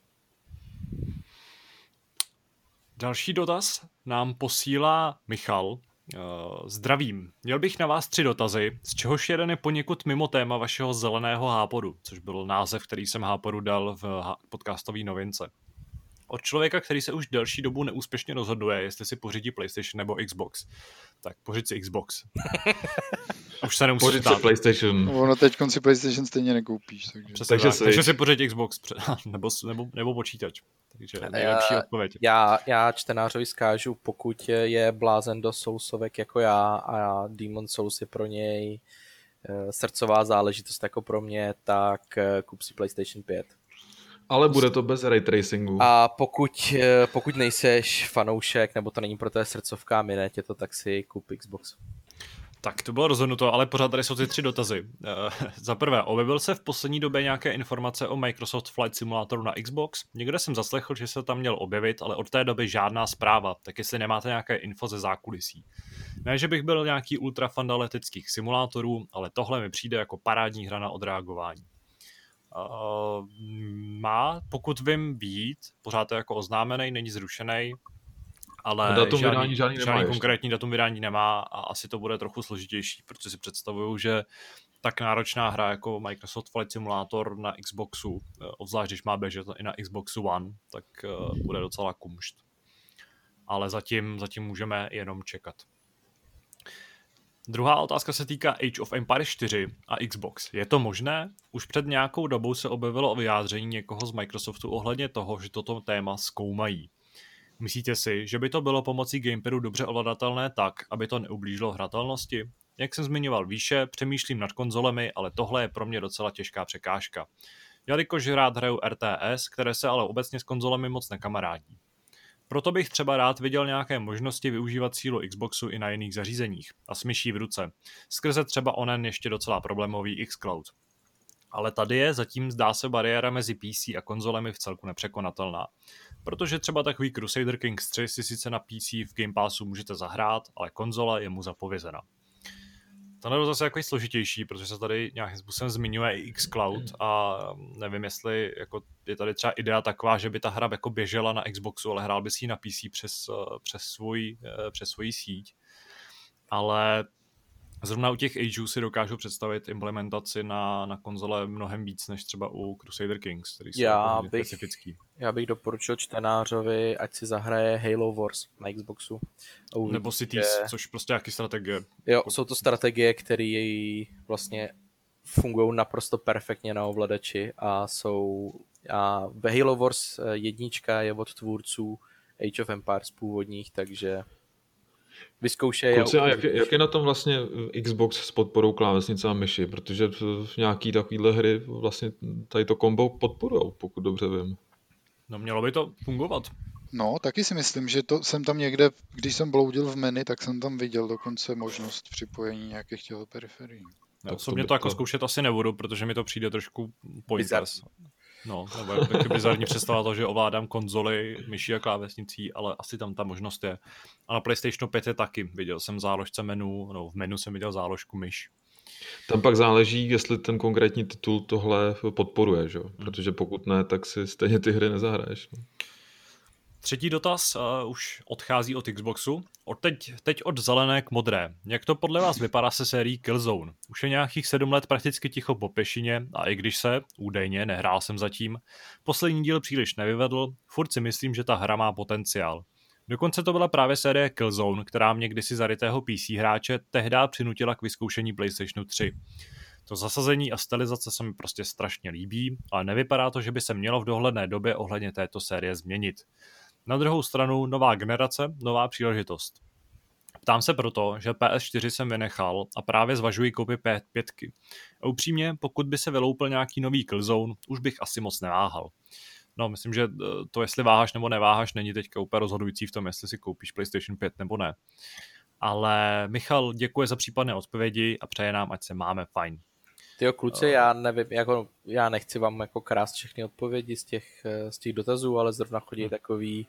Další dotaz nám posílá Michal. Eh, zdravím. Měl bych na vás tři dotazy, z čehož jeden je poněkud mimo téma vašeho zeleného hápodu, což byl název, který jsem hápodu dal v podcastové novince. Od člověka, který se už delší dobu neúspěšně rozhoduje, jestli si pořídí PlayStation nebo Xbox. Tak pořiď si Xbox. už se nemusí Pořiď si PlayStation. Ono teď si PlayStation stejně nekoupíš. Takže, Přesně takže, tak. takže si pořiď Xbox nebo, nebo, nebo počítač. Takže nejlepší já, odpověď. Já, já čtenářovi zkážu, pokud je blázen do Soulsovek jako já a Demon Souls je pro něj eh, srdcová záležitost jako pro mě, tak eh, kup si PlayStation 5. Ale bude to bez ray tracingu. A pokud, eh, pokud nejseš fanoušek, nebo to není pro té srdcovka a minetě to, tak si kup Xbox. Tak to bylo rozhodnuto, ale pořád tady jsou ty tři dotazy. Uh, za prvé, objevil se v poslední době nějaké informace o Microsoft Flight Simulatoru na Xbox? Někde jsem zaslechl, že se tam měl objevit, ale od té doby žádná zpráva, tak jestli nemáte nějaké info ze zákulisí. Ne, že bych byl nějaký ultra letických simulátorů, ale tohle mi přijde jako parádní hra na odreagování. Uh, má, pokud vím, být, pořád je jako oznámený, není zrušený, ale datum žádný, vydání žádný, žádný konkrétní datum vydání nemá a asi to bude trochu složitější, protože si představuju, že tak náročná hra jako Microsoft Flight Simulator na Xboxu, eh, obzvlášť když má běžet i na Xboxu One, tak eh, bude docela kumšt. Ale zatím, zatím můžeme jenom čekat. Druhá otázka se týká Age of Empires 4 a Xbox. Je to možné? Už před nějakou dobou se objevilo o vyjádření někoho z Microsoftu ohledně toho, že toto téma zkoumají. Myslíte si, že by to bylo pomocí gamepadu dobře ovladatelné tak, aby to neublížilo hratelnosti? Jak jsem zmiňoval výše, přemýšlím nad konzolemi, ale tohle je pro mě docela těžká překážka. Jelikož rád hraju RTS, které se ale obecně s konzolemi moc nekamarádí. Proto bych třeba rád viděl nějaké možnosti využívat sílu Xboxu i na jiných zařízeních a smyší v ruce, skrze třeba onen ještě docela problémový xCloud. Ale tady je zatím zdá se bariéra mezi PC a konzolemi v celku nepřekonatelná. Protože třeba takový Crusader Kings 3 si sice na PC v Game Passu můžete zahrát, ale konzola je mu zapovězena. To je zase jako složitější, protože se tady nějakým způsobem zmiňuje i xCloud a nevím, jestli jako je tady třeba idea taková, že by ta hra jako běžela na Xboxu, ale hrál by si ji na PC přes, přes, svůj, přes svoji síť. Ale Zrovna u těch Ageů si dokážu představit implementaci na, na konzole mnohem víc, než třeba u Crusader Kings, který jsou já bych, specifický. Já bych doporučil čtenářovi, ať si zahraje Halo Wars na Xboxu. Uvidíte, Nebo Cities, což prostě jaký strategie. Jo, jsou to strategie, které vlastně fungují naprosto perfektně na ovladači a jsou a Halo Wars eh, jednička je od tvůrců Age of Empires původních, takže vyzkoušej. Kluci, a jak, jak, je na tom vlastně Xbox s podporou klávesnice a myši? Protože v nějaký takovýhle hry vlastně tady to kombo podporujou, pokud dobře vím. No mělo by to fungovat. No, taky si myslím, že to jsem tam někde, když jsem bloudil v menu, tak jsem tam viděl dokonce možnost připojení nějakých těch periferií. Já osobně to, to jako to... zkoušet asi nebudu, protože mi to přijde trošku pointless. No, nebo je taky bizarní představa to, že ovládám konzoli, myší a klávesnicí, ale asi tam ta možnost je. A na PlayStation 5 je taky. Viděl jsem záložce menu, no v menu jsem viděl záložku myš. Tam pak záleží, jestli ten konkrétní titul tohle podporuje, že? Protože pokud ne, tak si stejně ty hry nezahraješ. No. Třetí dotaz uh, už odchází od Xboxu. Od teď, teď od zelené k modré. Jak to podle vás vypadá se sérií Killzone? Už je nějakých sedm let prakticky ticho po pešině a i když se, údajně, nehrál jsem zatím, poslední díl příliš nevyvedl, furt si myslím, že ta hra má potenciál. Dokonce to byla právě série Killzone, která mě kdysi zarytého PC hráče tehdy přinutila k vyzkoušení PlayStation 3. To zasazení a stylizace se mi prostě strašně líbí, ale nevypadá to, že by se mělo v dohledné době ohledně této série změnit. Na druhou stranu nová generace, nová příležitost. Ptám se proto, že PS4 jsem vynechal a právě zvažuji koupit P5. A upřímně, pokud by se vyloupil nějaký nový Killzone, už bych asi moc neváhal. No, myslím, že eh, to, jestli váháš nebo neváháš, není teďka úplně rozhodující v tom, jestli si koupíš PlayStation 5 nebo ne. Ale Michal děkuje za případné odpovědi a přeje nám, ať se máme fajn. Ty kluci, uh, já nevím, jako, já nechci vám jako krást všechny odpovědi z těch, eh, z těch dotazů, ale zrovna chodí hmm. takový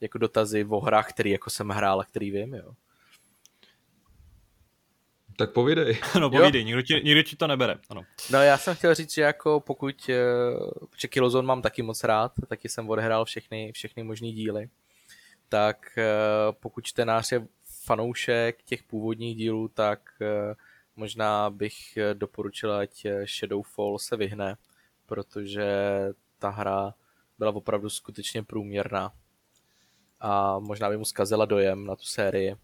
jako dotazy o hrách, který jako jsem hrál a který vím, jo. Tak povídej. no povídej, nikdo ti, nikdo ti to nebere. Ano. No já jsem chtěl říct, že jako pokud, eh, že Killzone mám taky moc rád, taky jsem odehrál všechny, všechny možný díly, tak eh, pokud čtenář je fanoušek těch původních dílů, tak eh, možná bych doporučil, ať Shadowfall se vyhne, protože ta hra byla opravdu skutečně průměrná a možná by mu zkazila dojem na tu sérii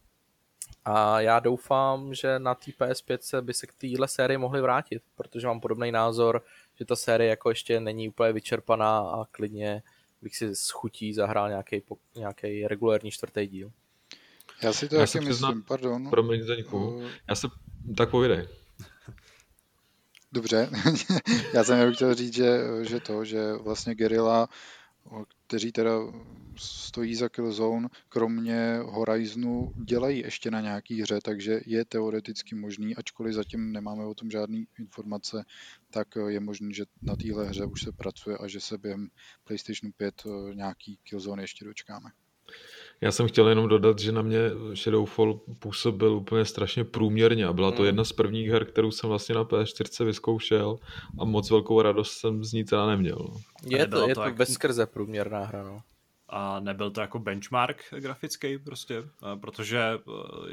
a já doufám, že na té PS5 se by se k téhle sérii mohli vrátit, protože mám podobný názor, že ta série jako ještě není úplně vyčerpaná a klidně bych si s chutí zahrál nějaký, nějaký regulární čtvrtý díl. Já si to já taky myslím, přizna... pardon. Promiň, Zdeňku. Uh... Já se... Tak povídej. Dobře, já jsem jenom chtěl říct, že, že to, že vlastně Gerilla, kteří teda stojí za Killzone, kromě Horizonu dělají ještě na nějaký hře, takže je teoreticky možný, ačkoliv zatím nemáme o tom žádné informace, tak je možný, že na téhle hře už se pracuje a že se během PlayStation 5 eh, nějaký Killzone ještě dočkáme. Já jsem chtěl jenom dodat, že na mě Shadowfall působil úplně strašně průměrně a byla to mm. jedna z prvních her, kterou jsem vlastně na PS4 vyzkoušel a moc velkou radost jsem z ní teda neměl. No. Je to, je to, to bezkrze průměrná hra, no a nebyl to jako benchmark grafický prostě, protože e,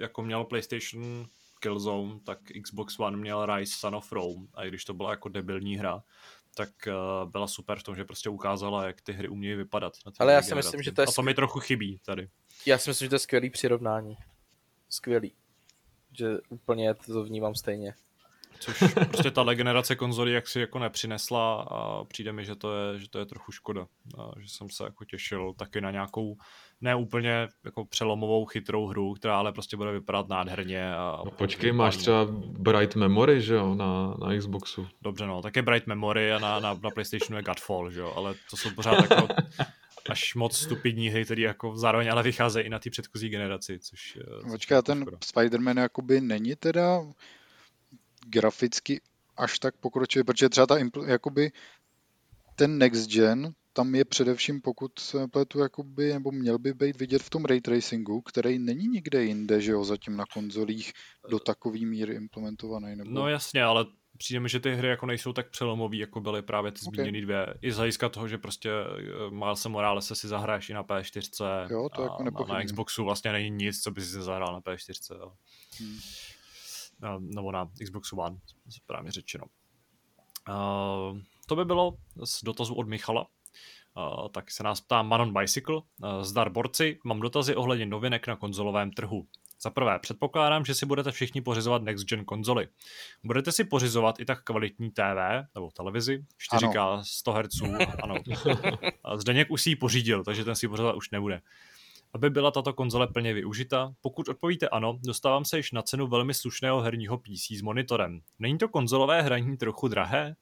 jako měl PlayStation Killzone, tak Xbox One měl Rise Son of Rome a i když to byla jako debilní hra, tak e, byla super v tom, že prostě ukázala, jak ty hry umějí vypadat. Ale já si myslím, že to je... A to mi trochu chybí tady. Já si myslím, že to je skvělý přirovnání. Skvělý. Že úplně to vnímám stejně což prostě ta generace konzolí jak si jako nepřinesla a přijde mi, že to je, že to je trochu škoda. A že jsem se jako těšil taky na nějakou ne úplně jako přelomovou chytrou hru, která ale prostě bude vypadat nádherně. A no počkej, máš třeba Bright Memory, že jo, na, na Xboxu. Dobře, no, také Bright Memory a na, na, na PlayStationu je Godfall, že jo, ale to jsou pořád jako až moc stupidní hry, které jako zároveň ale vycházejí i na ty předchozí generaci, což... Počkej, ten Spider-Man jakoby není teda graficky až tak pokročilý, protože třeba ta, jakoby ten next gen, tam je především, pokud se pletu, jakoby, nebo měl by být vidět v tom ray tracingu, který není nikde jinde, že jo, zatím na konzolích do takové míry implementovaný. Nebo... No jasně, ale přijde mi, že ty hry jako nejsou tak přelomový, jako byly právě ty zmíněné okay. dvě. I z hlediska toho, že prostě eh, Miles Morales se si zahraješ i na P4 jo, to a jako na, na Xboxu vlastně není nic, co by si zahrál na P4. Jo. Hmm nebo na Xbox One, správně řečeno. To by bylo z dotazu od Michala. Uh, tak se nás ptá Manon Bicycle. Uh, zdar borci, mám dotazy ohledně novinek na konzolovém trhu. Za prvé, předpokládám, že si budete všichni pořizovat next gen konzoly. Budete si pořizovat i tak kvalitní TV nebo televizi, 4K 100 Hz, ano. Zdeněk už si ji pořídil, takže ten si pořizovat už nebude aby byla tato konzole plně využita? Pokud odpovíte ano, dostávám se již na cenu velmi slušného herního PC s monitorem. Není to konzolové hraní trochu drahé?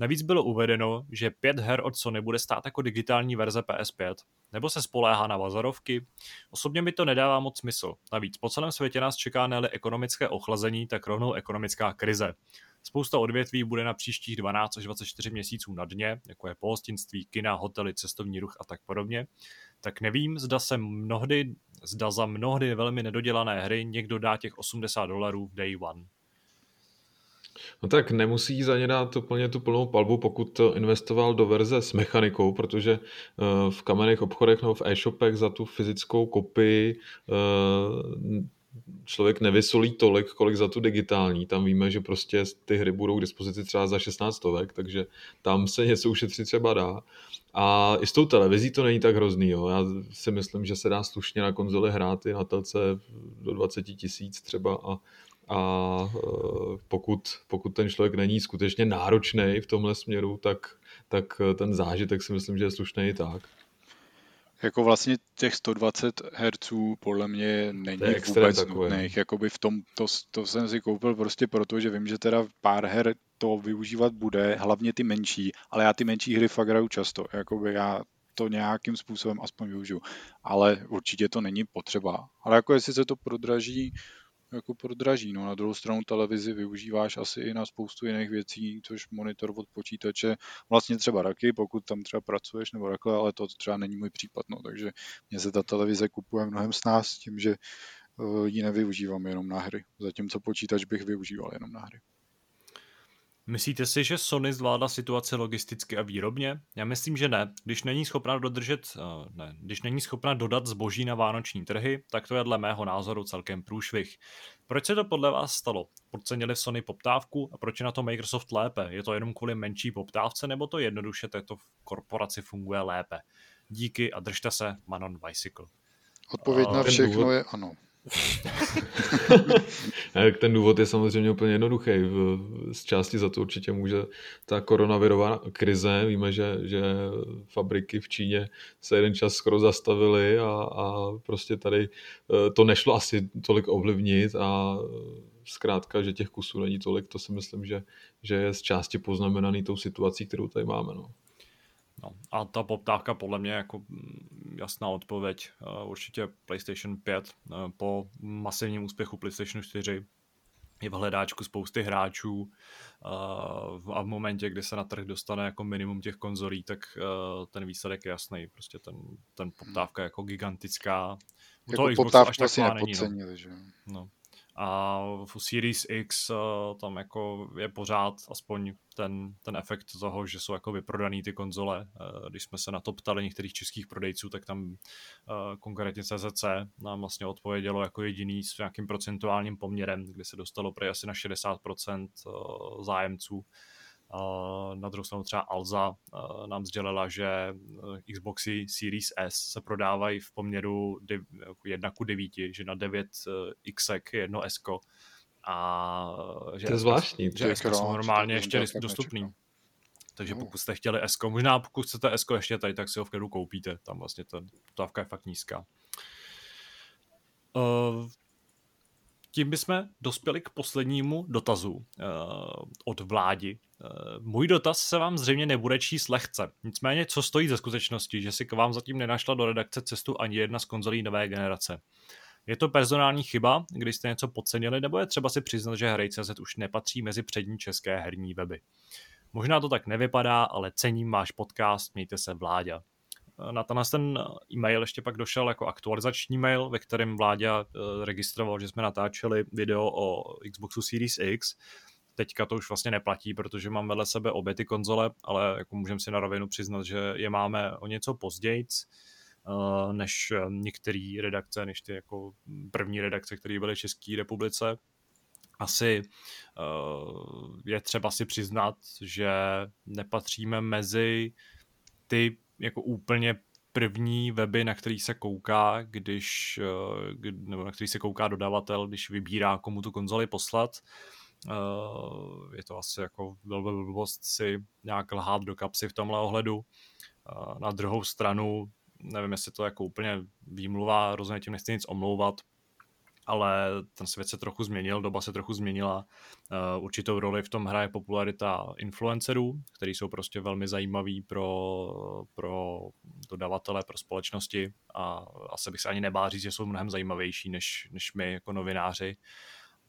Navíc bylo uvedeno, že pět her od Sony bude stát jako digitální verze PS5, nebo se spoléhá na vazarovky. Osobně mi to nedává moc smysl. Navíc po celém světě nás čeká ne ekonomické ochlazení, tak rovnou ekonomická krize. Spousta odvětví bude na příštích 12 až 24 měsíců na dně, jako je pohostinství, kina, hotely, cestovní ruch a tak podobně tak nevím, zda se mnohdy, zda za mnohdy velmi nedodělané hry někdo dá těch 80 dolarů v day one. No tak nemusí za ně dát úplně tu plnou palbu, pokud to investoval do verze s mechanikou, protože eh, v kamenných obchodech nebo v e-shopech za tu fyzickou kopii eh, člověk nevysolí tolik, kolik za tu digitální. Tam víme, že prostě ty hry budou k dispozici třeba za 16 stovek, takže tam se něco ušetřit třeba dá. A i s tou televizí to není tak hrozný. Jo. Já si myslím, že se dá slušně na konzoli hrát i na telce do 20 tisíc třeba a, a e, pokud, pokud ten člověk není skutečně náročný v tomhle směru, tak, tak ten zážitek si myslím, že je slušný i tak. Jako vlastně těch 120 Hz podle mě není vůbec nutných. Jakoby v tom, to, to jsem si koupil prostě proto, že vím, že teda pár her to využívat bude, hlavně ty menší, ale já ty menší hry fakt hraju často. Jakoby já to nějakým způsobem aspoň využiju. Ale určitě to není potřeba. Ale jako jestli se to prodraží jako prodraží. No, na druhou stranu televizi využíváš asi i na spoustu jiných věcí, což monitor od počítače, vlastně třeba raky, pokud tam třeba pracuješ nebo takhle, ale to třeba není můj případ. No, takže mě se ta televize kupuje mnohem s nás tím, že eh, ji nevyužívám jenom na hry, zatímco počítač bych využíval jenom na hry. Myslíte si, že Sony zvládla situaci logisticky a výrobně? Já myslím, že ne. Když není schopna dodržet, uh, ne, když není schopna dodat zboží na vánoční trhy, tak to je dle mého názoru celkem průšvih. Proč se to podle vás stalo? Podcenili Sony poptávku a proč je na to Microsoft lépe? Je to jenom kvůli menší poptávce nebo to jednoduše této korporaci funguje lépe? Díky a držte se, Manon Bicycle. Odpověď na všechno je ano. ten důvod je samozřejmě úplně jednoduchý. Z části za to určitě může ta koronavirová krize. Víme, že, že fabriky v Číně se jeden čas skoro zastavily a, a prostě tady eh, to nešlo asi tolik ovlivnit a zkrátka, že těch kusů není tolik, to si myslím, že, že je z části poznamenaný tou situací, kterou tady máme. No. No, a ta poptávka podle mě jako mm, jasná odpověď. Uh, určitě PlayStation 5 uh, eh, po masivním úspěchu PlayStation 4 je v hledáčku spousty hráčů uh, a v momentě, kdy se na trh dostane jako minimum těch konzolí, tak ten výsledek je jasný. Prostě ten, ten poptávka je jako gigantická. Jako poptávku asi nepodcenili, no. že? No a v Series X uh, tam jako je pořád aspoň ten, ten efekt toho, že jsou jako vyprodaný ty konzole. Uh, když jsme se na to ptali některých českých prodejců, tak tam uh, konkrétně CZC nám vlastně odpovědělo jako jediný s nějakým procentuálním poměrem, kde se dostalo prej asi na 60% uh, zájemců na druhou stranu třeba Alza nám sdělila, že e, Xboxy Series S se prodávají v poměru 1 ku 9, že na 9 e, X je jedno S a že to je zvláštní. Že S jsou normálně ještě dostupný. Takže pokud jste chtěli S, možná pokud chcete S ještě tady, tak si ho v klidu koupíte. Tam vlastně ta dávka je fakt nízká. Uh, tím bychom dospěli k poslednímu dotazu uh, od vládi. Uh, můj dotaz se vám zřejmě nebude číst lehce. Nicméně, co stojí ze skutečnosti, že si k vám zatím nenašla do redakce cestu ani jedna z konzolí nové generace? Je to personální chyba, když jste něco podcenili, nebo je třeba si přiznat, že Hrej.cz už nepatří mezi přední české herní weby? Možná to tak nevypadá, ale cením váš podcast, mějte se vláďa na tenhle ten e-mail ještě pak došel jako aktualizační mail, ve kterém vládě eh, registroval, že jsme natáčeli video o Xboxu Series X. Teďka to už vlastně neplatí, protože mám vedle sebe obě ty konzole, ale jako můžeme si na rovinu přiznat, že je máme o něco později eh, než některé redakce, než ty jako první redakce, které byly v České republice. Asi je třeba si přiznat, že nepatříme mezi ty jako úplně první weby, na který se kouká, když, eh, nebo na který se kouká dodavatel, když vybírá, komu tu konzoli poslat. Eh, je to asi jako blbost si nějak lhát do kapsy v tomhle ohledu. Eh, na druhou stranu, nevím, jestli to jako úplně výmluva, rozhodně tím nechci nic omlouvat, ale ten svět se trochu změnil, doba se trochu změnila. Uh, určitou roli v tom hraje popularita influencerů, kteří jsou prostě velmi zajímaví pro, pro dodavatele, pro společnosti a asi bych se ani nebál říct, že jsou mnohem zajímavější než, než my jako novináři.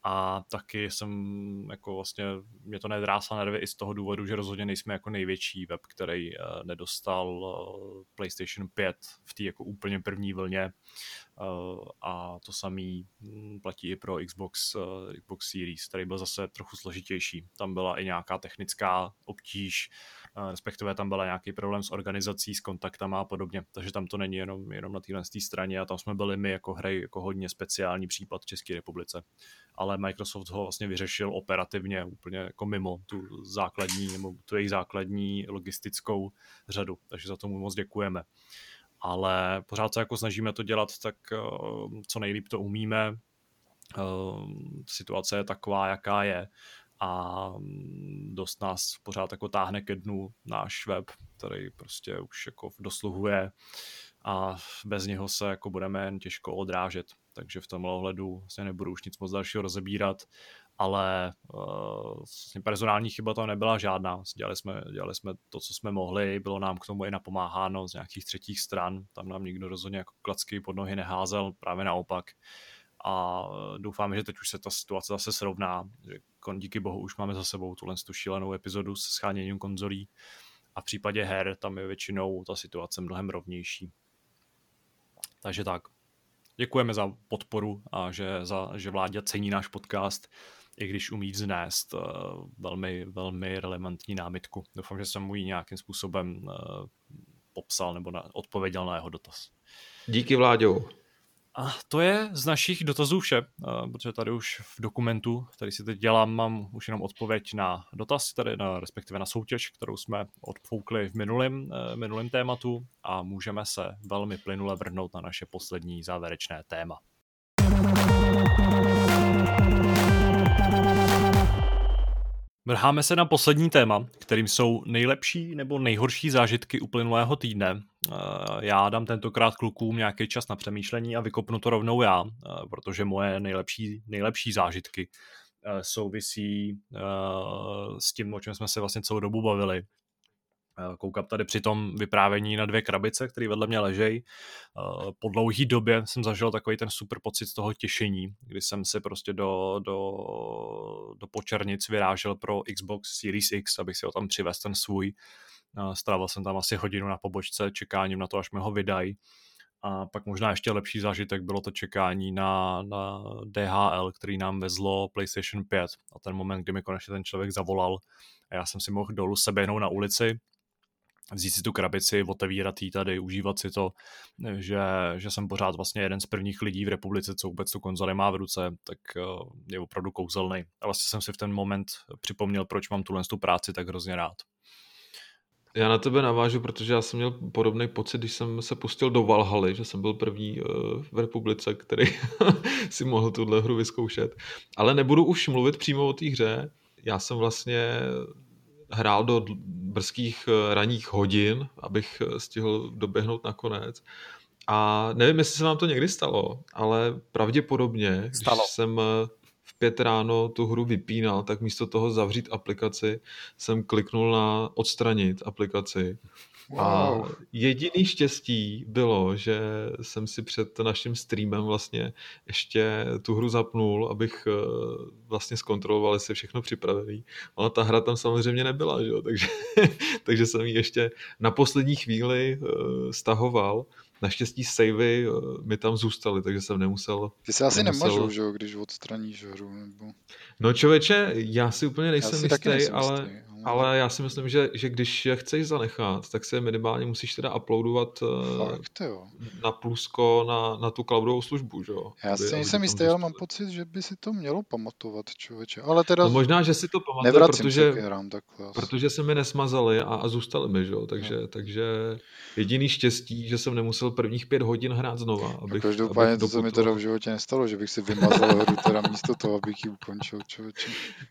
A taky jsem jako vlastně, mě to nedrásla nervy i z toho důvodu, že rozhodně nejsme jako největší web, který uh, nedostal uh, PlayStation 5 v té jako úplně první vlně uh, a to samý hm, platí i pro Xbox, Xbox Series, který byl zase trochu složitější. Tam byla i nějaká technická obtíž, respektive tam byla nějaký problém s organizací, s kontaktama a podobně, takže tam to není jenom, jenom na téhle straně a tam jsme byli my jako hry jako hodně speciální případ v České republice ale Microsoft ho vlastně vyřešil operativně úplně jako mimo tu základní nebo tu jejich základní logistickou řadu, takže za tomu moc děkujeme. Ale pořád se jako snažíme to dělat tak, eh, co nejlíp to umíme. Eh, situace je taková, jaká je a dost nás pořád jako táhne ke dnu náš web, který prostě už jako dosluhuje a bez něho se jako budeme jen těžko odrážet takže v tomhle ohledu vlastně nebudu už nic moc dalšího rozebírat, ale uh, personální chyba to nebyla žádná. Dělali jsme, dělali jsme to, co jsme mohli, bylo nám k tomu i napomáháno z nějakých třetích stran, tam nám nikdo rozhodně jako klacky pod nohy neházel, právě naopak. A doufáme, že teď už se ta situace zase srovná, díky bohu už máme za sebou tuhle tu šílenou epizodu s scháněním konzolí a v případě her tam je většinou ta situace mnohem rovnější. Takže tak. Děkujeme za podporu a že, za, že vládě cení náš podcast, i když umí vznést uh, velmi, velmi relevantní námitku. Doufám, že jsem mu ji nějakým způsobem uh, popsal nebo na, odpověděl na jeho dotaz. Díky Vláďo. A to je z našich dotazů vše, protože tady už v dokumentu, který si teď dělám, mám už jenom odpověď na dotaz, tedy na, respektive na soutěž, kterou jsme odfoukli v minulém, eh, minulém tématu a můžeme se velmi plynule vrhnout na naše poslední závěrečné téma. Vrháme se na poslední téma, kterým jsou nejlepší nebo nejhorší zážitky uplynulého týdne. Eh, já dám tentokrát klukům nějaký čas na přemýšlení a vykopnu to rovnou já, eh, protože moje nejlepší, nejlepší zážitky eh, souvisí s tím, o čem jsme se vlastně celou dobu bavili. Eh, koukám tady při tom vyprávění na dvě krabice, které vedle mě ležejí. Eh, po dlouhý době jsem zažil takový ten super pocit toho těšení, kdy jsem si prostě do, do, do počernic vyrážel pro Xbox Series X, abych si ho tam přivez ten svůj. Eh, strávil jsem tam asi hodinu na pobočce čekáním na to, až mi ho vydají. A pak možná ještě lepší zážitek bylo to čekání na, na DHL, který nám vezlo PlayStation 5. A ten moment, kdy mi konečně ten člověk zavolal a já jsem si mohl dolů seběhnout na ulici, vzít si tu krabici, otevírat ji tady, užívat si to, že, že jsem pořád vlastně jeden z prvních lidí v republice, co vůbec tu konzoli má v ruce, tak eh, je opravdu kouzelný. A vlastně jsem si v ten moment připomněl, proč mám tuhle tu práci tak hrozně rád. Já na tebe navážu, protože já jsem měl podobný pocit, když jsem se pustil do Valhaly, že jsem byl první uh, v republice, který si mohl tuhle hru vyzkoušet. Ale nebudu už mluvit přímo o té hře. Já jsem vlastně hrál do brzkých eh, ranních hodin, abych eh, stihl doběhnout nakonec. A nevím, jestli se vám to někdy stalo, ale pravděpodobně, stalo. když jsem eh, v pět ráno tu hru vypínal, tak místo toho zavřít aplikaci jsem kliknul na odstranit aplikaci Wow. A jediný štěstí bylo, že jsem si před naším streamem vlastně ještě tu hru zapnul, abych eh, vlastně zkontroloval, jestli je všechno připravený. Ale ta hra tam samozřejmě nebyla, že jo? Takže, takže jsem ji ještě na poslední chvíli uh, stahoval. Naštěstí savey uh, mi tam zůstaly, takže jsem nemusel... Ty se asi nemusel... nemažou, že jo, když odstraníš hru, nebo... No člověče, já si úplně nejsem jistý, ale... Jistý ale já si myslím, že, že když je chceš zanechat, tak se minimálně musíš teda uploadovat eh, Fakt, jo. na plusko na, na tu cloudovou službu, že jo? Já si nejsem jistý, ale mám pocit, že by si to mělo pamatovat, člověče. Ale teda no možná, že si to pamatuje, protože, hrám takhle. protože se mi nesmazali a, a zůstali mi, že jo? Takže, no. takže jediný štěstí, že jsem nemusel prvních pět hodin hrát znova. Abych, no každopádně to se mi teda v životě nestalo, že bych si vymazal hru teda místo toho, abych ji ukončil, člověče.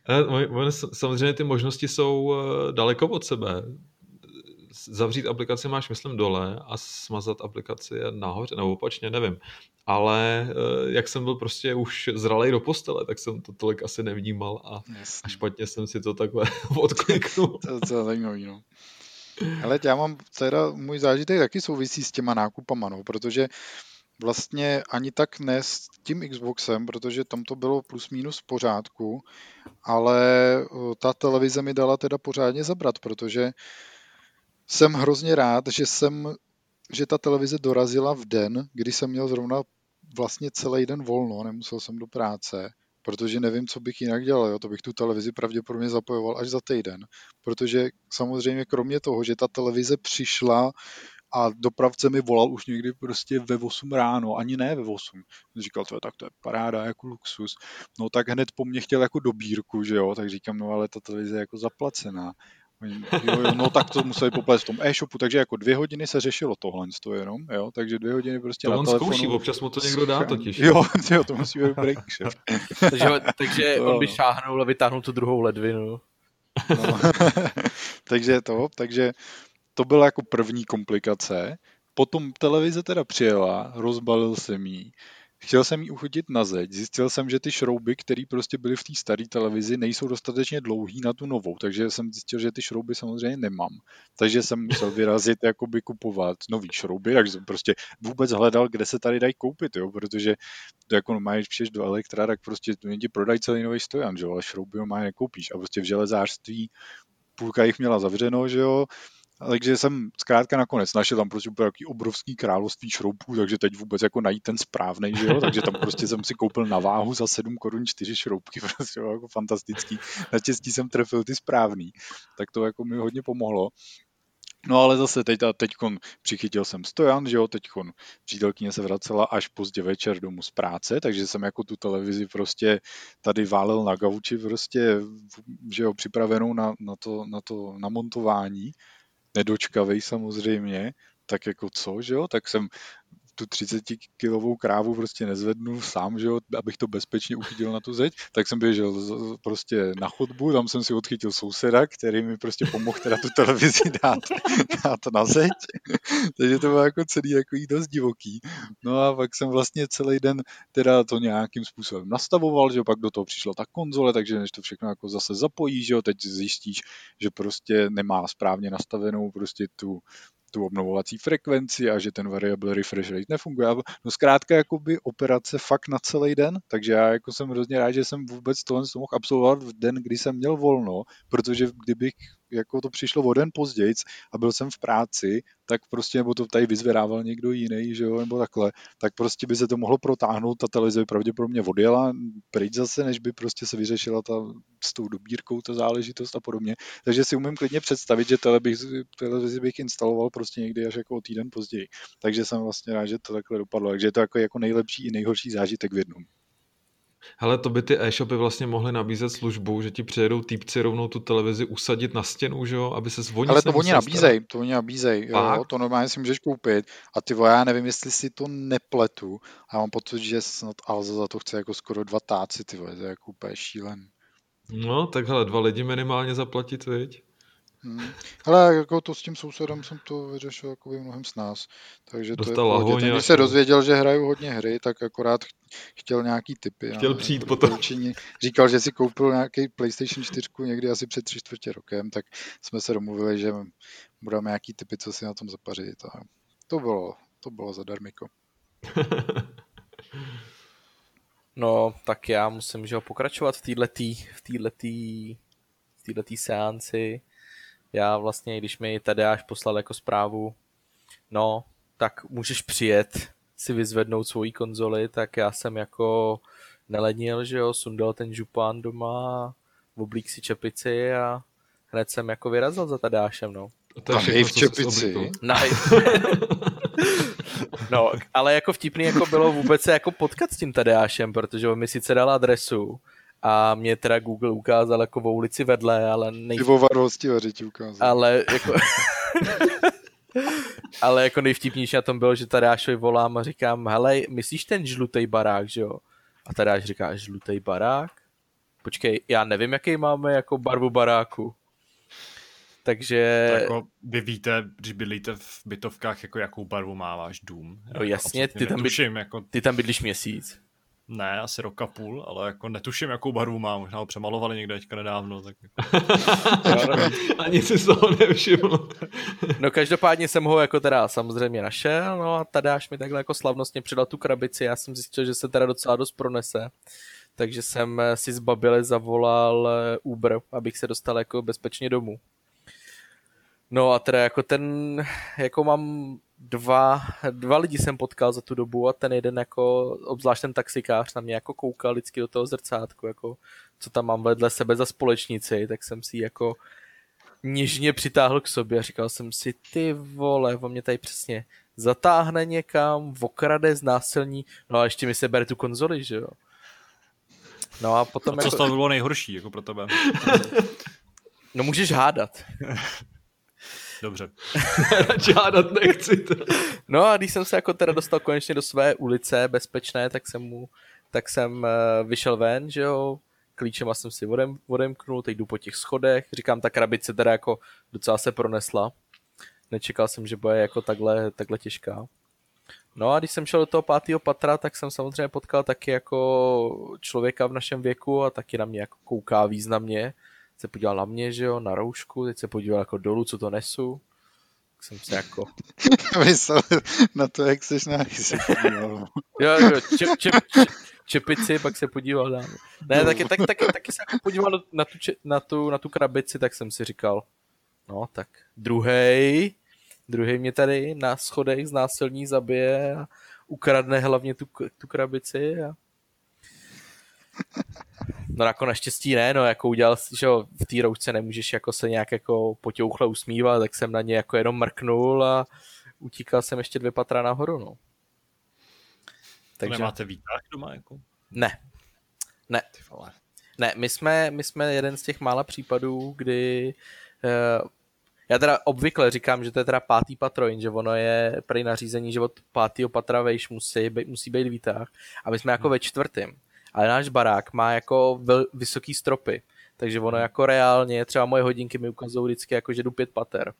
Eh, samozřejmě ty možnosti jsou Eh, daleko od sebe. Zavřít aplikaci máš, myslím, dole a smazat aplikaci je nahoře, nebo opačně, nevím. Ale eh, jak jsem byl prostě už zralej do postele, tak jsem to tolik asi nevnímal a, a špatně jsem si to takhle odkliknul. to, to je zajímavý, no. Ale já mám teda, můj zážitek taky souvisí s těma nákupama, no, protože vlastně ani tak ne s tím Xboxem, protože tam to bylo plus minus v pořádku, ale ta televize mi dala teda pořádně zabrat, protože jsem hrozně rád, že jsem, že ta televize dorazila v den, kdy jsem měl zrovna vlastně celý den volno, nemusel jsem do práce, protože nevím, co bych jinak dělal, jo? to bych tu televizi pravděpodobně zapojoval až za týden, protože samozřejmě kromě toho, že ta televize přišla a dopravce mi volal už někdy prostě ve 8 ráno, ani ne ve 8. Říkal, to je tak, to je paráda, jako luxus. No tak hned po mně chtěl jako dobírku, že jo, tak říkám, no ale ta televize je jako zaplacená. Jo, jo, no tak to museli poplést v tom e-shopu, takže jako dvě hodiny se řešilo tohle to jenom, jo, takže dvě hodiny prostě to na on telefonu. zkouší, občas mu to někdo dá totiž. Jo, jo to musí být break takže, takže on by šáhnul a vytáhnul tu druhou ledvinu. No. takže to, takže to byla jako první komplikace. Potom televize teda přijela, rozbalil jsem jí, chtěl jsem ji uchytit na zeď, zjistil jsem, že ty šrouby, které prostě byly v té staré televizi, nejsou dostatečně dlouhý na tu novou, takže jsem zjistil, že ty šrouby samozřejmě nemám. Takže jsem musel vyrazit jakoby kupovat nový šrouby, takže jsem prostě vůbec hledal, kde se tady dají koupit, jo, protože to jako máš přijdeš do elektra, tak prostě ti prodají celý nový stojan, že ale šrouby má nekoupíš. A prostě v železářství půlka jich měla zavřeno, že jo, takže jsem zkrátka nakonec našel tam prostě úplně obrovský království šroubů, takže teď vůbec jako najít ten správný, že jo? takže tam prostě jsem si koupil na váhu za 7 korun 4 šroubky, prostě jo, jako fantastický. Naštěstí jsem trefil ty správný, tak to jako mi hodně pomohlo. No ale zase teď, teďkon přichytil jsem stojan, že jo, teďkon přítelkyně se vracela až pozdě večer domů z práce, takže jsem jako tu televizi prostě tady válel na gauči prostě, že jo, připravenou na, na, to, na to namontování nedočkavej samozřejmě, tak jako co, že jo, tak jsem tu 30 kilovou krávu prostě nezvednu sám, že jo, abych to bezpečně uchytil na tu zeď, tak jsem běžel prostě na chodbu, tam jsem si odchytil souseda, který mi prostě pomohl teda tu televizi dát, dát na zeď, takže to bylo jako celý jako dost divoký. No a pak jsem vlastně celý den teda to nějakým způsobem nastavoval, že jo, pak do toho přišla ta konzole, takže než to všechno jako zase zapojí, že jo, teď zjistíš, že prostě nemá správně nastavenou prostě tu tu obnovovací frekvenci a že ten variable refresh rate nefunguje. No zkrátka jakoby operace fakt na celý den, takže já jako jsem hrozně rád, že jsem vůbec tohle mohl absolvovat v den, kdy jsem měl volno, protože kdybych jako to přišlo o den později a byl jsem v práci, tak prostě, nebo to tady vyzvedával někdo jiný, že jo, nebo takhle, tak prostě by se to mohlo protáhnout, ta televize by pravděpodobně odjela pryč zase, než by prostě se vyřešila ta, s tou dobírkou ta záležitost a podobně. Takže si umím klidně představit, že televizi, televizi bych instaloval prostě někdy až jako o týden později. Takže jsem vlastně rád, že to takhle dopadlo. Takže je to jako, jako nejlepší i nejhorší zážitek v jednom. Hele, to by ty e-shopy vlastně mohly nabízet službu, že ti přijedou týpci rovnou tu televizi usadit na stěnu, že jo, aby se zvoní. Ale to oni nabízej, to oni nabízej, jo, to normálně si můžeš koupit. A ty já nevím, jestli si to nepletu. A já mám pocit, že snad Alza za to chce jako skoro dva táci, ty vole, to je jako úplně šílen. No, tak hele, dva lidi minimálně zaplatit, viď? Hmm. Ale jako to s tím sousedem jsem to vyřešil jako mnohem s nás. Takže to je Ten, když se dozvěděl, že hraju hodně hry, tak akorát chtěl nějaký typy. Chtěl a, přijít potom. Říkal, že si koupil nějaký PlayStation 4 někdy asi před tři čtvrtě rokem, tak jsme se domluvili, že budeme nějaký typy, co si na tom zapařit. A to bylo, to bylo zadarmiko. no, tak já musím že pokračovat v této v této v této seanci já vlastně, když mi až poslal jako zprávu, no, tak můžeš přijet si vyzvednout svoji konzoli, tak já jsem jako nelednil, že jo, sundal ten župán doma, oblík si čepici a hned jsem jako vyrazil za Tadášem, no. To je v čepici. no, ale jako vtipný jako bylo vůbec se jako potkat s tím Tadeášem, protože on mi sice dal adresu, a mě teda Google ukázal jako v ulici vedle, ale nej... Pivovarosti ti ukázal. Ale jako... ale jako nejvtipnější na tom bylo, že Tadášovi volám a říkám, hele, myslíš ten žlutý barák, že jo? A Tadáš říká, žlutý barák? Počkej, já nevím, jaký máme jako barvu baráku. Takže... To jako vy víte, když bydlíte v bytovkách, jako jakou barvu má váš dům. No jasně, ty tam, netuším, jako... ty tam bydlíš měsíc. Ne, asi rok a půl, ale jako netuším, jakou barvu má. Možná ho přemalovali někde teďka nedávno. Tak... Ani si z toho nevšiml. no každopádně jsem ho jako teda samozřejmě našel, no a až mi takhle jako slavnostně přidal tu krabici. Já jsem zjistil, že se teda docela dost pronese. Takže jsem si z Babile zavolal eh, Uber, abych se dostal jako bezpečně domů. No a teda jako ten, jako mám dva, dva lidi jsem potkal za tu dobu a ten jeden jako, obzvlášť ten taxikář na mě jako koukal vždycky do toho zrcátku, jako co tam mám vedle sebe za společnici, tak jsem si jako něžně přitáhl k sobě a říkal jsem si, ty vole, on mě tady přesně zatáhne někam, okrade, znásilní, no a ještě mi se bere tu konzoli, že jo. No a potom... A co jako... z bylo nejhorší, jako pro tebe? no můžeš hádat. Dobře. Žádat nechci. To. No a když jsem se jako teda dostal konečně do své ulice bezpečné, tak jsem mu, tak jsem eh, vyšel ven, že jo, klíčem jsem si odem, odemknul, teď jdu po těch schodech, říkám, ta krabice teda jako docela se pronesla. Nečekal jsem, že bude jako takhle, takhle těžká. No a když jsem šel do toho pátého patra, tak jsem samozřejmě potkal taky jako člověka v našem věku a taky na mě jako kouká významně. Se podíval na mě, že jo, na roušku, teď se podíval jako dolů, co to nesu. Tak jsem se jako... Myslel na to, jak jsi na se podíval. jo, jo, čep, čep, čep, čepici, pak se podíval dál. Ne, taky, tak, taky, taky se jako podíval na tu, na, tu, na tu krabici, tak jsem si říkal, no tak druhý Druhý mě tady na schodech znásilní zabije a ukradne hlavně tu, tu krabici. A... No jako naštěstí ne, no jako udělal, že v té roučce nemůžeš jako se nějak jako potěuchle usmívat, tak jsem na ně jako jenom mrknul a utíkal jsem ještě dvě patra nahoru, no. Takže... Nemáte výtah doma jako? Ne. Ne. Ne, my jsme, my jsme jeden z těch mála případů, kdy uh, já teda obvykle říkám, že to je teda pátý patro, že ono je prej nařízení, že od pátého patra vejš musí, být, musí být výtah. A my jsme jako ve čtvrtém. Ale náš barák má jako vel, vysoký stropy. Takže ono jako reálně, třeba moje hodinky mi ukazují vždycky jako, že jdu pět pater.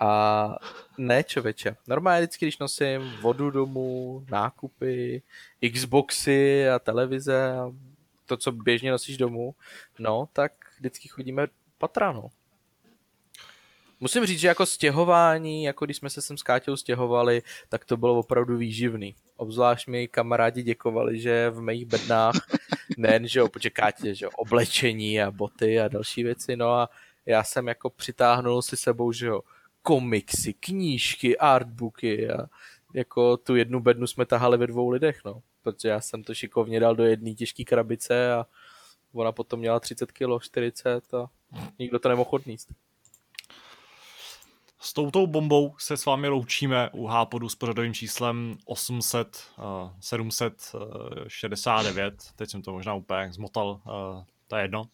A ne, čověče. Normálně vždycky, když nosím vodu domů, nákupy, Xboxy a televize a to, co běžně nosíš domů, no, tak vždycky chodíme patra, no. Musím říct, že jako stěhování, jako když jsme se sem s Káťou stěhovali, tak to bylo opravdu výživný. Obzvlášť mi kamarádi děkovali, že v mých bednách nejen, že jo, počekáte, že jo, oblečení a boty a další věci, no a já jsem jako přitáhnul si sebou, že jo, komiksy, knížky, artbooky a jako tu jednu bednu jsme tahali ve dvou lidech, no. Protože já jsem to šikovně dal do jedné těžké krabice a ona potom měla 30 kg, 40 a nikdo to nemohl odníst. S touto bombou se s vámi loučíme u Hápodu s pořadovým číslem 800, uh, 769. Teď jsem to možná úplně zmotal, uh, to je jedno. Uh,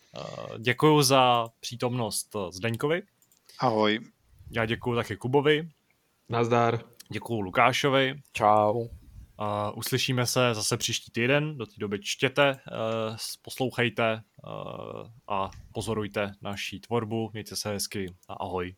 děkuji za přítomnost Zdeňkovi. Ahoj. Já děkuji taky Kubovi. Nazdar. Děkuji Lukášovi. Čau. Uh, uslyšíme se zase příští týden. Do té doby čtěte, uh, poslouchejte uh, a pozorujte naší tvorbu. Mějte se hezky a ahoj.